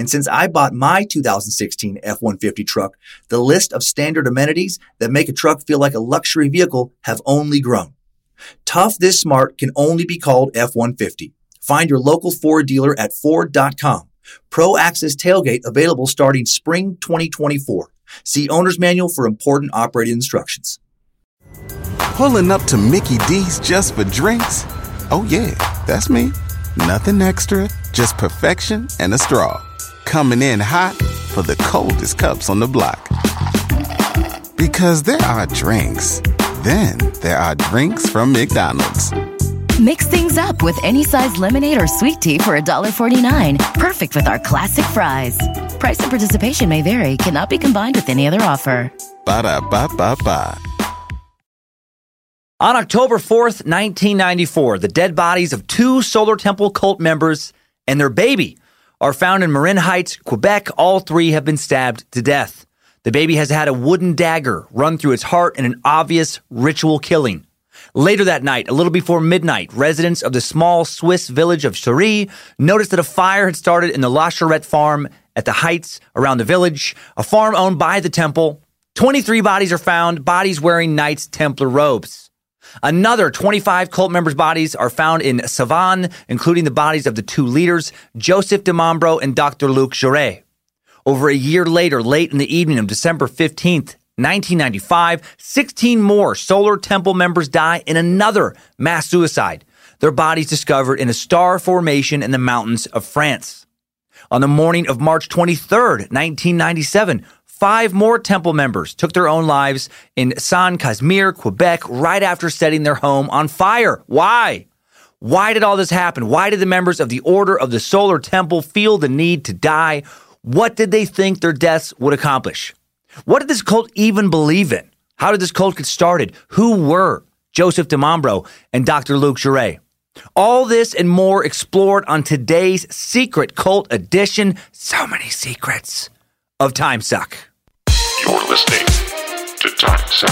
And since I bought my 2016 F-150 truck, the list of standard amenities that make a truck feel like a luxury vehicle have only grown. Tough this smart can only be called F-150. Find your local Ford dealer at Ford.com. Pro Access Tailgate available starting spring 2024. See owner's manual for important operating instructions. Pulling up to Mickey D's just for drinks? Oh, yeah, that's me. Nothing extra, just perfection and a straw. Coming in hot for the coldest cups on the block. Because there are drinks, then there are drinks from McDonald's. Mix things up with any size lemonade or sweet tea for $1.49. Perfect with our classic fries. Price and participation may vary, cannot be combined with any other offer. Ba da ba ba ba. On October 4th, 1994, the dead bodies of two Solar Temple cult members and their baby are found in Morin Heights, Quebec. All three have been stabbed to death. The baby has had a wooden dagger run through its heart in an obvious ritual killing. Later that night, a little before midnight, residents of the small Swiss village of Cheiry noticed that a fire had started in the La Charrette farm at the heights around the village, a farm owned by the temple. 23 bodies are found, bodies wearing Knights Templar robes. Another 25 cult members' bodies are found in Salvan, including the bodies of the two leaders, Joseph Di Mambro and Dr. Luc Jouret. Over a year later, late in the evening of December 15th, 1995, 16 more Solar Temple members die in another mass suicide. Their bodies discovered in a star formation in the mountains of France. On the morning of March 23rd, 1997, Five more temple members took their own lives in San Casimir, Quebec, right after setting their home on fire. Why? Why did all this happen? Why did the members of the Order of the Solar Temple feel the need to die? What did they think their deaths would accomplish? What did this cult even believe in? How did this cult get started? Who were Joseph Di Mambro and Dr. Luc Jouret? All this and more explored on today's Secret Cult Edition. So many secrets of Time Suck. You're listening to Suck.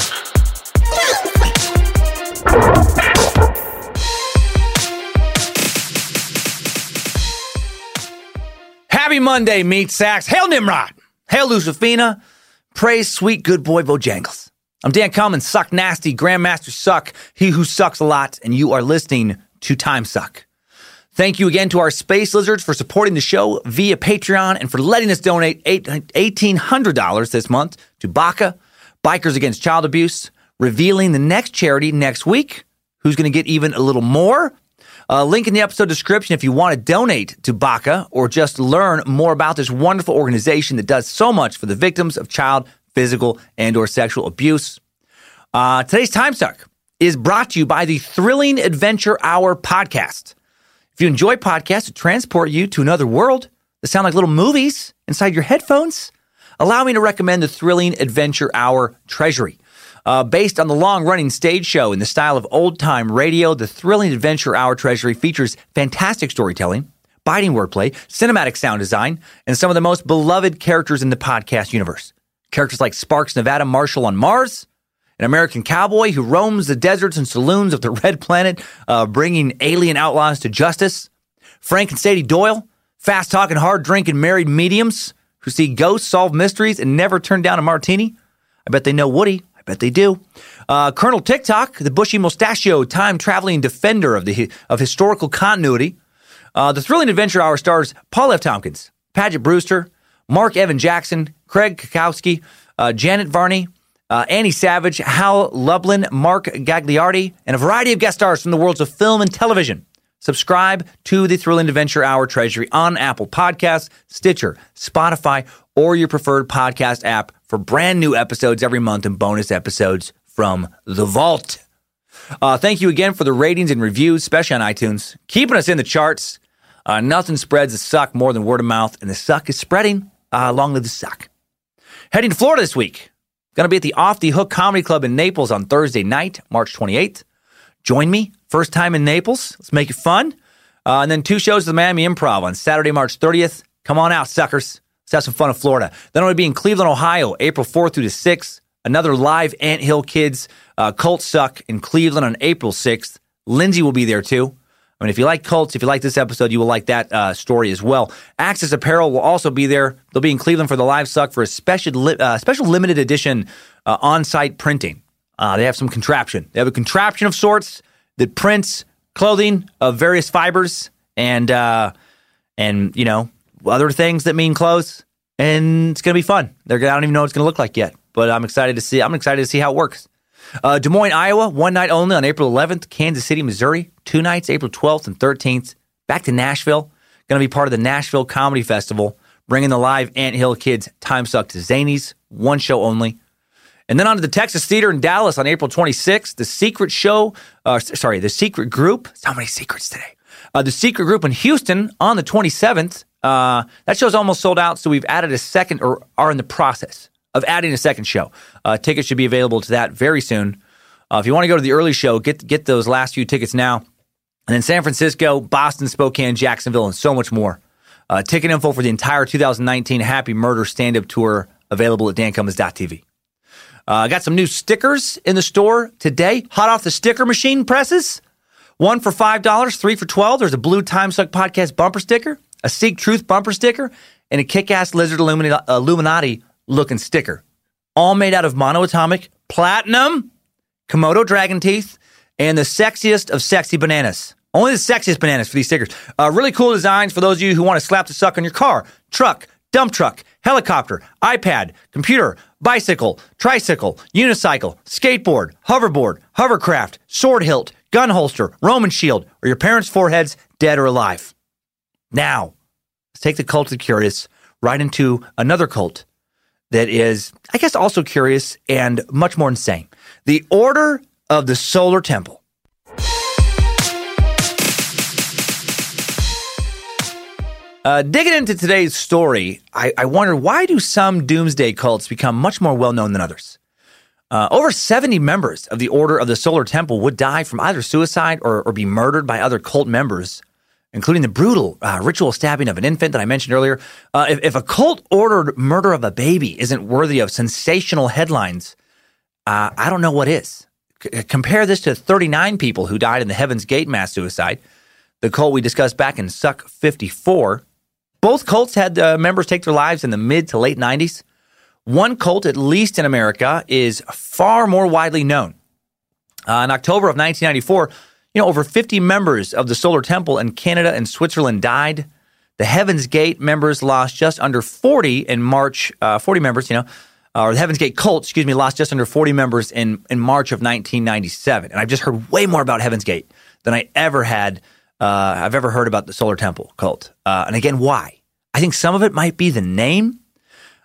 Happy Monday, meat sacks. Hail Nimrod. Hail Lucifina. Praise sweet good boy Bojangles. I'm Dan Cummins, Suck Nasty, Grandmaster Suck, he who sucks a lot, and you are listening to Time Suck. Thank you again to our Space Lizards for supporting the show via Patreon and for letting us donate $1,800 this month to BACA, Bikers Against Child Abuse, revealing the next charity next week. Who's going to get even a little more? Uh, link in the episode description if you want to donate to BACA or just learn more about this wonderful organization that does so much for the victims of child physical and or sexual abuse. Uh, today's Time Suck is brought to you by the Thrilling Adventure Hour podcast. If you enjoy podcasts that transport you to another world, that sound like little movies inside your headphones, allow me to recommend the thrilling Adventure Hour Treasury. Uh, based on the long running stage show in the style of old time radio, the thrilling Adventure Hour Treasury features fantastic storytelling, biting wordplay, cinematic sound design, and some of the most beloved characters in the podcast universe. Characters like Sparks Nevada Marshall on Mars, an American cowboy who roams the deserts and saloons of the Red Planet, uh, bringing alien outlaws to justice. Frank and Sadie Doyle, fast talking, hard drinking married mediums who see ghosts, solve mysteries, and never turn down a martini. I bet they know Woody. I bet they do. Uh, Colonel Tick-Tock, the bushy mustachio, time traveling defender of the of historical continuity. Uh, the thrilling adventure hour stars Paul F. Tompkins, Paget Brewster, Mark Evan Jackson, Craig Cackowski, uh, Janet Varney, uh, Annie Savage, Hal Lublin, Mark Gagliardi, and a variety of guest stars from the worlds of film and television. Subscribe to the Thrilling Adventure Hour Treasury on Apple Podcasts, Stitcher, Spotify, or your preferred podcast app for brand new episodes every month and bonus episodes from the vault. Uh, thank you again for the ratings and reviews, especially on iTunes, keeping us in the charts. Uh, nothing spreads the suck more than word of mouth, and the suck is spreading uh, along with the suck. Heading to Florida this week. Going to be at the Off the Hook Comedy Club in Naples on Thursday night, March 28th. Join me, first time in Naples. Let's make it fun. Uh, and then two shows at the Miami Improv on Saturday, March 30th. Come on out, suckers. Let's have some fun in Florida. Then I'm going to be in Cleveland, Ohio, April 4th through the 6th. Another live Ant Hill Kids uh, Cult Suck in Cleveland on April 6th. Lindsay will be there too. I mean, if you like cults, if you like this episode, you will like that uh, story as well. Access Apparel will also be there. They'll be in Cleveland for the live suck for a special, li- uh, special limited edition uh, on site printing. Uh, they have some contraption. They have a contraption of sorts that prints clothing of various fibers and uh, and you know other things that mean clothes. And it's gonna be fun. They're, I don't even know what it's gonna look like yet, but I'm excited to see. I'm excited to see how it works. Uh, Des Moines, Iowa, one night only on April 11th. Kansas City, Missouri, two nights, April 12th and 13th. Back to Nashville. Going to be part of the Nashville Comedy Festival, bringing the live Ant Hill Kids Time Suck to Zanies, one show only. And then on to the Texas Theater in Dallas on April 26th. The Secret Show, uh, sorry, the Secret Group. So many secrets today. Uh, the Secret Group in Houston on the 27th. Uh, that show's almost sold out, so we've added a second or are in the process of adding a second show. Uh, tickets should be available to that very soon. Uh, if you want to go to the early show, get get those last few tickets now. And then San Francisco, Boston, Spokane, Jacksonville, and so much more. Uh, ticket info for the entire 2019 Happy Murder stand up tour available at dancummins.tv. Uh, I got some new stickers in the store today, hot off the sticker machine presses. One for $5, three for 12 There's a blue Time Suck podcast bumper sticker, a Seek Truth bumper sticker, and a kick ass Lizard Illuminati looking sticker. All made out of monoatomic platinum, Komodo dragon teeth, and the sexiest of sexy bananas. Only the sexiest bananas for these stickers. Uh, really cool designs for those of you who want to slap the suck on your car, truck, dump truck, helicopter, iPad, computer, bicycle, tricycle, unicycle, skateboard, hoverboard, hovercraft, sword hilt, gun holster, Roman shield, or your parents' foreheads, dead or alive. Now, let's take the cult of the curious right into another cult that is, I guess, also curious and much more insane. The Order of the Solar Temple. Uh, digging into today's story, I, I wonder why do some doomsday cults become much more well known than others? Uh, over 70 members of the Order of the Solar Temple would die from either suicide or, or be murdered by other cult members, including the brutal uh, ritual stabbing of an infant that I mentioned earlier. Uh, if, if, a cult ordered murder of a baby isn't worthy of sensational headlines, uh, I don't know what is. C- compare this to 39 people who died in the Heaven's Gate mass suicide, the cult we discussed back in Suck 54. Both cults had uh, members take their lives in the mid to late 90s. One cult, at least in America, is far more widely known. Uh, in October of 1994, you know, over 50 members of the Solar Temple in Canada and Switzerland died. The Heaven's Gate members lost just under 40 in March. Uh, 40 members, you know, or the Heaven's Gate cult, excuse me, lost just under 40 members in, in March of 1997. And I've just heard way more about Heaven's Gate than I ever had. Uh, I've ever heard about the Solar Temple cult. Uh, and again, why? I think some of it might be the name.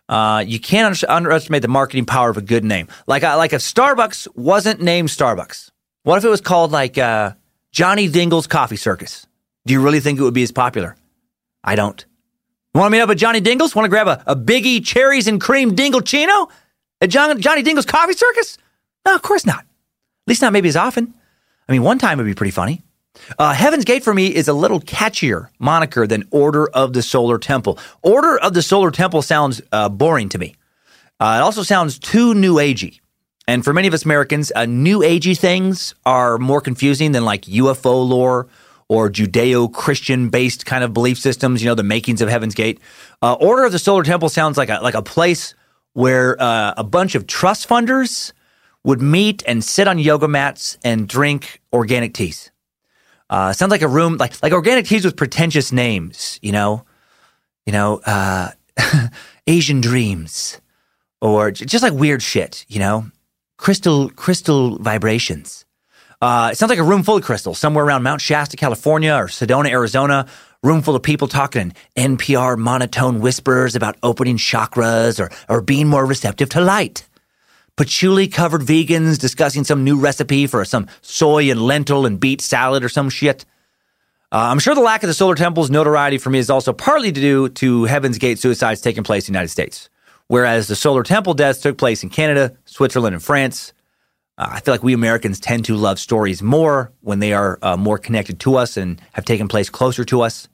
Uh, you can't under- underestimate the marketing power of a good name. Like, uh, like if Starbucks wasn't named Starbucks, what if it was called like uh, Johnny Dingle's Coffee Circus? Do you really think it would be as popular? I don't. Want to meet up at Johnny Dingle's? Want to grab a, a Biggie cherries and cream dingle chino at John, Johnny Dingle's Coffee Circus? No, of course not. At least not maybe as often. I mean, one time would be pretty funny. Uh, Heaven's Gate for me is a little catchier moniker than Order of the Solar Temple. Order of the Solar Temple sounds uh, boring to me. Uh, it also sounds too new agey. And for many of us Americans, uh, new agey things are more confusing than like UFO lore or Judeo Christian based kind of belief systems, you know, the makings of Heaven's Gate. Uh, Order of the Solar Temple sounds like a, like a place where uh, a bunch of trust funders would meet and sit on yoga mats and drink organic teas. Uh, sounds like a room like like organic teas with pretentious names, you know, you know, uh, Asian dreams or just like weird shit, you know, crystal crystal vibrations. Uh, it sounds like a room full of crystals somewhere around Mount Shasta, California, or Sedona, Arizona. Room full of people talking in NPR monotone whispers about opening chakras or or being more receptive to light. Patchouli covered vegans discussing some new recipe for some soy and lentil and beet salad or some shit. Uh, I'm sure the lack of the solar temple's notoriety for me is also partly due to Heaven's Gate suicides taking place in the United States, whereas the solar temple deaths took place in Canada, Switzerland, and France. Uh, I feel like we Americans tend to love stories more when they are uh, more connected to us and have taken place closer to us.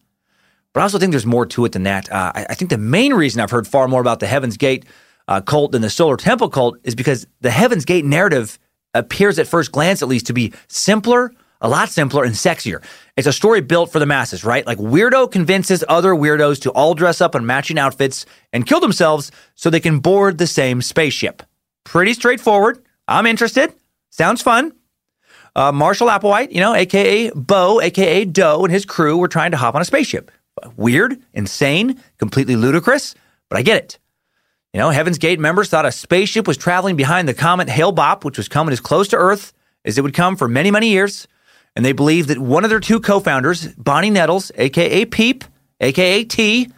But I also think there's more to it than that. Uh, I, I think the main reason I've heard far more about the Heaven's Gate uh, cult than the Solar Temple cult is because the Heaven's Gate narrative appears at first glance, at least, to be simpler, a lot simpler, and sexier. It's a story built for the masses, right? Like weirdo convinces other weirdos to all dress up in matching outfits and kill themselves so they can board the same spaceship. Pretty straightforward. I'm interested. Sounds fun. Uh, Marshall Applewhite, you know, aka Bo, aka Doe, and his crew were trying to hop on a spaceship. Weird, insane, completely ludicrous, but I get it. You know, Heaven's Gate members thought a spaceship was traveling behind the comet Hale-Bopp, which was coming as close to Earth as it would come for many, many years. And they believed that one of their two co-founders, Bonnie Nettles, aka Peep, aka T,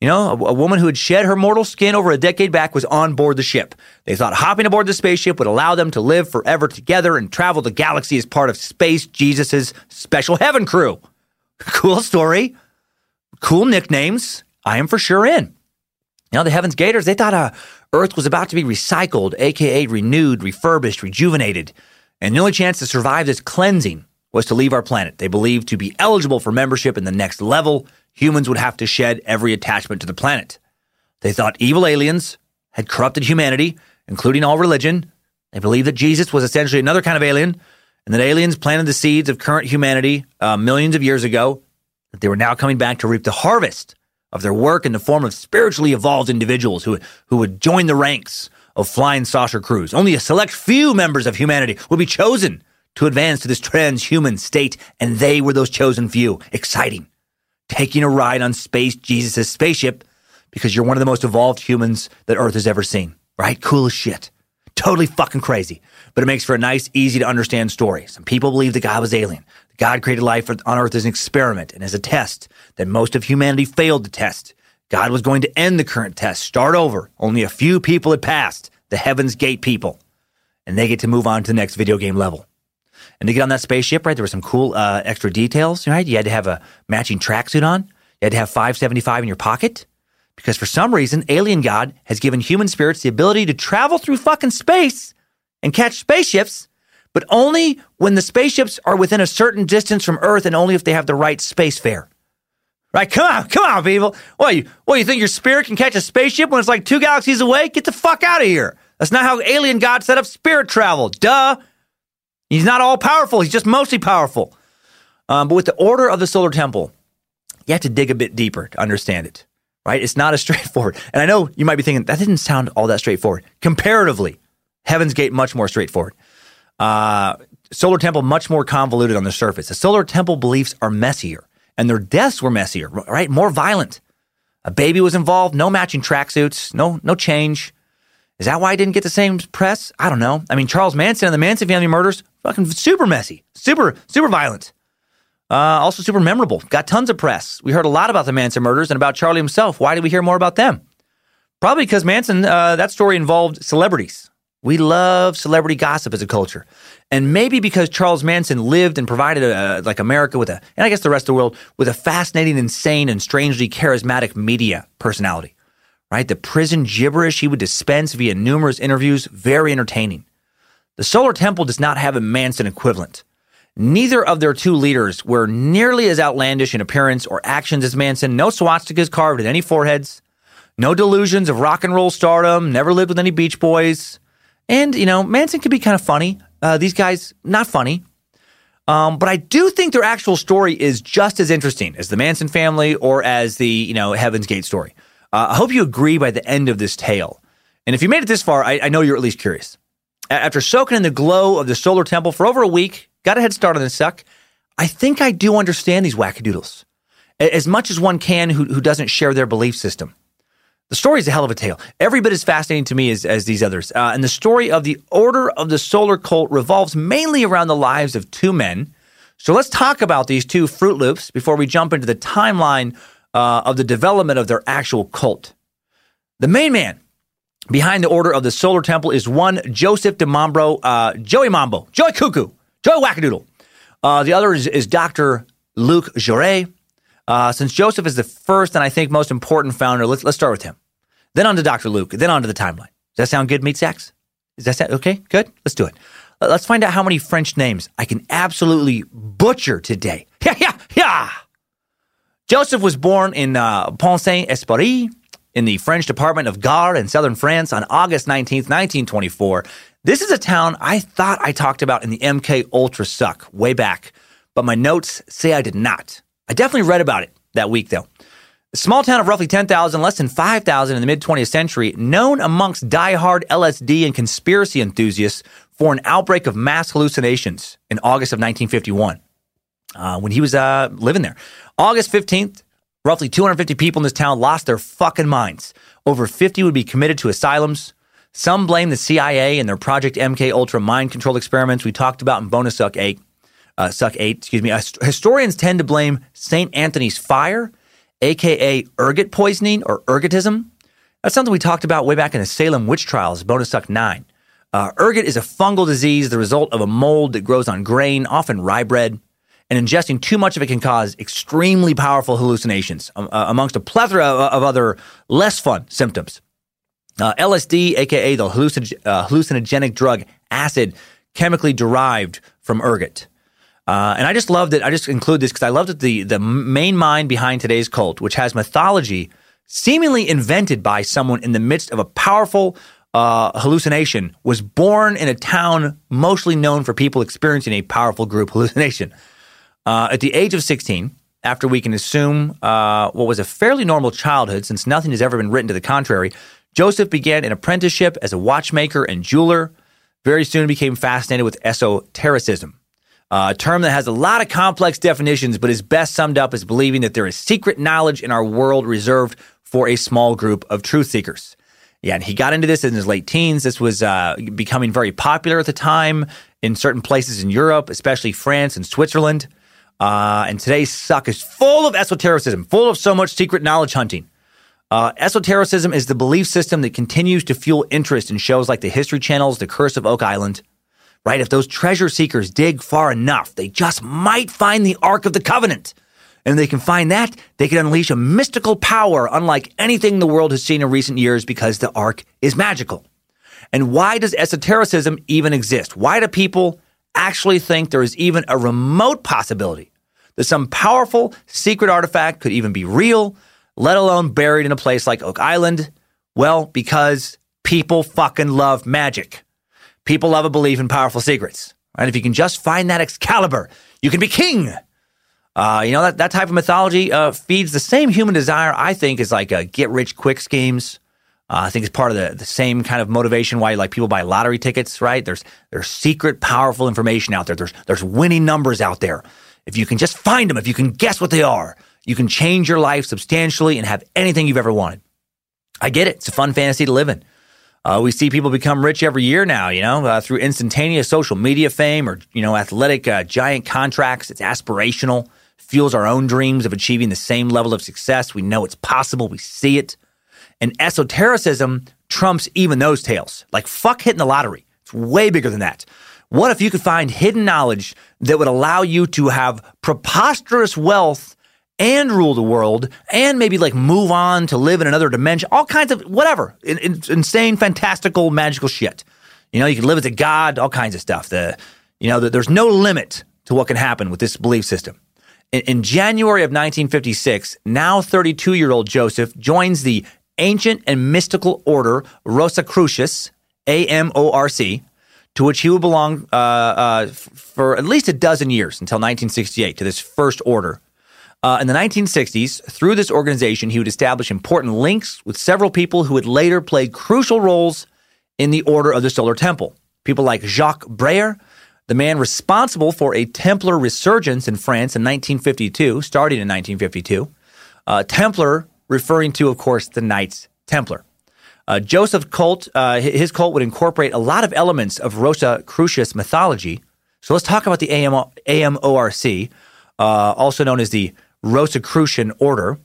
you know, a, a woman who had shed her mortal skin over a decade back was on board the ship. They thought hopping aboard the spaceship would allow them to live forever together and travel the galaxy as part of Space Jesus' special heaven crew. Cool story. Cool nicknames. I am for sure in. Know, the Heavens Gators, they thought uh, Earth was about to be recycled, aka renewed, refurbished, rejuvenated. And the only chance to survive this cleansing was to leave our planet. They believed to be eligible for membership in the next level, humans would have to shed every attachment to the planet. They thought evil aliens had corrupted humanity, including all religion. They believed that Jesus was essentially another kind of alien, and that aliens planted the seeds of current humanity uh, millions of years ago, that they were now coming back to reap the harvest of their work in the form of spiritually evolved individuals who, who would join the ranks of flying saucer crews. Only a select few members of humanity would be chosen to advance to this transhuman state, and they were those chosen few. Exciting. Taking a ride on Space Jesus' spaceship because you're one of the most evolved humans that Earth has ever seen, right? Cool as shit. Totally fucking crazy. But it makes for a nice, easy to understand story. Some people believe that God was alien. God created life on Earth as an experiment and as a test that most of humanity failed to test. God was going to end the current test, start over. Only a few people had passed, the Heaven's Gate people. And they get to move on to the next video game level. And to get on that spaceship, right, there were some cool uh, extra details, right? You had to have a matching tracksuit on. You had to have 575 in your pocket. Because for some reason, Alien God has given human spirits the ability to travel through fucking space and catch spaceships, but only when the spaceships are within a certain distance from Earth and only if they have the right space fare. Right? Come on, come on, people. What you what you think your spirit can catch a spaceship when it's like two galaxies away? Get the fuck out of here. That's not how Alien God set up spirit travel. Duh. He's not all powerful. He's just mostly powerful. Um, but with the order of the solar temple, you have to dig a bit deeper to understand it, right? It's not as straightforward. And I know you might be thinking that didn't sound all that straightforward. Comparatively, Heaven's Gate much more straightforward. Uh, solar temple much more convoluted on the surface. The solar temple beliefs are messier, and their deaths were messier, right? More violent. A baby was involved. No matching tracksuits. No, no change. Is that why I didn't get the same press? I don't know. I mean, Charles Manson and the Manson family murders, fucking super messy, super, super violent. Uh, also super memorable. Got tons of press. We heard a lot about the Manson murders and about Charlie himself. Why did we hear more about them? Probably because Manson, uh, that story involved celebrities. We love celebrity gossip as a culture. And maybe because Charles Manson lived and provided a, like America with a, and I guess the rest of the world, with a fascinating, insane, and strangely charismatic media personality right? The prison gibberish he would dispense via numerous interviews, very entertaining. The Solar Temple does not have a Manson equivalent. Neither of their two leaders were nearly as outlandish in appearance or actions as Manson. No swastikas carved in any foreheads. No delusions of rock and roll stardom. Never lived with any Beach Boys. And, you know, Manson could be kind of funny. Uh, these guys, not funny. Um, but I do think their actual story is just as interesting as the Manson family or as the, you know, Heaven's Gate story. Uh, I hope you agree by the end of this tale. And if you made it this far, I, I know you're at least curious. A- after soaking in the glow of the solar temple for over a week, got a head start on this suck, I think I do understand these wackadoodles. A- as much as one can who, who doesn't share their belief system. The story is a hell of a tale. Every bit as fascinating to me as, as these others. Uh, and the story of the Order of the Solar Cult revolves mainly around the lives of two men. So let's talk about these two Fruit Loops before we jump into the timeline uh, of the development of their actual cult. The main man behind the Order of the Solar Temple is one Joseph Di Mambro, uh, Joey Mambo, Joey Cuckoo, Joey Wackadoodle. Uh, the other is, is Dr. Luc Jouret. Uh, since Joseph is the first and I think most important founder, let's, let's start with him. Then on to Dr. Luc, then on to the timeline. Does that sound good, Meat Sacks? Is that sound, okay? Good? Let's do it. Let's find out how many French names I can absolutely butcher today. Yeah, yeah, yeah. Joseph was born in uh, Pont Saint Esprit in the French department of Gard in southern France on August 19th, 1924. This is a town I thought I talked about in the MK Ultra Suck way back, but my notes say I did not. I definitely read about it that week, though. A small town of roughly 10,000, less than 5,000 in the mid 20th century, known amongst die-hard LSD and conspiracy enthusiasts for an outbreak of mass hallucinations in August of 1951 uh, when he was uh, living there. August 15th, roughly 250 people in this town lost their fucking minds. Over 50 would be committed to asylums. Some blame the CIA and their Project MK Ultra mind control experiments we talked about in Bonus Suck 8 uh, Suck 8, excuse me. Historians tend to blame St. Anthony's fire, aka ergot poisoning or ergotism. That's something we talked about way back in the Salem witch trials, bonus suck 9. Uh, ergot is a fungal disease, the result of a mold that grows on grain, often rye bread. And ingesting too much of it can cause extremely powerful hallucinations, um, uh, amongst a plethora of, of, other less fun symptoms. Uh, LSD, aka the uh, hallucinogenic drug acid, chemically derived from ergot. Uh, and I just love that. I just include this because I love that the the main mind behind today's cult, which has mythology seemingly invented by someone in the midst of a powerful uh, hallucination, was born in a town mostly known for people experiencing a powerful group hallucination. Uh, at the age of 16, after we can assume uh, what was a fairly normal childhood, since nothing has ever been written to the contrary, Joseph began an apprenticeship as a watchmaker and jeweler. Very soon became fascinated with esotericism a term that has a lot of complex definitions, but is best summed up as believing that there is secret knowledge in our world reserved for a small group of truth seekers. Yeah, and he got into this in his late teens. This was uh, becoming very popular at the time in certain places in Europe, especially France and Switzerland. Uh, and today's suck is full of esotericism, full of so much secret knowledge hunting. Uh, esotericism is the belief system that continues to fuel interest in shows like the History Channel's The Curse of Oak Island, right? If those treasure seekers dig far enough, they just might find the Ark of the Covenant. And they can find that, they can unleash a mystical power unlike anything the world has seen in recent years because the Ark is magical. And why does esotericism even exist? Why do people actually think there is even a remote possibility that some powerful secret artifact could even be real, let alone buried in a place like Oak Island? Well, because people fucking love magic. People love a belief in powerful secrets. Right? If you can just find that Excalibur, you can be king. Uh, you know, that, that type of mythology uh, feeds the same human desire, I think, as like a get rich quick schemes. Uh, I think it's part of the, the same kind of motivation why like people buy lottery tickets, right? There's there's secret, powerful information out there. There's there's winning numbers out there. If you can just find them, if you can guess what they are, you can change your life substantially and have anything you've ever wanted. I get it. It's a fun fantasy to live in. Uh, we see people become rich every year now, you know, uh, through instantaneous social media fame or, you know, athletic uh, giant contracts. It's aspirational, fuels our own dreams of achieving the same level of success. We know it's possible, we see it. And esotericism trumps even those tales. Like, fuck hitting the lottery. It's way bigger than that. What if you could find hidden knowledge that would allow you to have preposterous wealth and rule the world and maybe like move on to live in another dimension, all kinds of whatever, in, in, insane, fantastical, magical shit. You know, you can live as a god, all kinds of stuff. The, you know, the, there's no limit to what can happen with this belief system. In, in January of 1956, now 32 year old Joseph joins the ancient and mystical order Rosicrucians, A M O R C, to which he would belong uh, uh, for at least a dozen years until 1968 to this first order uh, in the 1960s, through this organization, he would establish important links with several people who would later play crucial roles in the Order of the Solar Temple. People like Jacques Breyer, the man responsible for a Templar resurgence in France in 1952, starting in 1952. Uh, Templar, referring to, of course, the Knights Templar. Uh, Joseph cult, uh, his cult would incorporate a lot of elements of Rosicrucius mythology. So let's talk about the AM, AMORC, uh, also known as the Rosicrucian Order.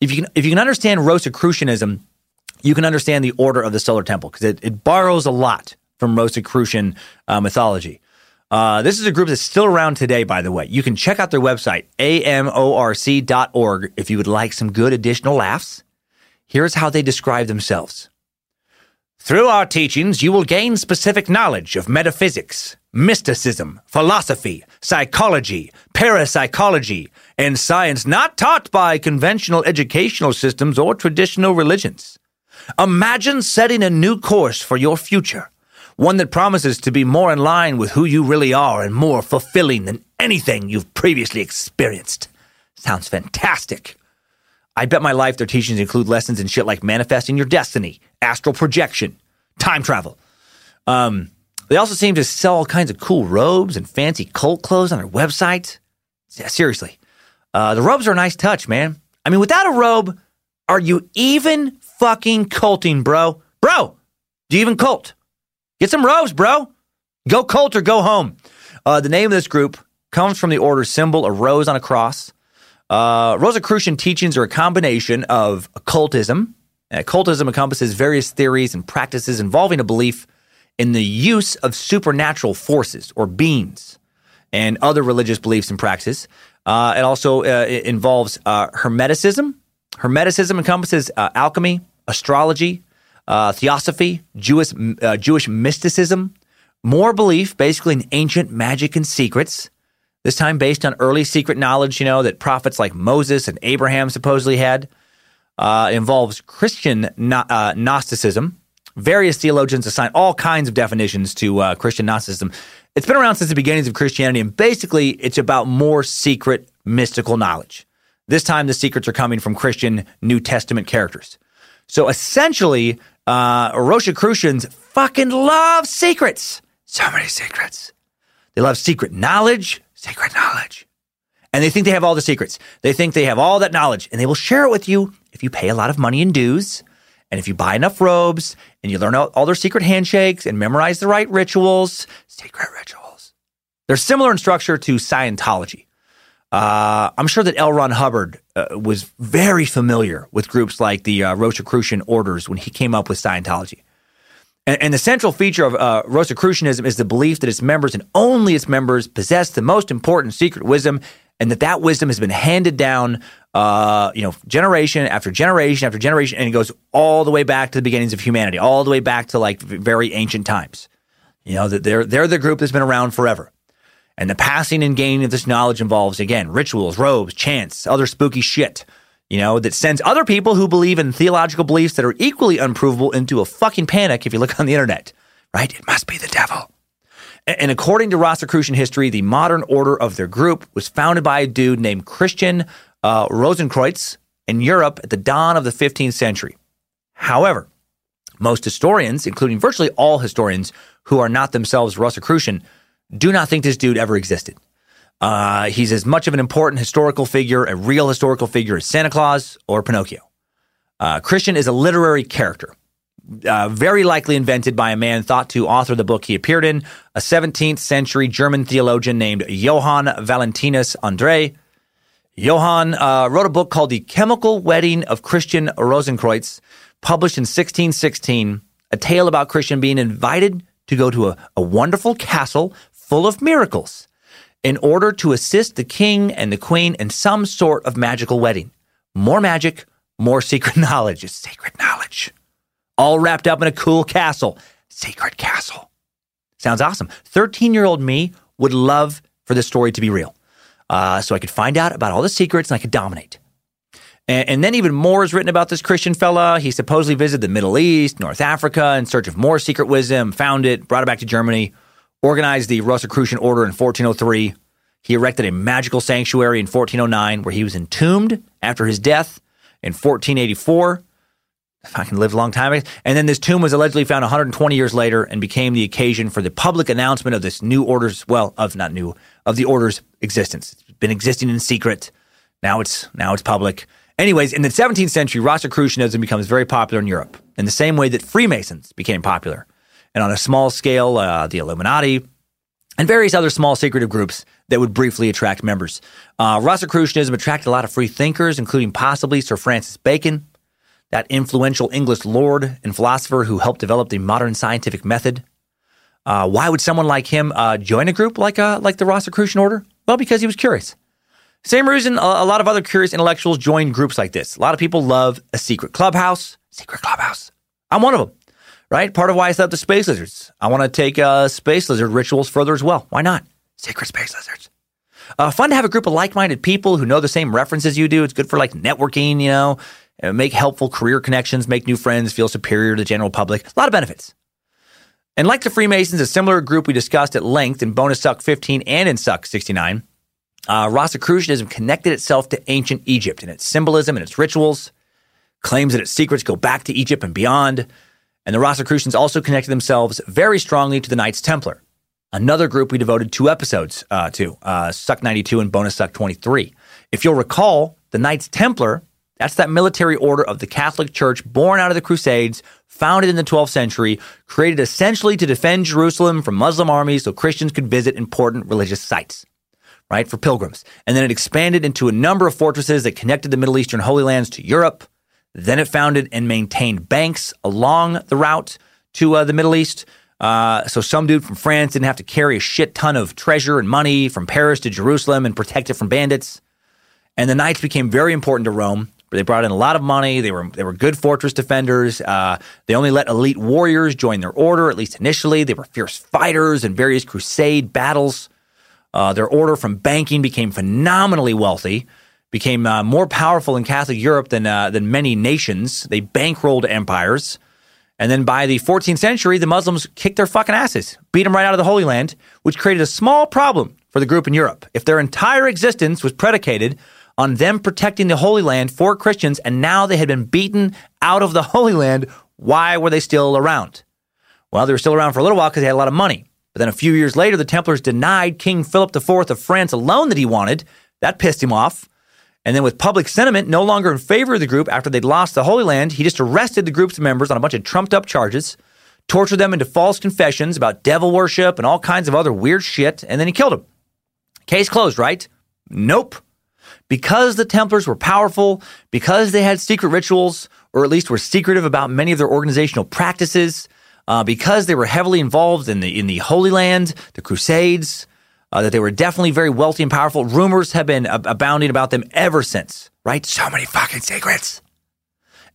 If you can, if you can understand Rosicrucianism, you can understand the Order of the Solar Temple because it, it borrows a lot from Rosicrucian uh, mythology. Uh, this is a group that's still around today, by the way. You can check out their website, amorc.org, if you would like some good additional laughs. Here's how they describe themselves. Through our teachings, you will gain specific knowledge of metaphysics, mysticism, philosophy, psychology, parapsychology, and science not taught by conventional educational systems or traditional religions. Imagine setting a new course for your future one that promises to be more in line with who you really are and more fulfilling than anything you've previously experienced. Sounds fantastic. I bet my life their teachings include lessons in shit like manifesting your destiny, astral projection, time travel. Um, they also seem to sell all kinds of cool robes and fancy cult clothes on their website. Yeah, seriously. Uh, the robes are a nice touch, man. I mean, without a robe, are you even fucking culting, bro? Bro, do you even cult? Get some robes, bro. Go cult or go home. Uh, the name of this group comes from the order symbol, a rose on a cross. Uh, Rosicrucian teachings are a combination of occultism. Uh, occultism encompasses various theories and practices involving a belief in the use of supernatural forces or beings and other religious beliefs and practices. Uh, it also uh, it involves uh, Hermeticism. Hermeticism encompasses uh, alchemy, astrology, uh, theosophy, Jewish, uh, Jewish mysticism, more belief basically in ancient magic and secrets. This time based on early secret knowledge, you know, that prophets like Moses and Abraham supposedly had. Uh, involves Christian uh, Gnosticism. Various theologians assign all kinds of definitions to uh, Christian Gnosticism. It's been around since the beginnings of Christianity, and basically, it's about more secret, mystical knowledge. This time, the secrets are coming from Christian New Testament characters. So essentially, uh, Rosicrucians fucking love secrets. So many secrets. They love secret knowledge, secret knowledge. And they think they have all the secrets. They think they have all that knowledge, and they will share it with you if you pay a lot of money in dues. And if you buy enough robes and you learn all, all their secret handshakes and memorize the right rituals, secret rituals. They're similar in structure to Scientology. Uh, I'm sure that L. Ron Hubbard uh, was very familiar with groups like the uh, Rosicrucian orders when he came up with Scientology. And, and the central feature of uh, Rosicrucianism is the belief that its members and only its members possess the most important secret wisdom, and that that wisdom has been handed down, uh, you know, generation after generation after generation, and it goes all the way back to the beginnings of humanity, all the way back to like very ancient times. You know that they're they're the group that's been around forever. And the passing and gaining of this knowledge involves, again, rituals, robes, chants, other spooky shit, you know, that sends other people who believe in theological beliefs that are equally unprovable into a fucking panic if you look on the internet, right? It must be the devil. And according to Rosicrucian history, the modern order of their group was founded by a dude named Christian uh, Rosenkreutz in Europe at the dawn of the 15th century. However, most historians, including virtually all historians who are not themselves Rosicrucian, do not think this dude ever existed. Uh, he's as much of an important historical figure, a real historical figure, as Santa Claus or Pinocchio. Uh, Christian is a literary character, uh, very likely invented by a man thought to author the book he appeared in, a 17th century German theologian named Johann Valentinus Andre. Johann uh, wrote a book called The Chemical Wedding of Christian Rosenkreutz, published in 1616, a tale about Christian being invited to go to a, a wonderful castle full of miracles in order to assist the king and the queen in some sort of magical wedding. More magic, more secret knowledge. It's sacred knowledge. All wrapped up in a cool castle. Sacred castle. Sounds awesome. 13 year old me would love for this story to be real. Uh, so I could find out about all the secrets and I could dominate. And, and, then even more is written about this Christian fella. He supposedly visited the Middle East, North Africa in search of more secret wisdom, found it, brought it back to Germany, organized the Rosicrucian Order in 1403. He erected a magical sanctuary in 1409 where he was entombed after his death in 1484. If I can live a long time. And then this tomb was allegedly found 120 years later and became the occasion for the public announcement of this new order's, well, of not new, of the order's existence. It's been existing in secret. Now it's now it's public. Anyways, in the 17th century, Rosicrucianism becomes very popular in Europe in the same way that Freemasons became popular. And on a small scale, uh, the Illuminati and various other small secretive groups that would briefly attract members. Uh, Rosicrucianism attracted a lot of free thinkers, including possibly Sir Francis Bacon, that influential English lord and philosopher who helped develop the modern scientific method. Uh, why would someone like him uh, join a group like uh, like the Rosicrucian Order? Well, because he was curious. Same reason a, a lot of other curious intellectuals join groups like this. A lot of people love a secret clubhouse. Secret clubhouse. I'm one of them, right? Part of why I set up the space lizards. I want to take uh, space lizard rituals further as well. Why not? Secret space lizards. Uh, fun to have a group of like-minded people who know the same references you do. It's good for like networking, you know, make helpful career connections, make new friends, feel superior to the general public. A lot of benefits. And like the Freemasons, a similar group we discussed at length in Bonus Suck 15 and in Suck 69, uh, Rosicrucianism connected itself to ancient Egypt and its symbolism and its rituals, claims that its secrets go back to Egypt and beyond. And the Rosicrucians also connected themselves very strongly to the Knights Templar, another group we devoted two episodes uh, to, uh, Suck 92 and Bonus Suck 23. If you'll recall, the Knights Templar, that's that military order of the Catholic Church born out of the Crusades, founded in the 12th century, created essentially to defend Jerusalem from Muslim armies so Christians could visit important religious sites right, for pilgrims. And then it expanded into a number of fortresses that connected the Middle Eastern Holy Lands to Europe. Then it founded and maintained banks along the route to uh, the Middle East. Uh, so some dude from France didn't have to carry a shit ton of treasure and money from Paris to Jerusalem and protect it from bandits. And the knights became very important to Rome. They brought in a lot of money. They were they were good fortress defenders. Uh, they only let elite warriors join their order, at least initially. They were fierce fighters in various crusade battles. Uh, their order from banking became phenomenally wealthy, became uh, more powerful in Catholic Europe than uh, than many nations. They bankrolled empires, and then by the 14th century, the Muslims kicked their fucking asses, beat them right out of the Holy Land, which created a small problem for the group in Europe. If their entire existence was predicated on them protecting the Holy Land for Christians, and now they had been beaten out of the Holy Land, why were they still around? Well, they were still around for a little while because they had a lot of money. But then a few years later, the Templars denied King Philip IV of France a loan that he wanted. That pissed him off. And then, with public sentiment no longer in favor of the group after they'd lost the Holy Land, he just arrested the group's members on a bunch of trumped up charges, tortured them into false confessions about devil worship and all kinds of other weird shit, and then he killed them. Case closed, right? Nope. Because the Templars were powerful, because they had secret rituals, or at least were secretive about many of their organizational practices, uh, because they were heavily involved in the in the Holy Land, the Crusades, uh, that they were definitely very wealthy and powerful. Rumors have been abounding about them ever since. Right? So many fucking secrets.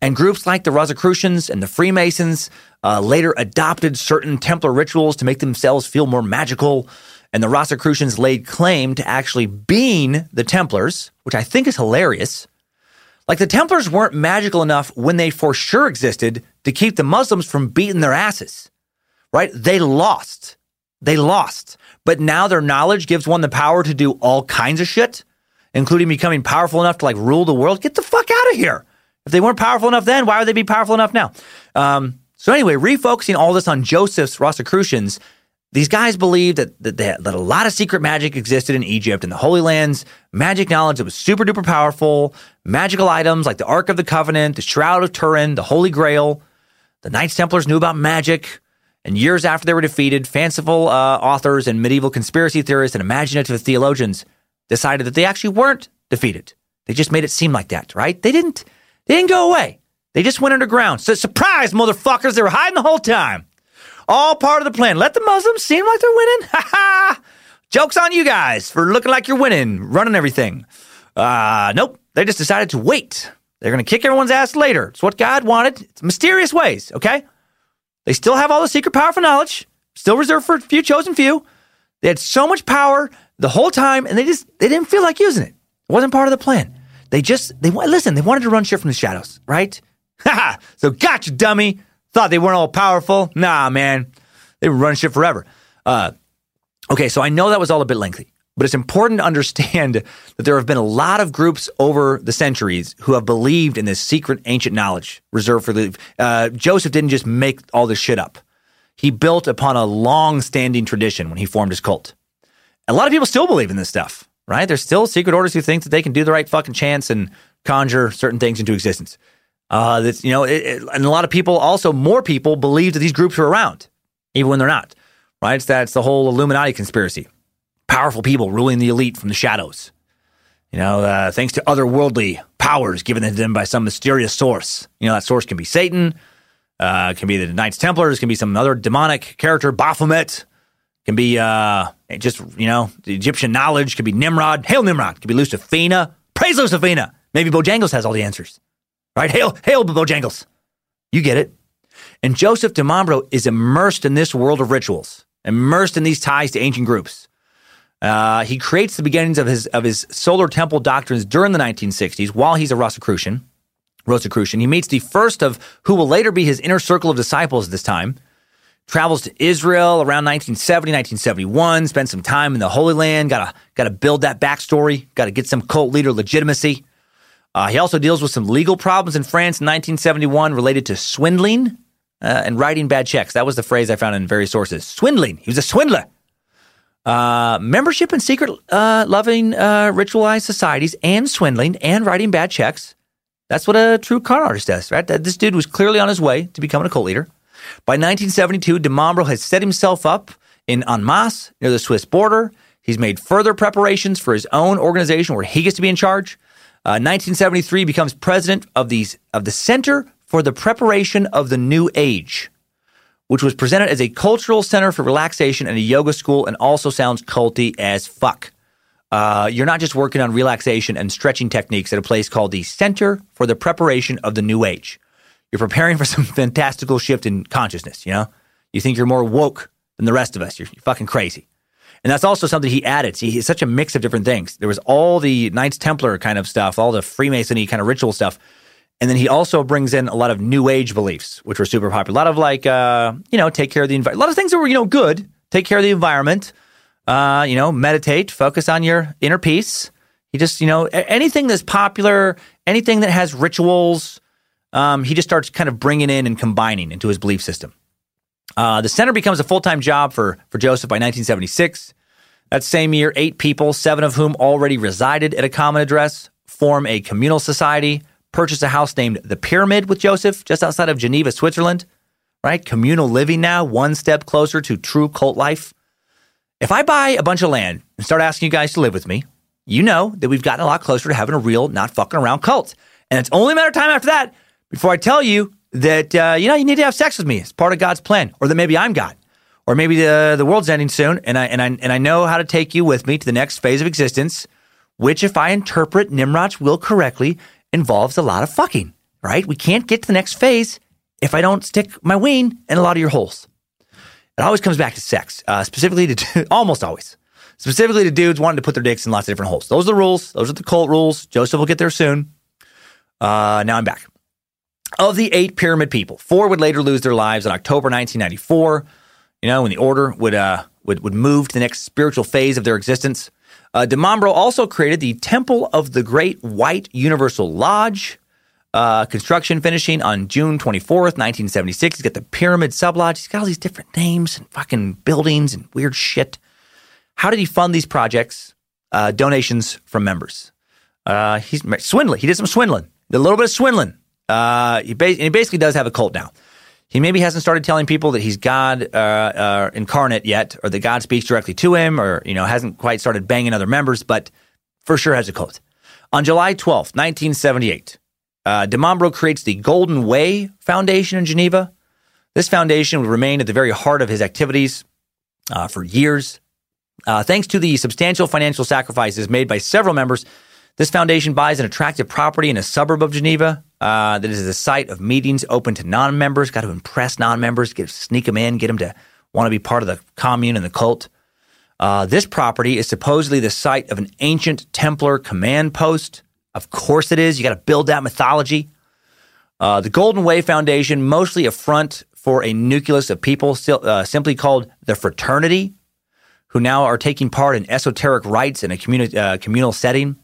And groups like the Rosicrucians and the Freemasons uh, later adopted certain Templar rituals to make themselves feel more magical. And the Rosicrucians laid claim to actually being the Templars, which I think is hilarious. Like the Templars weren't magical enough when they for sure existed to keep the Muslims from beating their asses, right? They lost. They lost. But now their knowledge gives one the power to do all kinds of shit, including becoming powerful enough to like rule the world. Get the fuck out of here. If they weren't powerful enough then, why would they be powerful enough now? Um, so anyway, refocusing all this on Joseph's Rosicrucians these guys believed that, that, that, a lot of secret magic existed in Egypt and the Holy Lands, magic knowledge that was super duper powerful, magical items like the Ark of the Covenant, the Shroud of Turin, the Holy Grail. The Knights Templars knew about magic, and years after they were defeated, fanciful uh, authors and medieval conspiracy theorists and imaginative theologians decided that they actually weren't defeated. They just made it seem like that, right? They didn't. They didn't go away. They just went underground. So surprise, motherfuckers! They were hiding the whole time. All part of the plan. Let the Muslims seem like they're winning. Ha ha! Joke's on you guys for looking like you're winning, running everything. Uh, nope. They just decided to wait. They're going to kick everyone's ass later. It's what God wanted. It's mysterious ways, okay? They still have all the secret powerful knowledge, still reserved for a few chosen few. They had so much power the whole time, and they just they didn't feel like using it. It wasn't part of the plan. They just they listen. They wanted to run shit from the shadows, right? Ha So gotcha, dummy. Thought they weren't all powerful. Nah, man. They were running shit forever. Uh, okay, so I know that was all a bit lengthy, but it's important to understand that there have been a lot of groups over the centuries who have believed in this secret ancient knowledge reserved for the. Uh, Joseph didn't just make all this shit up. He built upon a long standing tradition when he formed his cult. A lot of people still believe in this stuff, right? There's still secret orders who think that they can do the right fucking chance and conjure certain things into existence. Uh, that's you know, it, it, and a lot of people, also more people, believe that these groups are around, even when they're not. Right? It's that's the whole Illuminati conspiracy. Powerful people ruling the elite from the shadows. You know, uh, thanks to otherworldly powers given to them by some mysterious source. You know, that source can be Satan, uh, can be the Knights Templars, can be some other demonic character, Baphomet, can be uh, just, you know, the Egyptian knowledge, could be Nimrod. Hail Nimrod. Could be Lucifina. Praise Lucifina. Maybe Bojangles has all the answers. Right? Hail, hail Bojangles. You get it. And Joseph Di Mambro is immersed in this world of rituals, immersed in these ties to ancient groups. Uh, he creates the beginnings of his of his solar temple doctrines during the 1960s while he's a Rosicrucian. Rosicrucian. He meets the first of who will later be his inner circle of disciples at this time. Travels to Israel around 1970, 1971. Spends some time in the Holy Land. Got to got to build that backstory. Got to get some cult leader legitimacy. Uh, he also deals with some legal problems in France in 1971 related to swindling uh, and writing bad checks. That was the phrase I found in various sources. Swindling. He was a swindler. Uh, membership in secret uh, loving uh, ritualized societies and swindling and writing bad checks. That's what a true con artist does, right? That this dude was clearly on his way to becoming a cult leader. By 1972, Di Mambro has set himself up in Annemasse near the Swiss border. He's made further preparations for his own organization where he gets to be in charge. Uh, 1973 becomes president of the, of the Center for the Preparation of the New Age which was presented as a cultural center for relaxation and a yoga school and also sounds culty as fuck. Uh, you're not just working on relaxation and stretching techniques at a place called the Center for the Preparation of the New Age. You're preparing for some fantastical shift in consciousness, you know? You think you're more woke than the rest of us. You're, you're fucking crazy. And that's also something he added. See, he's such a mix of different things. There was all the Knights Templar kind of stuff, all the Freemasony kind of ritual stuff. And then he also brings in a lot of new age beliefs, which were super popular. A lot of like, uh, you know, take care of the environment. A lot of things that were, you know, good. Take care of the environment. Uh, you know, meditate, focus on your inner peace. He just, you know, anything that's popular, anything that has rituals, um, he just starts kind of bringing in and combining into his belief system. Uh, the center becomes a full time job for, for Joseph by 1976. That same year, eight people, seven of whom already resided at a common address, form a communal society purchased a house named the Pyramid with Joseph just outside of Geneva, Switzerland. Right? Communal living now, one step closer to true cult life. If I buy a bunch of land and start asking you guys to live with me, you know that we've gotten a lot closer to having a real, not fucking around cult. And it's only a matter of time after that before I tell you that, uh, you know, you need to have sex with me. It's part of God's plan. Or that maybe I'm God. Or maybe the, the world's ending soon and I, and, I, and I know how to take you with me to the next phase of existence, which, if I interpret Nimrod's will correctly, involves a lot of fucking, right? We can't get to the next phase if I don't stick my ween in a lot of your holes. It always comes back to sex, uh, specifically to almost always, specifically to dudes wanting to put their dicks in lots of different holes. Those are the rules. Those are the cult rules. Joseph will get there soon. Uh, now I'm back. Of the eight pyramid people, four would later lose their lives in October 1994. You know, when the order would uh, would would move to the next spiritual phase of their existence. Uh, Di Mambro also created the Temple of the Great White Universal Lodge. Uh, construction finishing on June 24th, 1976. He's got the Pyramid Sublodge. He's got all these different names and fucking buildings and weird shit. How did he fund these projects? Uh, donations from members. Uh, he's swindling. He did some swindling. A little bit of swindling. Uh, he, ba- he basically does have a cult now. He maybe hasn't started telling people that he's God uh, uh, incarnate yet, or that God speaks directly to him, or you know hasn't quite started banging other members, but for sure has a cult. On July 12th, 1978, uh, Di Mambro creates the Golden Way Foundation in Geneva. This foundation would remain at the very heart of his activities uh, for years. Uh, thanks to the substantial financial sacrifices made by several members, this foundation buys an attractive property in a suburb of Geneva uh, that is the site of meetings open to non-members. Got to impress non-members, get sneak them in, get them to want to be part of the commune and the cult. Uh, this property is supposedly the site of an ancient Templar command post. Of course, it is. You got to build that mythology. Uh, the Golden Way Foundation, mostly a front for a nucleus of people uh, simply called the Fraternity, who now are taking part in esoteric rites in a communi- uh, communal setting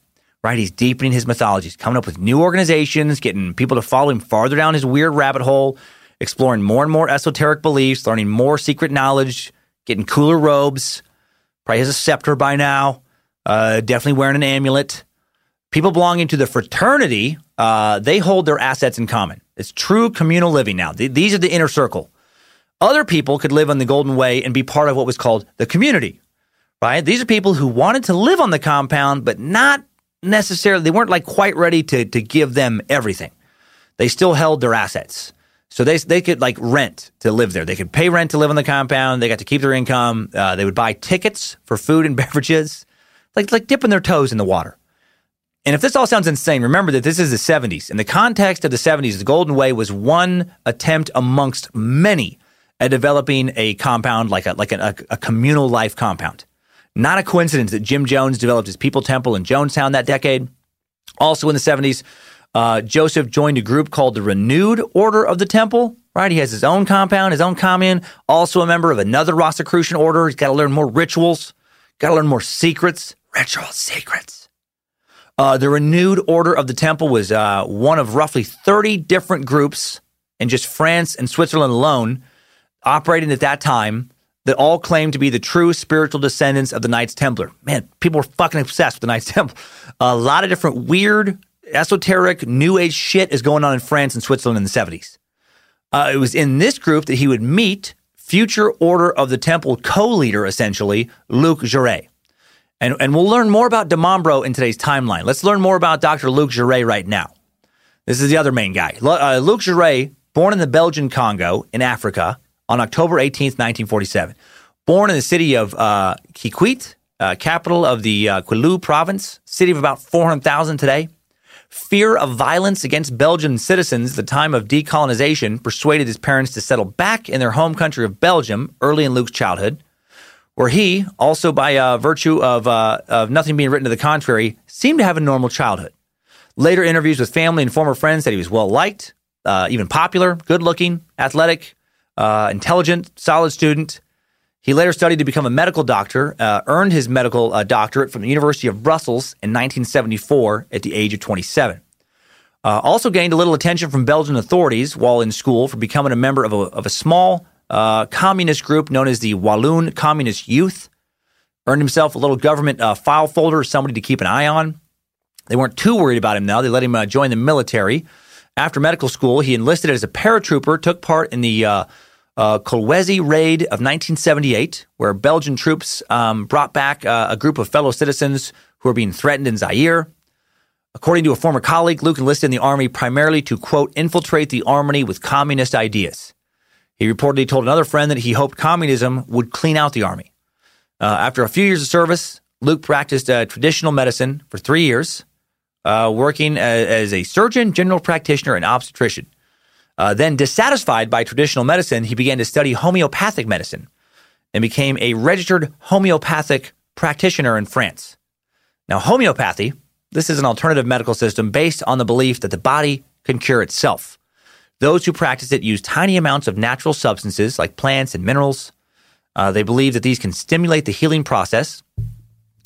right? He's deepening his mythology. He's coming up with new organizations, getting people to follow him farther down his weird rabbit hole, exploring more and more esoteric beliefs, learning more secret knowledge, getting cooler robes. Probably has a scepter by now. Uh, definitely wearing an amulet. People belonging to the fraternity, uh, they hold their assets in common. It's true communal living now. Th- these are the inner circle. Other people could live on the Golden Way and be part of what was called the community, right? These are people who wanted to live on the compound, but not necessarily, they weren't like quite ready to, to give them everything. They still held their assets. So they, they could like rent to live there. They could pay rent to live on the compound. They got to keep their income. Uh, they would buy tickets for food and beverages, like, like dipping their toes in the water. And if this all sounds insane, remember that this is the 70s. In the context of the 70s, the Golden Way was one attempt amongst many at developing a compound like a like a, a, communal life compound. Not a coincidence that Jim Jones developed his People Temple in Jonestown that decade. Also in the 70s, uh, Joseph joined a group called the Renewed Order of the Temple. Right, he has his own compound, his own commune. Also a member of another Rosicrucian order. He's got to learn more rituals. Got to learn more secrets. Ritual secrets. Uh, the renewed order of the temple was uh, one of roughly 30 different groups in just France and Switzerland alone, operating at that time, that all claim to be the true spiritual descendants of the Knights Templar. Man, people were fucking obsessed with the Knights Templar. A lot of different weird, esoteric, new age shit is going on in France and Switzerland in the 70s. Uh, it was in this group that he would meet future Order of the Temple co leader, essentially, Luc Jouret. And, and we'll learn more about Di Mambro in today's timeline. Let's learn more about Dr. Luc Jouret right now. This is the other main guy. Uh, Luc Jouret, born in the Belgian Congo in Africa on October 18th, 1947. Born in the city of uh, Kikwit, uh, capital of the uh, province, city of about 400,000 today. Fear of violence against Belgian citizens at the time of decolonization persuaded his parents to settle back in their home country of Belgium early in Luc's childhood where he, also by uh, virtue of, uh, of nothing being written to the contrary, seemed to have a normal childhood. Later interviews with family and former friends said he was well liked, uh, even popular, good looking, athletic, uh, intelligent, solid student. He later studied to become a medical doctor, uh, earned his medical uh, doctorate from the University of Brussels in 1974 at the age of 27. also gained a little attention from Belgian authorities while in school for becoming a member of a, of a small uh, communist group known as the Walloon Communist Youth. Earned himself a little government uh, file folder, somebody to keep an eye on. They weren't too worried about him now. They let him uh, join the military. After medical school, he enlisted as a paratrooper, took part in the uh, uh, Kolwezi raid of 1978, where Belgian troops um, brought back uh, a group of fellow citizens who were being threatened in Zaire. According to a former colleague, Luc enlisted in the army primarily to, quote, infiltrate the army with communist ideas. He reportedly told another friend that he hoped communism would clean out the army. Uh, after a few years of service, Luc practiced uh, traditional medicine for three years, uh, working as, as, a surgeon, general practitioner, and obstetrician. Uh, then, dissatisfied by traditional medicine, he began to study homeopathic medicine and became a registered homeopathic practitioner in France. Now, homeopathy, this is an alternative medical system based on the belief that the body can cure itself. Those who practice it use tiny amounts of natural substances like plants and minerals. Uh, they believe that these can stimulate the healing process.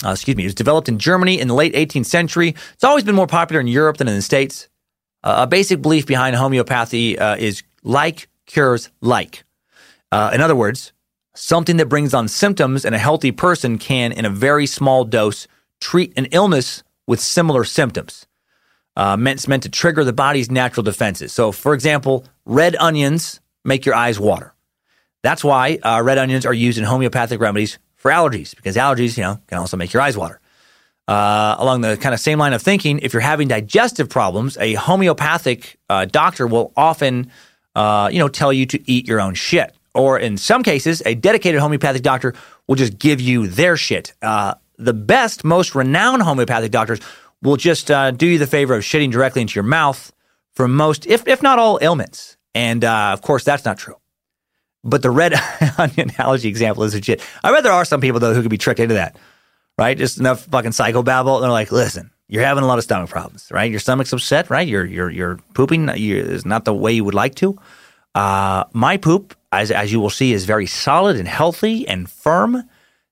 Uh, excuse me, it was developed in Germany in the late 18th century. It's always been more popular in Europe than in the States. Uh, a basic belief behind homeopathy uh, is like cures like. Uh, in other words, something that brings on symptoms in a healthy person can, in a very small dose, treat an illness with similar symptoms uh, meant, meant to trigger the body's natural defenses. So, for example, red onions make your eyes water. That's why uh, red onions are used in homeopathic remedies for allergies, because allergies, you know, can also make your eyes water. Uh, along the kind of same line of thinking, if you're having digestive problems, a homeopathic uh, doctor will often, uh, you know, tell you to eat your own shit. Or in some cases, a dedicated homeopathic doctor will just give you their shit. Uh, the best, most renowned homeopathic doctors will just uh, do you the favor of shitting directly into your mouth for most, if, if not all, ailments. And uh, of course, that's not true. But the red onion allergy example is legit. I bet there are some people, though, who could be tricked into that, right? Just enough fucking psychobabble. And they're like, listen, you're having a lot of stomach problems, right? Your stomach's upset, right? You're, you're, you're pooping is not the way you would like to. Uh, my poop, as, as you will see, is very solid and healthy and firm.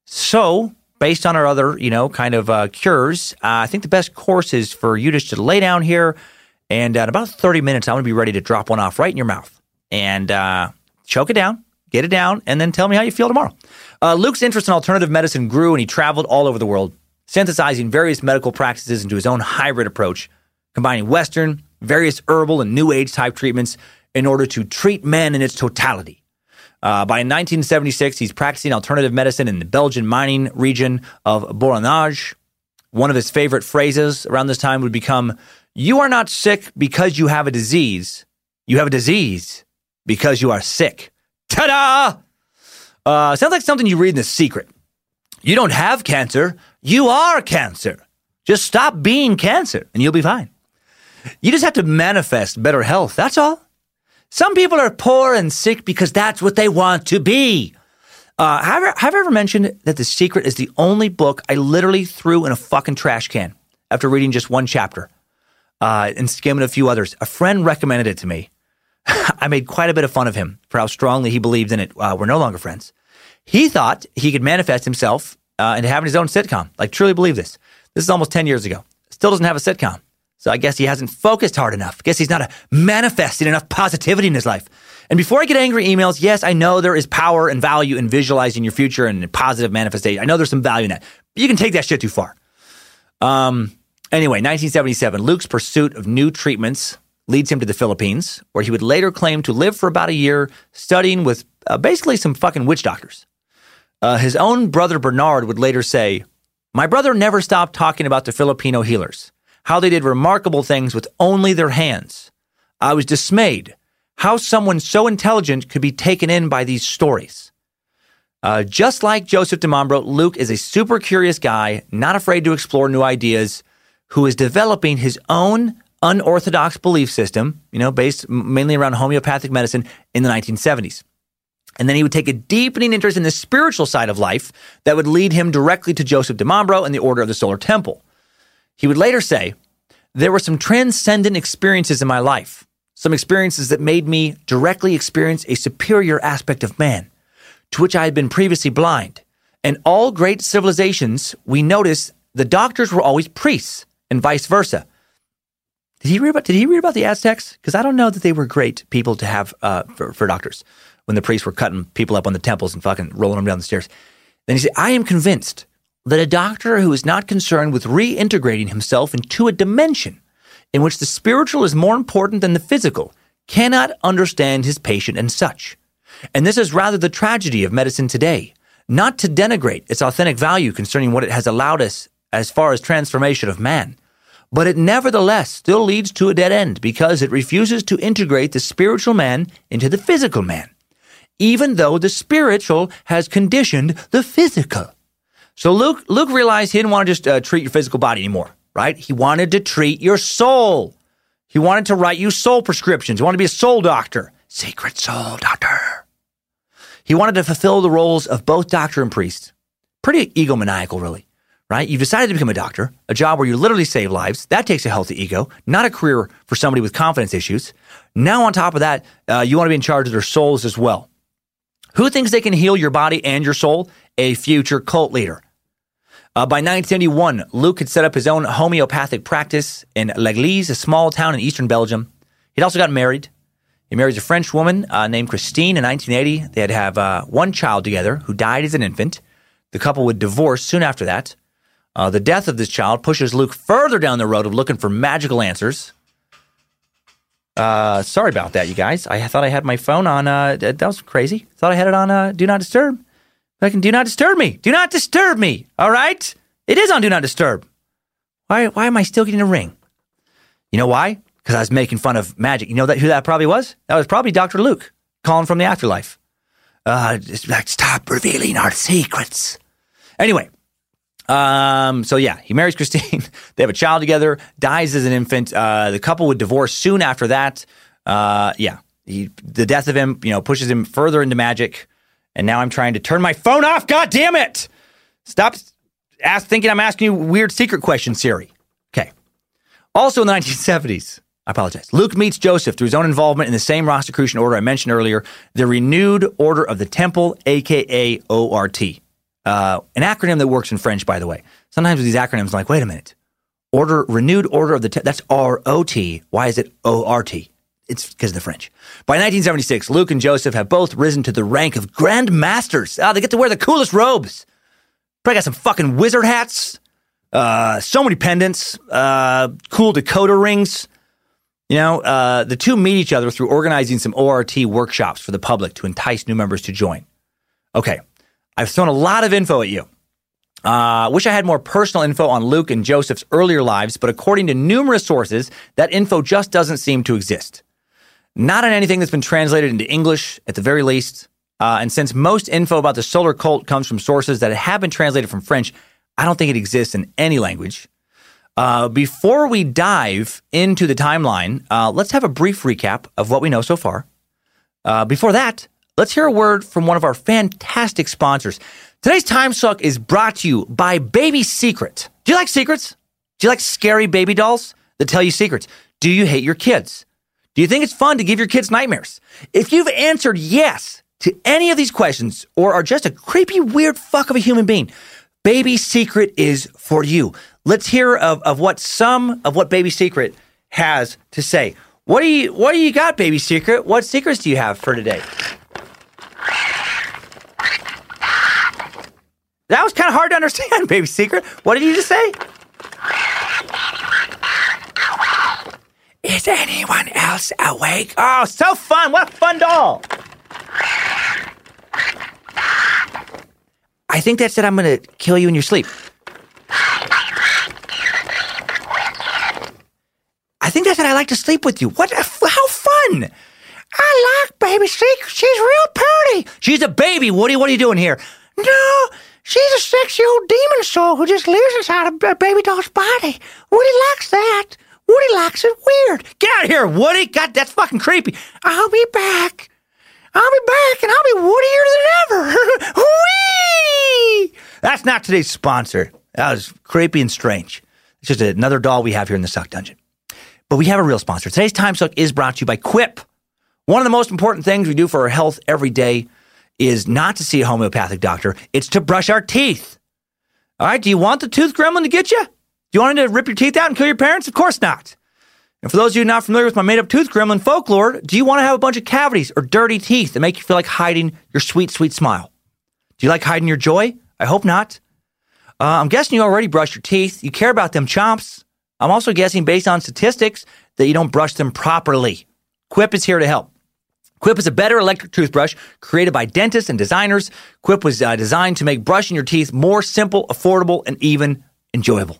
So based on our other, you know, kind of uh, cures, uh, I think the best course is for you just to lay down here, and in about 30 minutes, I'm to be ready to drop one off right in your mouth and uh, choke it down, get it down, and then tell me how you feel tomorrow. Uh, Luc's interest in alternative medicine grew, and he traveled all over the world. synthesizing various medical practices into his own hybrid approach, combining Western, various herbal, and New Age type treatments in order to treat men in its totality. Uh, by 1976, he's practicing alternative medicine in the Belgian mining region of Borinage. One of his favorite phrases around this time would become You are not sick because you have a disease. You have a disease because you are sick. Ta da! Uh, sounds like something you read in The Secret. You don't have cancer, you are cancer. Just stop being cancer and you'll be fine. You just have to manifest better health. That's all. Some people are poor and sick because that's what they want to be. Uh, have, I, have I ever mentioned that The Secret is the only book I literally threw in a fucking trash can after reading just one chapter uh, and skimming a few others? A friend recommended it to me. I made quite a bit of fun of him for how strongly he believed in it. Uh, we're no longer friends. He thought he could manifest himself uh, into having his own sitcom. Like, truly believe this. This is almost 10 years ago. Still doesn't have a sitcom. So I guess he hasn't focused hard enough. Guess he's not manifesting enough positivity in his life. And before I get angry emails, yes, I know there is power and value in visualizing your future and positive manifestation. I know there's some value in that. But you can take that shit too far. Um, anyway, 1977, Luc's pursuit of new treatments leads him to the Philippines, where he would later claim to live for about a year studying with uh, basically some fucking witch doctors. Uh, his own brother Bernard would later say, My brother never stopped talking about the Filipino healers how they did remarkable things with only their hands. I was dismayed how someone so intelligent could be taken in by these stories. Uh, just like Joseph DeMambro, Luc is a super curious guy, not afraid to explore new ideas, who is developing his own unorthodox belief system, you know, based mainly around homeopathic medicine in the 1970s. And then he would take a deepening interest in the spiritual side of life that would lead him directly to Joseph Di Mambro and the Order of the Solar Temple. He would later say, There were some transcendent experiences in my life, some experiences that made me directly experience a superior aspect of man, to which I had been previously blind. In all great civilizations, we notice the doctors were always priests, and vice versa. Did he read about, did he read about the Aztecs? Because I don't know that they were great people to have uh, for, for doctors when the priests were cutting people up on the temples and fucking rolling them down the stairs. Then he said, I am convinced that a doctor who is not concerned with reintegrating himself into a dimension in which the spiritual is more important than the physical cannot understand his patient and such. And this is rather the tragedy of medicine today, not to denigrate its authentic value concerning what it has allowed us as far as transformation of man, but it nevertheless still leads to a dead end because it refuses to integrate the spiritual man into the physical man, even though the spiritual has conditioned the physical. So Luc, Luc realized he didn't want to just uh, treat your physical body anymore, right? He wanted to treat your soul. He wanted to write you soul prescriptions. He wanted to be a soul doctor, secret soul doctor. He wanted to fulfill the roles of both doctor and priest. Pretty egomaniacal, really, right? You've decided to become a doctor, a job where you literally save lives. That takes a healthy ego, not a career for somebody with confidence issues. Now, on top of that, uh, you want to be in charge of their souls as well. Who thinks they can heal your body and your soul? A future cult leader. Uh, by 1971, Luc had set up his own homeopathic practice in L'Église, a small town in eastern Belgium. He'd also got married. He marries a French woman uh, named Christine in 1980. They'd have uh, one child together who died as an infant. The couple would divorce soon after that. Uh, the death of this child pushes Luc further down the road of looking for magical answers. Uh, sorry about that, you guys. I thought I had my phone on. Uh, that was crazy. Thought I had it on Do Not Disturb. Fucking do not disturb me. Do not disturb me. All right? It is on do not disturb. Why, why am I still getting a ring? You know why? Because I was making fun of magic. You know that who that probably was? That was probably Dr. Luc calling from the afterlife. Uh, just like, stop revealing our secrets. Anyway, um, so yeah, he marries Christine. they have a child together, dies as an infant. Uh, the couple would divorce soon after that. Uh, yeah, he, the death of him, you know, pushes him further into magic. And now I'm trying to turn my phone off. God damn it! Stop ask, thinking I'm asking you weird secret questions, Siri. Okay. Also in the 1970s, I apologize. Luc meets Joseph through his own involvement in the same Rosicrucian order I mentioned earlier, the Renewed Order of the Temple, aka ORT. Uh, an acronym that works in French, by the way. Sometimes with these acronyms, like, wait a minute. Order, Renewed Order of the Temple, that's R O T. Why is it O R T? It's because of the French. By 1976, Luc and Joseph have both risen to the rank of Grand Masters. Ah, they get to wear the coolest robes. Probably got some fucking wizard hats. Uh, so many pendants, uh, cool Dakota rings. You know, uh, the two meet each other through organizing some ORT workshops for the public to entice new members to join. Okay, I've thrown a lot of info at you. Uh, wish I had more personal info on Luc and Joseph's earlier lives, but according to numerous sources, that info just doesn't seem to exist. Not on anything that's been translated into English, at the very least. Uh, and since most info about the solar cult comes from sources that have been translated from French, I don't think it exists in any language. Uh, before we dive into the timeline, uh, let's have a brief recap of what we know so far. Uh, before that, let's hear a word from one of our fantastic sponsors. Today's Time Suck is brought to you by Baby Secret. Do you like secrets? Do you like scary baby dolls that tell you secrets? Do you hate your kids? Do you think it's fun to give your kids nightmares? If you've answered yes to any of these questions or are just a creepy, weird fuck of a human being, Baby Secret is for you. Let's hear of, of what some of what Baby Secret has to say. What do you what do you got, Baby Secret? What secrets do you have for today? That was kind of hard to understand, Baby Secret. What did you just say? Is anyone else awake? Oh, so fun. What a fun doll. I think that said I'm going to kill you in your sleep. I think that said I like to sleep with you. What? How fun! I like baby secret. She's real pretty. She's a baby. Woody, what are you doing here? No, she's a sexy old demon soul who just lives inside a baby doll's body. Woody likes that. Woody likes it weird. Get out of here, Woody. God, that's fucking creepy. I'll be back. I'll be back and I'll be woodier than ever. Whee! That's not today's sponsor. That was creepy and strange. It's just another doll we have here in the Suck Dungeon. But we have a real sponsor. Today's Time Suck is brought to you by Quip. One of the most important things we do for our health every day is not to see a homeopathic doctor, it's to brush our teeth. All right, do you want the tooth gremlin to get you? Do you want him to rip your teeth out and kill your parents? Of course not. And for those of you not familiar with my made up tooth gremlin folklore, do you want to have a bunch of cavities or dirty teeth that make you feel like hiding your sweet, sweet smile? Do you like hiding your joy? I hope not. Uh, I'm guessing you already brush your teeth. You care about them chomps. I'm also guessing, based on statistics, that you don't brush them properly. Quip is here to help. Quip is a better electric toothbrush created by dentists and designers. Quip was uh, designed to make brushing your teeth more simple, affordable, and even enjoyable.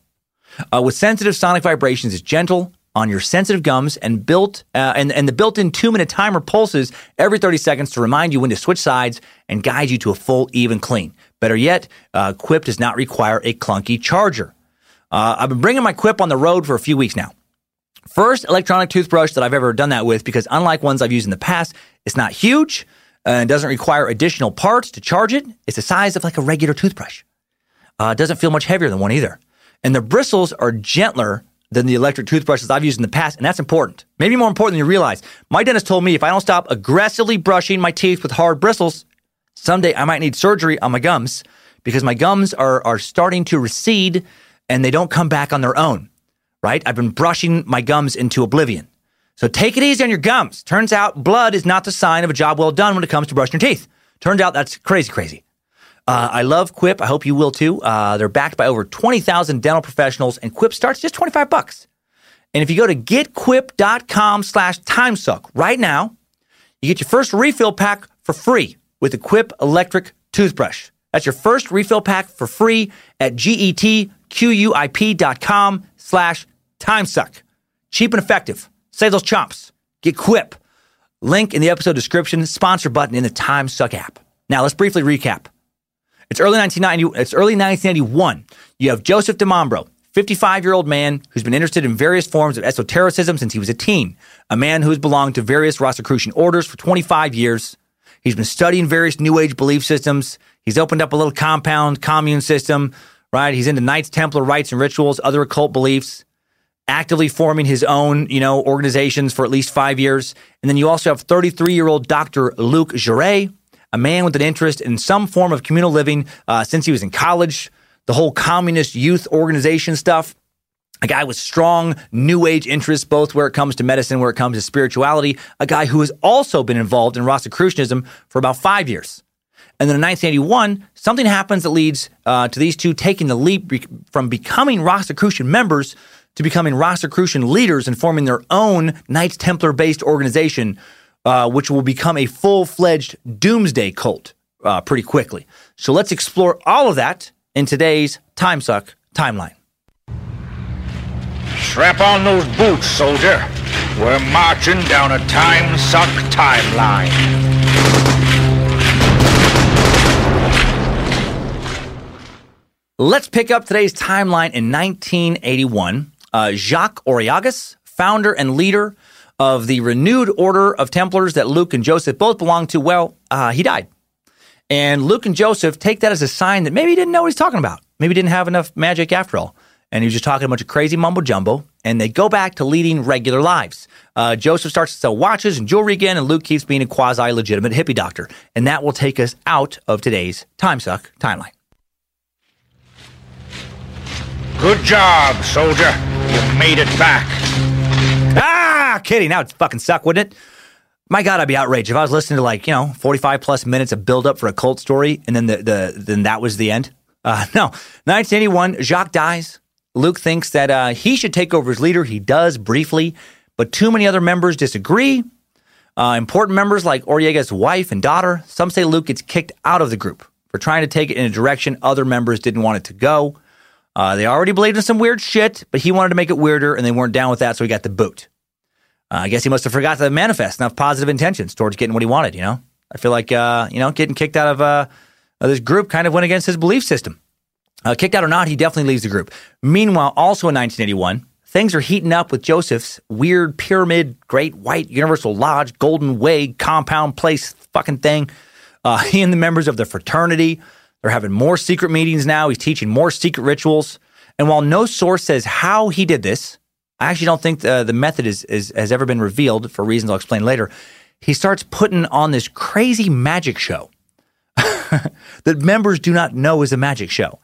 Uh, with sensitive sonic vibrations, it's gentle on your sensitive gums and built uh, and, and the built-in two-minute timer pulses every 30 seconds to remind you when to switch sides and guide you to a full, even clean. Better yet, uh, Quip does not require a clunky charger. Uh, I've been bringing my Quip on the road for a few weeks now. First electronic toothbrush that I've ever done that with because unlike ones I've used in the past, it's not huge and doesn't require additional parts to charge it. It's the size of like a regular toothbrush. Uh, doesn't feel much heavier than one either. And the bristles are gentler than the electric toothbrushes I've used in the past, and that's important. Maybe more important than you realize. My dentist told me if I don't stop aggressively brushing my teeth with hard bristles, someday I might need surgery on my gums because my gums are, are starting to recede and they don't come back on their own right? I've been brushing my gums into oblivion. So take it easy on your gums. Turns out blood is not the sign of a job well done when it comes to brushing your teeth. Turns out that's crazy, crazy. Uh, I love Quip. I hope you will too. Uh, they're backed by over 20,000 dental professionals, and Quip starts just 25 bucks. And if you go to getquip.com slash timesuck right now, you get your first refill pack for free with the Quip electric toothbrush. That's your first refill pack for free at getquip.com slash timesuck. Cheap and effective. Save those chomps. Get Quip. Link in the episode description, sponsor button in the Timesuck app. Now let's briefly recap. It's early 1990, it's early 1991. You have Joseph Di Mambro, 55 year old man who's been interested in various forms of esotericism since he was a teen, a man who's belonged to various Rosicrucian orders for 25 years. He's been studying various New Age belief systems. He's opened up a little compound commune system right? He's into Knights Templar rites and rituals, other occult beliefs, actively forming his own, you know, organizations for at least five years. And then you also have 33 year old Dr. Luc Jouret, a man with an interest in some form of communal living uh, since he was in college, the whole communist youth organization stuff. A guy with strong new age interests, both where it comes to medicine, where it comes to spirituality. A guy who has also been involved in Rosicrucianism for about five years. And then in 1981, something happens that leads uh, to these two taking the leap be- from becoming Rosicrucian members to becoming Rosicrucian leaders and forming their own Knights Templar based organization, uh, which will become a full fledged doomsday cult uh, pretty quickly. So let's explore all of that in today's Time Suck timeline. Strap on those boots, soldier. We're marching down a time suck timeline. Let's pick up today's timeline in 1981. Uh, Jacques Origas, founder and leader of the renewed order of Templars that Luc and Joseph both belonged to, well, uh, he died. And Luc and Joseph take that as a sign that maybe he didn't know what he's talking about. Maybe he didn't have enough magic after all. And he was just talking a bunch of crazy mumbo jumbo. And they go back to leading regular lives. Uh, Joseph starts to sell watches and jewelry again, and Luc keeps being a quasi legitimate hippie doctor. And that will take us out of today's Time Suck timeline. Good job, soldier. You made it back. Ah, kidding. Now it's fucking suck, wouldn't it? My God, I'd be outraged if I was listening to like you know forty five plus minutes of build up for a cult story, and then the, the then that was the end. Uh, no, 1981, Jacques dies. Luc thinks that uh, he should take over as leader. He does briefly, but too many other members disagree. Uh, important members like Oriega's wife and daughter, some say Luc gets kicked out of the group for trying to take it in a direction other members didn't want it to go. Uh, they already believed in some weird shit, but he wanted to make it weirder, and they weren't down with that, so he got the boot. Uh, I guess he must have forgot to manifest enough positive intentions towards getting what he wanted. You know, I feel like uh, you know getting kicked out of, uh, this group kind of went against his belief system. Uh, kicked out or not, he definitely leaves the group. Meanwhile, also in 1981, things are heating up with Joseph's weird pyramid, Great White Universal Lodge, Golden Way compound place fucking thing. Uh, he and the members of the fraternity they're having more secret meetings now. He's teaching more secret rituals. And while no source says how he did this, I actually don't think the, the method is, is, has ever been revealed for reasons I'll explain later. He starts putting on this crazy magic show that members do not know is a magic show.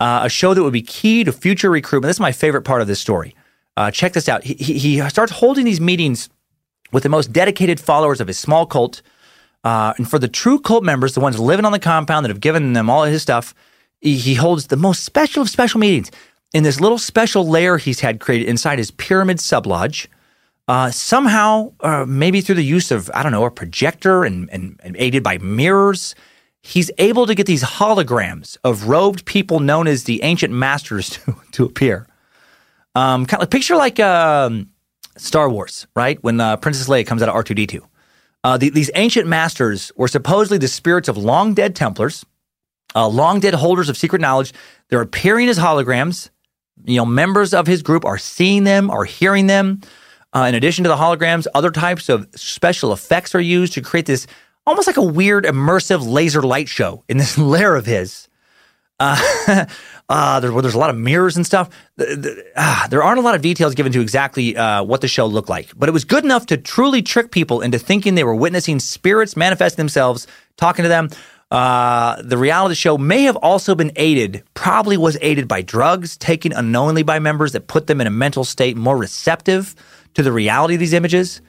Uh, a show that would be key to future recruitment. This is my favorite part of this story. Uh, check this out. He, he, he starts holding these meetings with the most dedicated followers of his small cult uh, and for the true cult members, the ones living on the compound that have given them all his stuff, he, he holds the most special of special meetings in this little special lair he's had created inside his pyramid sublodge. Uh, somehow, uh, maybe through the use of, I don't know, a projector and, and, and, aided by mirrors, he's able to get these holograms of robed people known as the ancient masters to, to appear. Um, kind of like, picture like um, Star Wars, right? When uh, Princess Leia comes out of R2D2. Uh, the, these ancient masters were supposedly the spirits of long dead Templars, uh, long dead holders of secret knowledge. They're appearing as holograms. You know, members of his group are seeing them, are hearing them. Uh, in addition to the holograms, other types of special effects are used to create this almost like a weird immersive laser light show in this lair of his. Uh, uh, there, there's a lot of mirrors and stuff. The, the, uh, there aren't a lot of details given to exactly uh, what the show looked like, but it was good enough to truly trick people into thinking they were witnessing spirits manifesting themselves, talking to them. Uh, the reality show may have also been aided, probably was aided by drugs taken unknowingly by members that put them in a mental state more receptive to the reality of these images.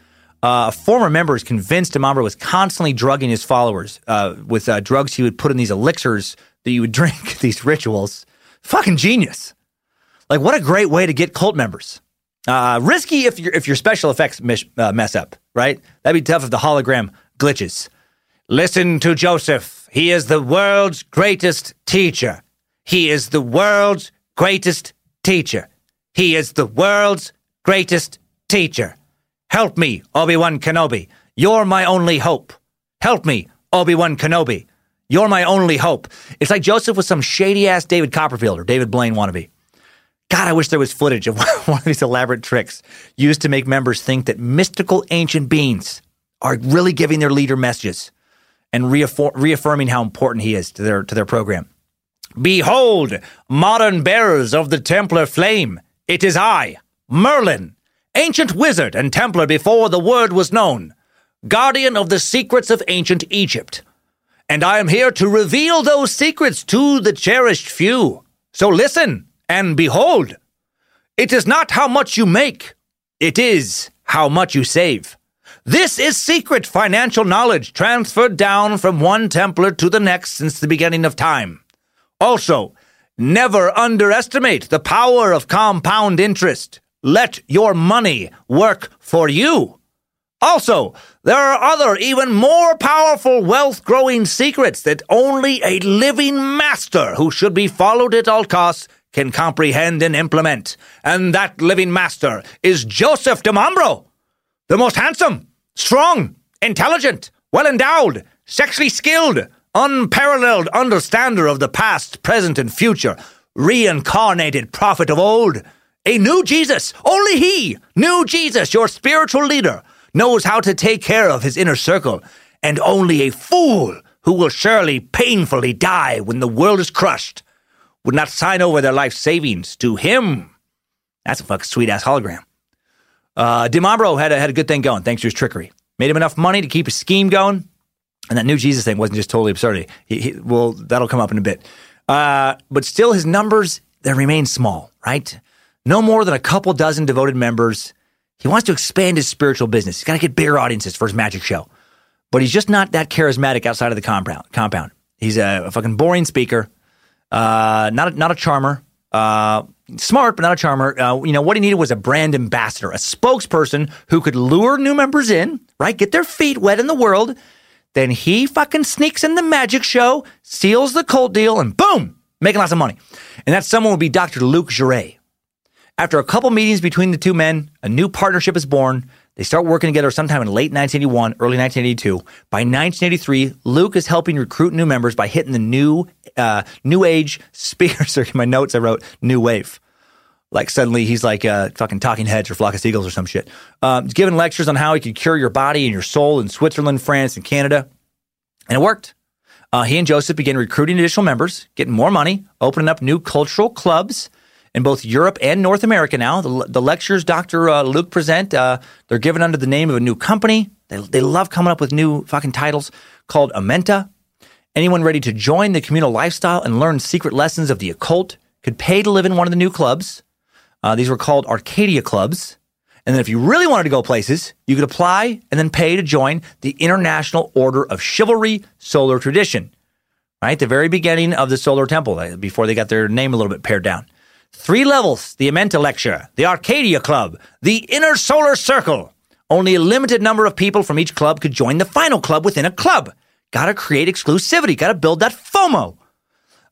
Uh, a former member is convinced Di Mambro was constantly drugging his followers uh, with uh, drugs he would put in these elixirs that you would drink, these rituals. Fucking genius. Like, what a great way to get cult members. Uh, risky if your if your special effects uh, mess up, right? That'd be tough if the hologram glitches. Listen to Joseph. He is the world's greatest teacher. He is the world's greatest teacher. He is the world's greatest teacher. Help me, Obi Wan Kenobi. You're my only hope. Help me, Obi Wan Kenobi. You're my only hope. It's like Joseph was some shady ass David Copperfield or David Blaine wannabe. God, I wish there was footage of one of these elaborate tricks used to make members think that mystical ancient beings are really giving their leader messages and reaffirming how important he is to their to their program. Behold, modern bearers of the Templar flame. It is I, Merlin, ancient wizard and Templar before the word was known, guardian of the secrets of ancient Egypt and I am here to reveal those secrets to the cherished few. So listen and behold. It is not how much you make, it is how much you save. This is secret financial knowledge transferred down from one Templar to the next since the beginning of time. Also, never underestimate the power of compound interest. Let your money work for you. Also, there are other, even more powerful wealth growing secrets that only a living master who should be followed at all costs can comprehend and implement. And that living master is Joseph Di Mambro, the most handsome, strong, intelligent, well endowed, sexually skilled, unparalleled understander of the past, present, and future, reincarnated prophet of old. A new Jesus, only he, new Jesus, your spiritual leader knows how to take care of his inner circle, and only a fool who will surely painfully die when the world is crushed would not sign over their life savings to him. That's a fucking sweet ass hologram. Uh, Di Mambro had a, had a good thing going thanks to his trickery. Made him enough money to keep his scheme going. And that new Jesus thing wasn't just totally absurdity. He, he, well, that'll come up in a bit. Uh, but still, his numbers, they remain small, right? No more than a couple dozen devoted members he wants to expand his spiritual business. He's got to get bigger audiences for his magic show. But he's just not that charismatic outside of the compound. Compound. He's a, a fucking boring speaker. Uh, not a, not a charmer. Uh, smart, but not a charmer. Uh, you know what he needed was a brand ambassador, a spokesperson who could lure new members in, right? Get their feet wet in the world. Then he fucking sneaks in the magic show, seals the cult deal, and boom, making lots of money. And that someone would be Dr. Luc Jouret. After a couple meetings between the two men, a new partnership is born. They start working together sometime in late 1981, early 1982. By 1983, Luc is helping recruit new members by hitting the new, uh, new age speaker circuit. My notes I wrote new wave. Like suddenly he's like uh, fucking talking heads or flock of seagulls or some shit. Um, he's giving lectures on how he could cure your body and your soul in Switzerland, France, and Canada, and it worked. Uh, he and Joseph began recruiting additional members, getting more money, opening up new cultural clubs in both Europe and North America now. The, the lectures Dr. Uh, Luc present, uh, they're given under the name of a new company. They, they love coming up with new fucking titles called Amenta. Anyone ready to join the communal lifestyle and learn secret lessons of the occult could pay to live in one of the new clubs. Uh, these were called Arcadia clubs. And then if you really wanted to go places, you could apply and then pay to join the International Order of Chivalry Solar Tradition, right? The very beginning of the Solar Temple, before they got their name a little bit pared down. Three levels the Amenta Lecture, the Arcadia Club, the Inner Solar Circle. Only a limited number of people from each club could join the final club within a club. Gotta create exclusivity, gotta build that FOMO.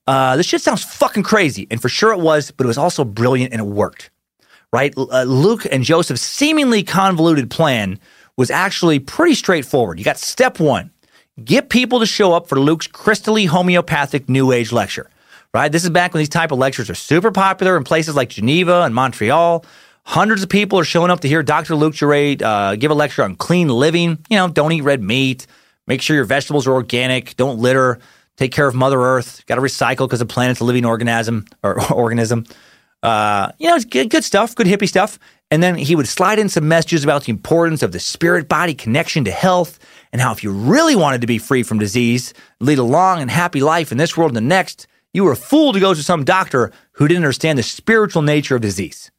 Uh, this shit sounds fucking crazy, and for sure it was, but it was also brilliant and it worked. Right? Uh, Luc and Joseph's seemingly convoluted plan was actually pretty straightforward. You got step one get people to show up for Luc's crystally homeopathic New Age lecture right? This is back when these type of lectures are super popular in places like Geneva and Montreal. Hundreds of people are showing up to hear Dr. Luc Jouret uh, give a lecture on clean living. You know, don't eat red meat. Make sure your vegetables are organic. Don't litter. Take care of Mother Earth. Got to recycle because the planet's a living organism or organism. Uh, you know, it's good, good stuff, good hippie stuff. And then he would slide in some messages about the importance of the spirit body connection to health and how if you really wanted to be free from disease, lead a long and happy life in this world and the next, you were a fool to go to some doctor who didn't understand the spiritual nature of disease.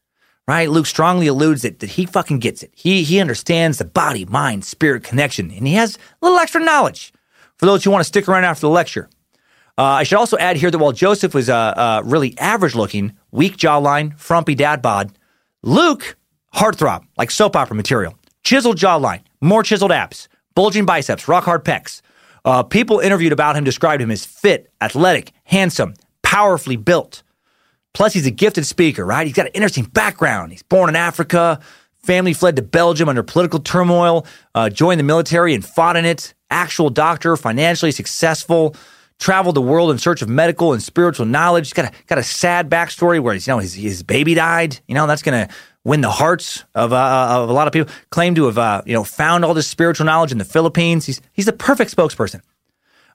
Right? Luc strongly alludes that, that he fucking gets it. He, he understands the body, mind, spirit connection, and he has a little extra knowledge for those who want to stick around after the lecture. Uh, I should also add here that while Joseph was uh, uh, really average looking, weak jawline, frumpy dad bod, Luc, heartthrob, like soap opera material, chiseled jawline, more chiseled abs, bulging biceps, rock hard pecs. Uh, people interviewed about him described him as fit, athletic, handsome, powerfully built. Plus, he's a gifted speaker, right? He's got an interesting background. He's born in Africa. Family fled to Belgium under political turmoil, uh, joined the military and fought in it. Actual doctor, financially successful, traveled the world in search of medical and spiritual knowledge. He's got a, got a sad backstory where he's, you know, his, his baby died. You know, that's to win the hearts of, uh, of a lot of people. Claim to have uh, you know found all this spiritual knowledge in the Philippines. He's he's the perfect spokesperson.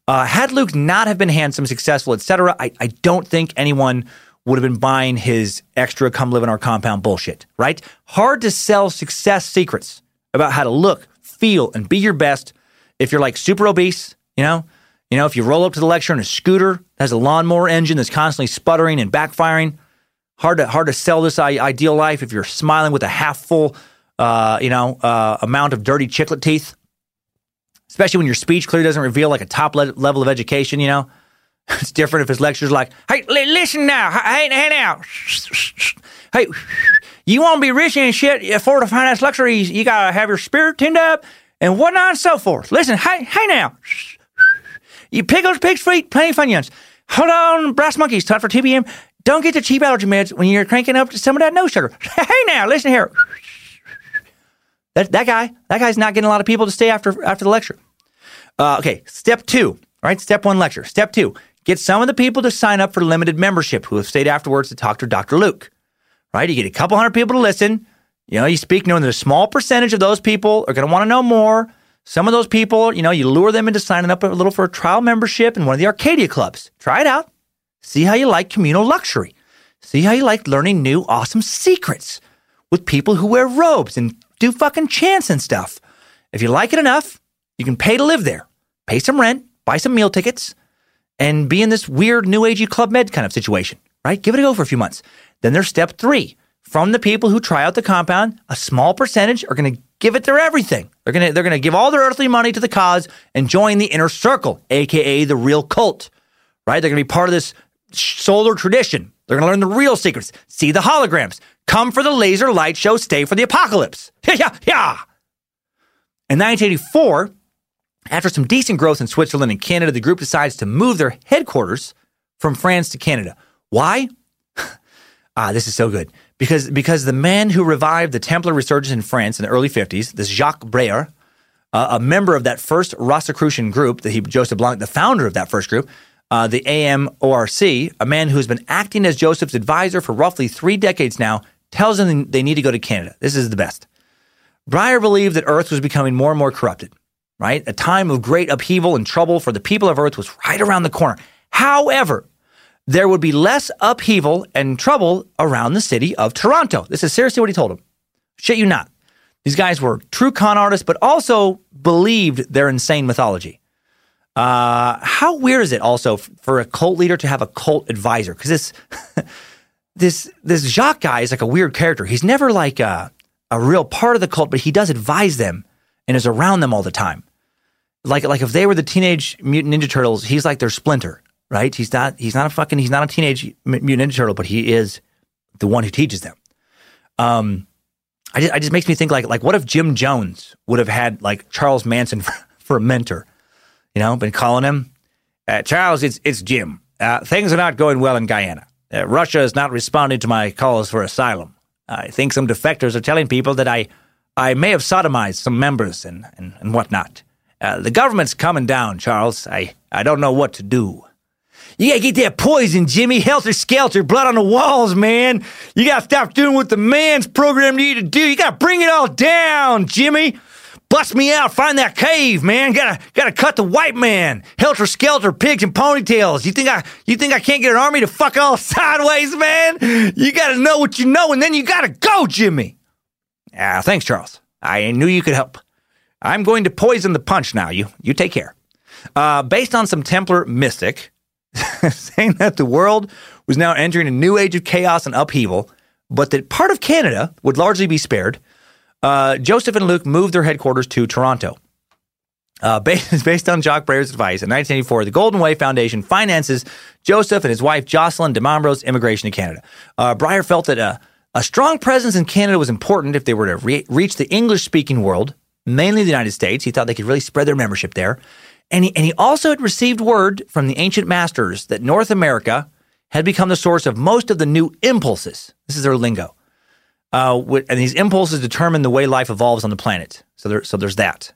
Uh, had Luc not have been handsome, successful, etc., I, I don't think anyone would have been buying his extra come live in our compound bullshit, right? Hard to sell success secrets about how to look, feel, and be your best if you're like super obese, you know? You know, if you roll up to the lecture in a scooter that has a lawnmower engine that's constantly sputtering and backfiring, Hard to hard to sell this ideal life if you're smiling with a half full uh, you know, uh, amount of dirty chiclet teeth, especially when your speech clearly doesn't reveal like a top le- level of education. You know, it's different if his lecture's like, "Hey, li- listen now, hey, hey now, hey." You want to be rich and shit for to finance luxuries, you gotta have your spirit tinned up and whatnot and so forth. Listen, hey, hey now. You pickles, pig's feet, plenty of funyuns. Hold on, brass monkeys, time for TBM. Don't get the cheap allergy meds when you're cranking up some of that no sugar. Hey now, listen here. That, that guy, that guy's not getting a lot of people to stay after after the lecture. Uh, okay, step two, right? Step one lecture. Step two, get some of the people to sign up for limited membership who have stayed afterwards to talk to Dr. Luc, right? You get a couple hundred people to listen. You know, you speak knowing that a small percentage of those people are going to want to know more. Some of those people, you know, you lure them into signing up a little for a trial membership in one of the Arcadia clubs. Try it out. See how you like communal luxury. See how you like learning new awesome secrets with people who wear robes and do fucking chants and stuff. If you like it enough, you can pay to live there. Pay some rent, buy some meal tickets, and be in this weird new agey club med kind of situation, right? Give it a go for a few months. Then there's step three. From the people who try out the compound, a small percentage are going to give it their everything. They're going to they're going to give all their earthly money to the cause and join the inner circle, aka the real cult. Right? They're going to be part of this solar tradition. They're going to learn the real secrets, see the holograms, come for the laser light show, stay for the apocalypse. Yeah, yeah, yeah. In 1984, after some decent growth in Switzerland and Canada, the group decides to move their headquarters from France to Canada. Why? ah, this is so good. Because, because the man who revived the Templar resurgence in France in the early 50s, this Jacques Breyer, uh, a member of that first Rosicrucian group, that he, Joseph Blanc, the founder of that first group, uh, the AMORC, a man who's been acting as Joseph's advisor for roughly three decades now, tells them they need to go to Canada. This is the best. Breyer believed that Earth was becoming more and more corrupted, right? A time of great upheaval and trouble for the people of Earth was right around the corner. However, there would be less upheaval and trouble around the city of Toronto. This is seriously what he told him. Shit you not. These guys were true con artists, but also believed their insane mythology. Uh, how weird is it also for a cult leader to have a cult advisor? Because this, this, this Jacques guy is like a weird character. He's never like a, a real part of the cult, but he does advise them and is around them all the time. Like, like if they were the teenage mutant ninja turtles, he's like their splinter right? He's not he's not a fucking he's not a teenage mutant ninja turtle, but he is the one who teaches them. Um, I just, it just makes me think like like what if Jim Jones would have had like Charles Manson for, for a mentor, you know, been calling him uh, Charles. It's it's Jim. Uh, things are not going well in Guyana. Uh, Russia is not responding to my calls for asylum. I think some defectors are telling people that I I may have sodomized some members and and, and whatnot. Uh, the government's coming down, Charles. I I don't know what to do. You gotta get that poison, Jimmy. Helter skelter, blood on the walls, man. You gotta stop doing what the man's programmed you to do. You gotta bring it all down, Jimmy. Bust me out, find that cave, man. Gotta gotta cut the white man. Helter skelter, pigs and ponytails. You think I you think I can't get an army to fuck all sideways, man? You gotta know what you know, and then you gotta go, Jimmy. Ah, thanks, Charles. I knew you could help. I'm going to poison the punch now. You you take care. Uh, based on some Templar mystic, saying that the world was now entering a new age of chaos and upheaval, but that part of Canada would largely be spared. Uh, Joseph and Luc moved their headquarters to Toronto. Uh, based, based on Jacques Breyer's advice, in 1984, the Golden Way Foundation finances Joseph and his wife Jocelyn Di Mambro's immigration to Canada. Uh, Breyer felt that a, a strong presence in Canada was important if they were to re- reach the English speaking world, mainly the United States. He thought they could really spread their membership there. And he, and he also had received word from the ancient masters that North America had become the source of most of the new impulses. This is their lingo. Uh, and these impulses determine the way life evolves on the planet. So, there, so there's that.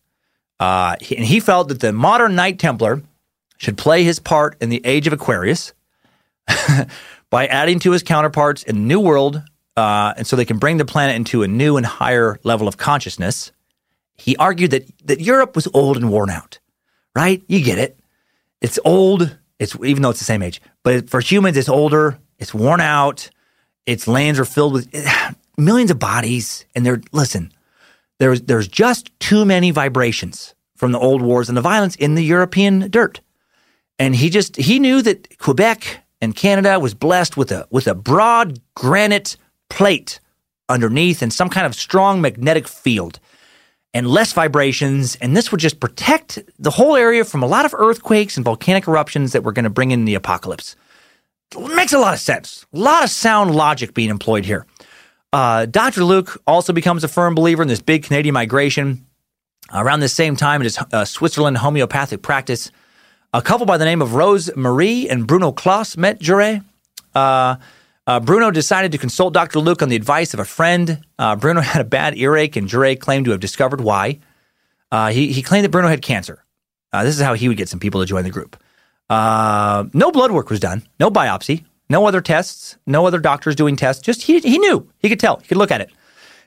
Uh, and he felt that the modern Knight Templar should play his part in the age of Aquarius by adding to his counterparts in the New World, uh, and so they can bring the planet into a new and higher level of consciousness. He argued that, that Europe was old and worn out right? You get it. It's old. It's even though it's the same age, but for humans, it's older. It's worn out. Its lands are filled with millions of bodies, and they're listen. There's there's just too many vibrations from the old wars and the violence in the European dirt, and he just he knew that Quebec and Canada was blessed with a with a broad granite plate underneath and some kind of strong magnetic field and less vibrations. And this would just protect the whole area from a lot of earthquakes and volcanic eruptions that were going to bring in the apocalypse. It makes a lot of sense. A lot of sound logic being employed here. Uh, Dr. Luc also becomes a firm believer in this big Canadian migration. Around the same time, it is uh, Switzerland homeopathic practice. A couple by the name of Rose Marie and Bruno Klaus met Jouret. Uh, uh, Bruno decided to consult Dr. Luc on the advice of a friend. Uh, Bruno had a bad earache, and Jouret claimed to have discovered why. He, he claimed that Bruno had cancer. This is how he would get some people to join the group. No blood work was done, no biopsy, no other tests, no other doctors doing tests. Just he, he knew, he could tell, he could look at it.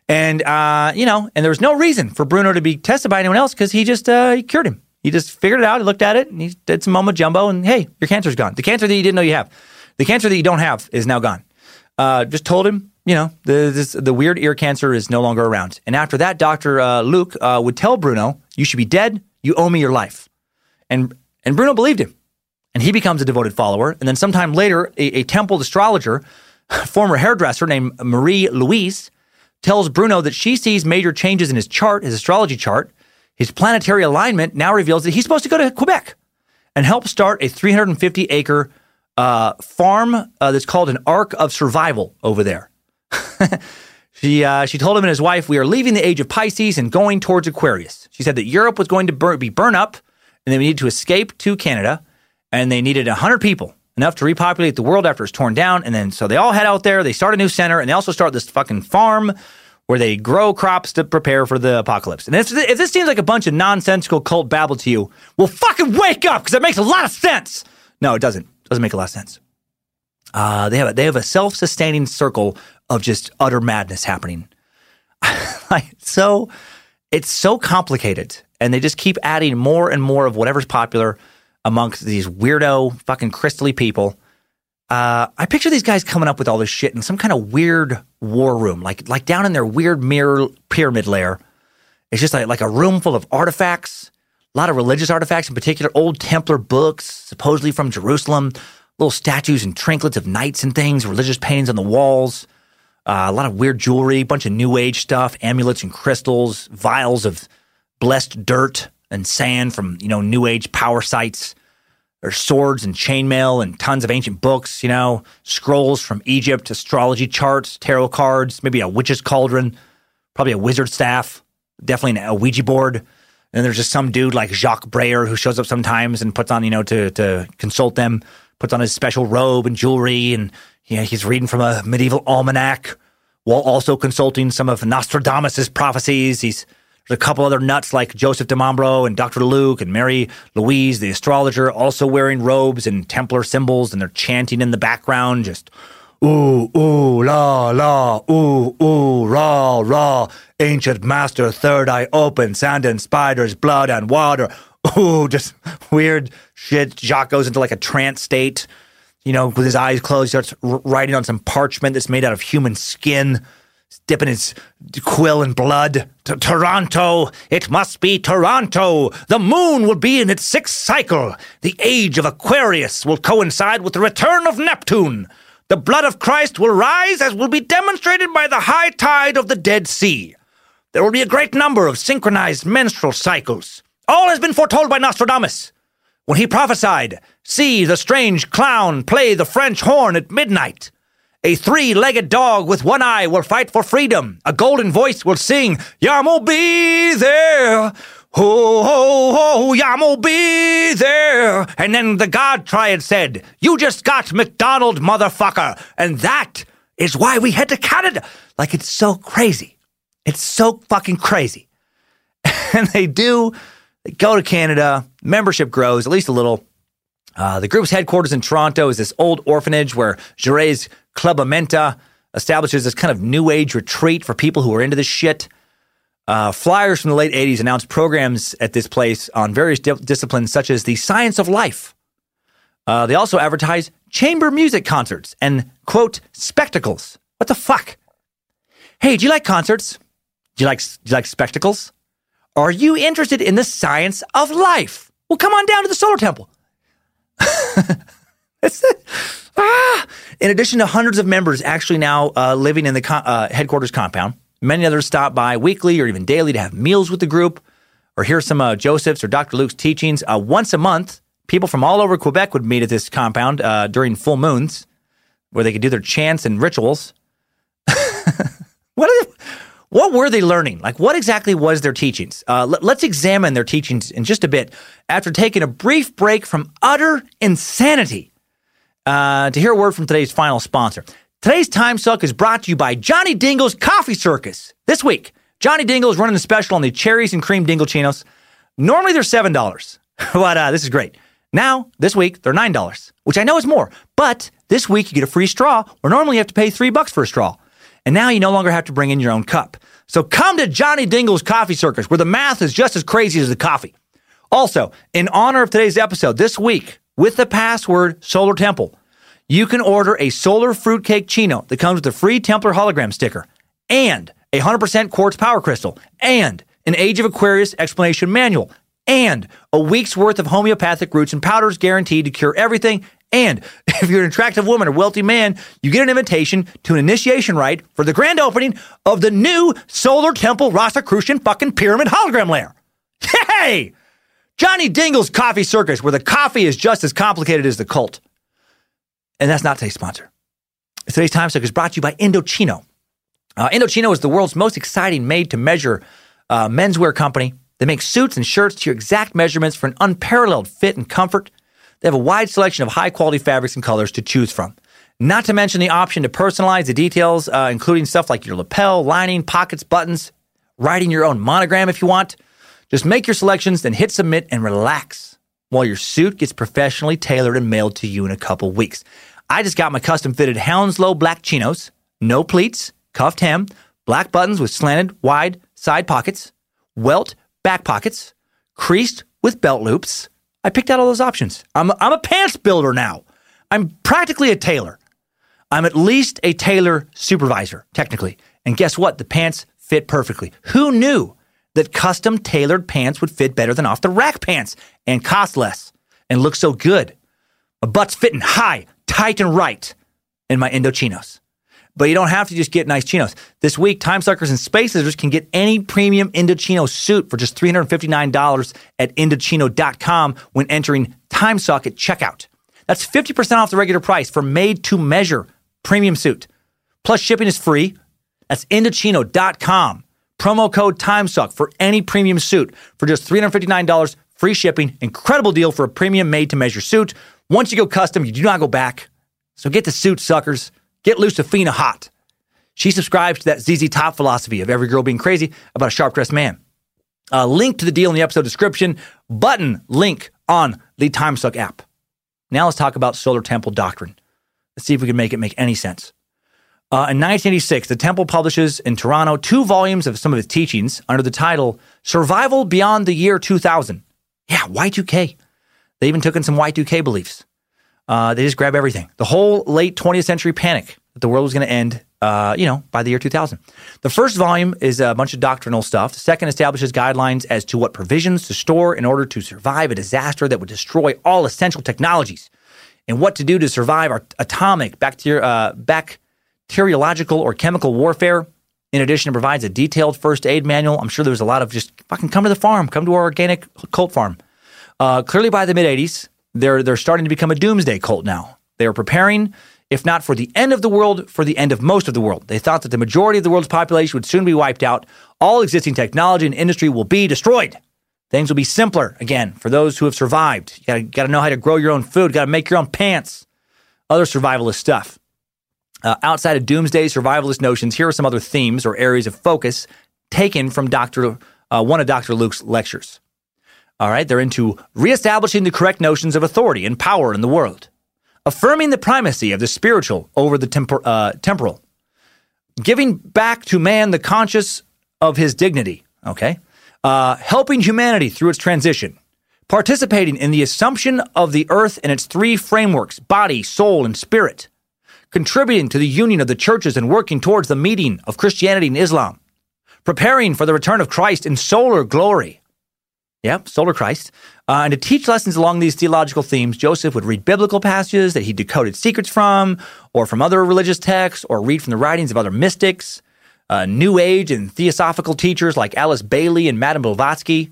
And, uh, you know, and there was no reason for Bruno to be tested by anyone else because he just he cured him. He just figured it out, he looked at it, and he did some mumbo jumbo, and hey, your cancer's gone. The cancer that you didn't know you have. The cancer that you don't have is now gone. Uh, just told him, you know, the, this, the weird ear cancer is no longer around. And after that, Dr. Uh, Luc uh, would tell Bruno, you should be dead. You owe me your life. And, and Bruno believed him. And he becomes a devoted follower. And then sometime later, a, a temple astrologer, former hairdresser named Marie Louise, tells Bruno that she sees major changes in his chart, his astrology chart. His planetary alignment now reveals that he's supposed to go to Quebec and help start a 350 acre uh, farm uh, that's called an Ark of Survival over there. she uh, she told him and his wife, "We are leaving the age of Pisces and going towards Aquarius." She said that Europe was going to bur- be burned up, and that we needed to escape to Canada, and they needed hundred people, enough to repopulate the world after it's torn down. And then so they all head out there. They start a new center, and they also start this fucking farm where they grow crops to prepare for the apocalypse. And if, if this seems like a bunch of nonsensical cult babble to you, well, fucking wake up because it makes a lot of sense. No, it doesn't. It Doesn't make a lot of sense. Uh, they have a, they have a self sustaining circle of just utter madness happening. like, so it's so complicated, and they just keep adding more and more of whatever's popular amongst these weirdo fucking crystally people. Uh, I picture these guys coming up with all this shit in some kind of weird war room, like like down in their weird mirror pyramid lair. It's just like like a room full of artifacts a lot of religious artifacts, in particular, old Templar books, supposedly from Jerusalem, little statues and trinkets of knights and things, religious paintings on the walls, uh, a lot of weird jewelry, a bunch of New Age stuff, amulets and crystals, vials of blessed dirt and sand from you know New Age power sites. There's swords and chainmail and tons of ancient books, you know, scrolls from Egypt, astrology charts, tarot cards, maybe a witch's cauldron, probably a wizard staff, definitely a Ouija board. And there's just some dude like Jacques Breyer who shows up sometimes and puts on, you know, to to consult them, puts on his special robe and jewelry, and you know, he's reading from a medieval almanac while also consulting some of Nostradamus' prophecies. He's there's a couple other nuts like Joseph Di Mambro and Dr. Luc and Mary Louise, the astrologer, also wearing robes and Templar symbols, and they're chanting in the background, just Ooh, ooh, la, la, ooh, ooh, rah, rah. Ancient master, third eye open, sand and spiders, blood and water. Ooh, just weird shit. Jacques goes into like a trance state, you know, with his eyes closed. He starts writing on some parchment that's made out of human skin, dipping his quill in blood. T- Toronto, it must be Toronto. The moon will be in its sixth cycle. The age of Aquarius will coincide with the return of Neptune. The blood of Christ will rise as will be demonstrated by the high tide of the Dead Sea. There will be a great number of synchronized menstrual cycles. All has been foretold by Nostradamus. When he prophesied, See the strange clown play the French horn at midnight. A three legged dog with one eye will fight for freedom. A golden voice will sing, Yamo be there. Ho, ho, ho, Yamo be there. And then the God Triad said, You just got McDonald, motherfucker. And that is why we head to Canada. Like, it's so crazy. It's so fucking crazy. and they do they go to Canada, membership grows at least a little. Uh, the group's headquarters in Toronto is this old orphanage where Jouret's Club Amenta establishes this kind of new age retreat for people who are into this shit. Uh, flyers from the late 80s announced programs at this place on various di- disciplines such as the science of life. Uh, they also advertise chamber music concerts and, quote, spectacles. What the fuck? Hey, do you like concerts? Do you like, do you like spectacles? Are you interested in the science of life? Well, come on down to the solar temple. ah! In addition to hundreds of members actually now uh, living in the co- uh, headquarters compound, many others stop by weekly or even daily to have meals with the group or hear some uh, Joseph's or Dr. Luc's teachings. Uh, once a month, people from all over Quebec would meet at this compound uh, during full moons where they could do their chants and rituals. what, they, what were they learning? Like, what exactly was their teachings? Uh, let, let's examine their teachings in just a bit after taking a brief break from utter insanity uh, to hear a word from today's final sponsor. Today's Time Suck is brought to you by Johnny Dingle's Coffee Circus. This week, Johnny Dingle is running a special on the cherries and cream Dingle Chinos. Normally they're $7, but uh, this is great. Now, this week, they're $9, which I know is more, but this week you get a free straw where normally you have to pay 3 bucks for a straw. And now you no longer have to bring in your own cup. So come to Johnny Dingle's Coffee Circus where the math is just as crazy as the coffee. Also, in honor of today's episode, this week, with the password Solar Temple, you can order a solar fruitcake chino that comes with a free Templar hologram sticker and a 100% quartz power crystal and an Age of Aquarius explanation manual and a week's worth of homeopathic roots and powders guaranteed to cure everything. And if you're an attractive woman or wealthy man, you get an invitation to an initiation rite for the grand opening of the new Solar Temple Rosicrucian fucking pyramid hologram lair. Hey! Johnny Dingle's Coffee Circus, where the coffee is just as complicated as the cult. And that's not today's sponsor. Today's time suck is brought to you by Indochino. Uh, Indochino is the world's most exciting made to measure uh, menswear company. They make suits and shirts to your exact measurements for an unparalleled fit and comfort. They have a wide selection of high quality fabrics and colors to choose from. Not to mention the option to personalize the details, uh, including stuff like your lapel, lining, pockets, buttons, writing your own monogram if you want. Just make your selections, then hit submit and relax while your suit gets professionally tailored and mailed to you in a couple weeks. I just got my custom fitted Hounslow black chinos, no pleats, cuffed hem, black buttons with slanted wide side pockets, welt back pockets, creased with belt loops. I picked out all those options. I'm, I'm a pants builder now. I'm practically a tailor. I'm at least a tailor supervisor, technically. And guess what? The pants fit perfectly. Who knew that custom tailored pants would fit better than off the rack pants and cost less and look so good? My butt's fitting high, tight, and right in my Indochinos. But you don't have to just get nice chinos. This week, Time Suckers and Space Scissors can get any premium Indochino suit for just $359 at Indochino.com when entering TimeSuck at checkout. That's 50% off the regular price for made to measure premium suit. Plus, shipping is free. That's Indochino.com. Promo code TimeSuck for any premium suit for just $359, free shipping. Incredible deal for a premium made to measure suit. Once you go custom, you do not go back. So get the suit, suckers. Get Lucifina hot. She subscribes to that ZZ Top philosophy of every girl being crazy about a sharp dressed man. Uh, link to the deal in the episode description. Button link on the TimeSuck app. Now let's talk about Solar Temple doctrine. Let's see if we can make it make any sense. Uh, in 1986, the Temple publishes in Toronto two volumes of some of his teachings under the title Survival Beyond the Year 2000. Yeah, Y2K. They even took in some Y2K beliefs. Uh, they just grab everything. The whole late 20th century panic that the world was going to end, uh, you know, by the year 2000. The first volume is a bunch of doctrinal stuff. The second establishes guidelines as to what provisions to store in order to survive a disaster that would destroy all essential technologies and what to do to survive our atomic, bacteri- uh, bacteriological, or chemical warfare. In addition, it provides a detailed first aid manual. I'm sure there was a lot of just fucking come to the farm, come to our organic cult farm. Uh, clearly, by the mid 80s, they're they're starting to become a doomsday cult now. They are preparing, if not for the end of the world, for the end of most of the world. They thought that the majority of the world's population would soon be wiped out. All existing technology and industry will be destroyed. Things will be simpler again for those who have survived. You got to know how to grow your own food. Got to make your own pants. Other survivalist stuff. Uh, outside of doomsday survivalist notions, here are some other themes or areas of focus taken from Dr. Uh, one of Dr. Luc's lectures. All right, they're into reestablishing the correct notions of authority and power in the world, affirming the primacy of the spiritual over the tempor- uh, temporal, giving back to man the conscious of his dignity. Okay, uh, helping humanity through its transition, participating in the assumption of the earth and its three frameworks body, soul, and spirit, contributing to the union of the churches and working towards the meeting of Christianity and Islam, preparing for the return of Christ in solar glory Yep, solar Christ. Uh, and to teach lessons along these theological themes, Joseph would read biblical passages that he decoded secrets from, or from other religious texts, or read from the writings of other mystics, uh, New Age and theosophical teachers like Alice Bailey and Madame Blavatsky.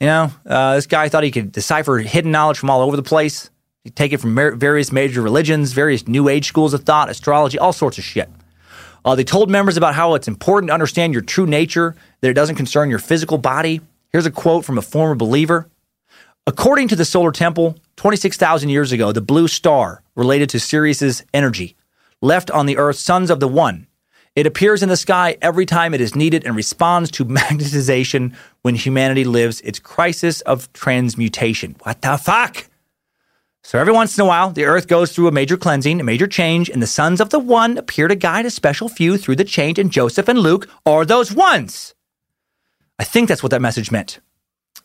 You know, uh, this guy thought he could decipher hidden knowledge from all over the place. He'd take it from various major religions, various New Age schools of thought, astrology, all sorts of shit. Uh, they told members about how it's important to understand your true nature, that it doesn't concern your physical body. Here's a quote from a former believer. According to the solar temple, 26,000 years ago, the blue star related to Sirius's energy left on the earth sons of the one. It appears in the sky every time it is needed and responds to magnetization when humanity lives its crisis of transmutation. What the fuck? So every once in a while, the earth goes through a major cleansing, a major change, and the sons of the one appear to guide a special few through the change, and Joseph and Luc are those ones. I think that's what that message meant.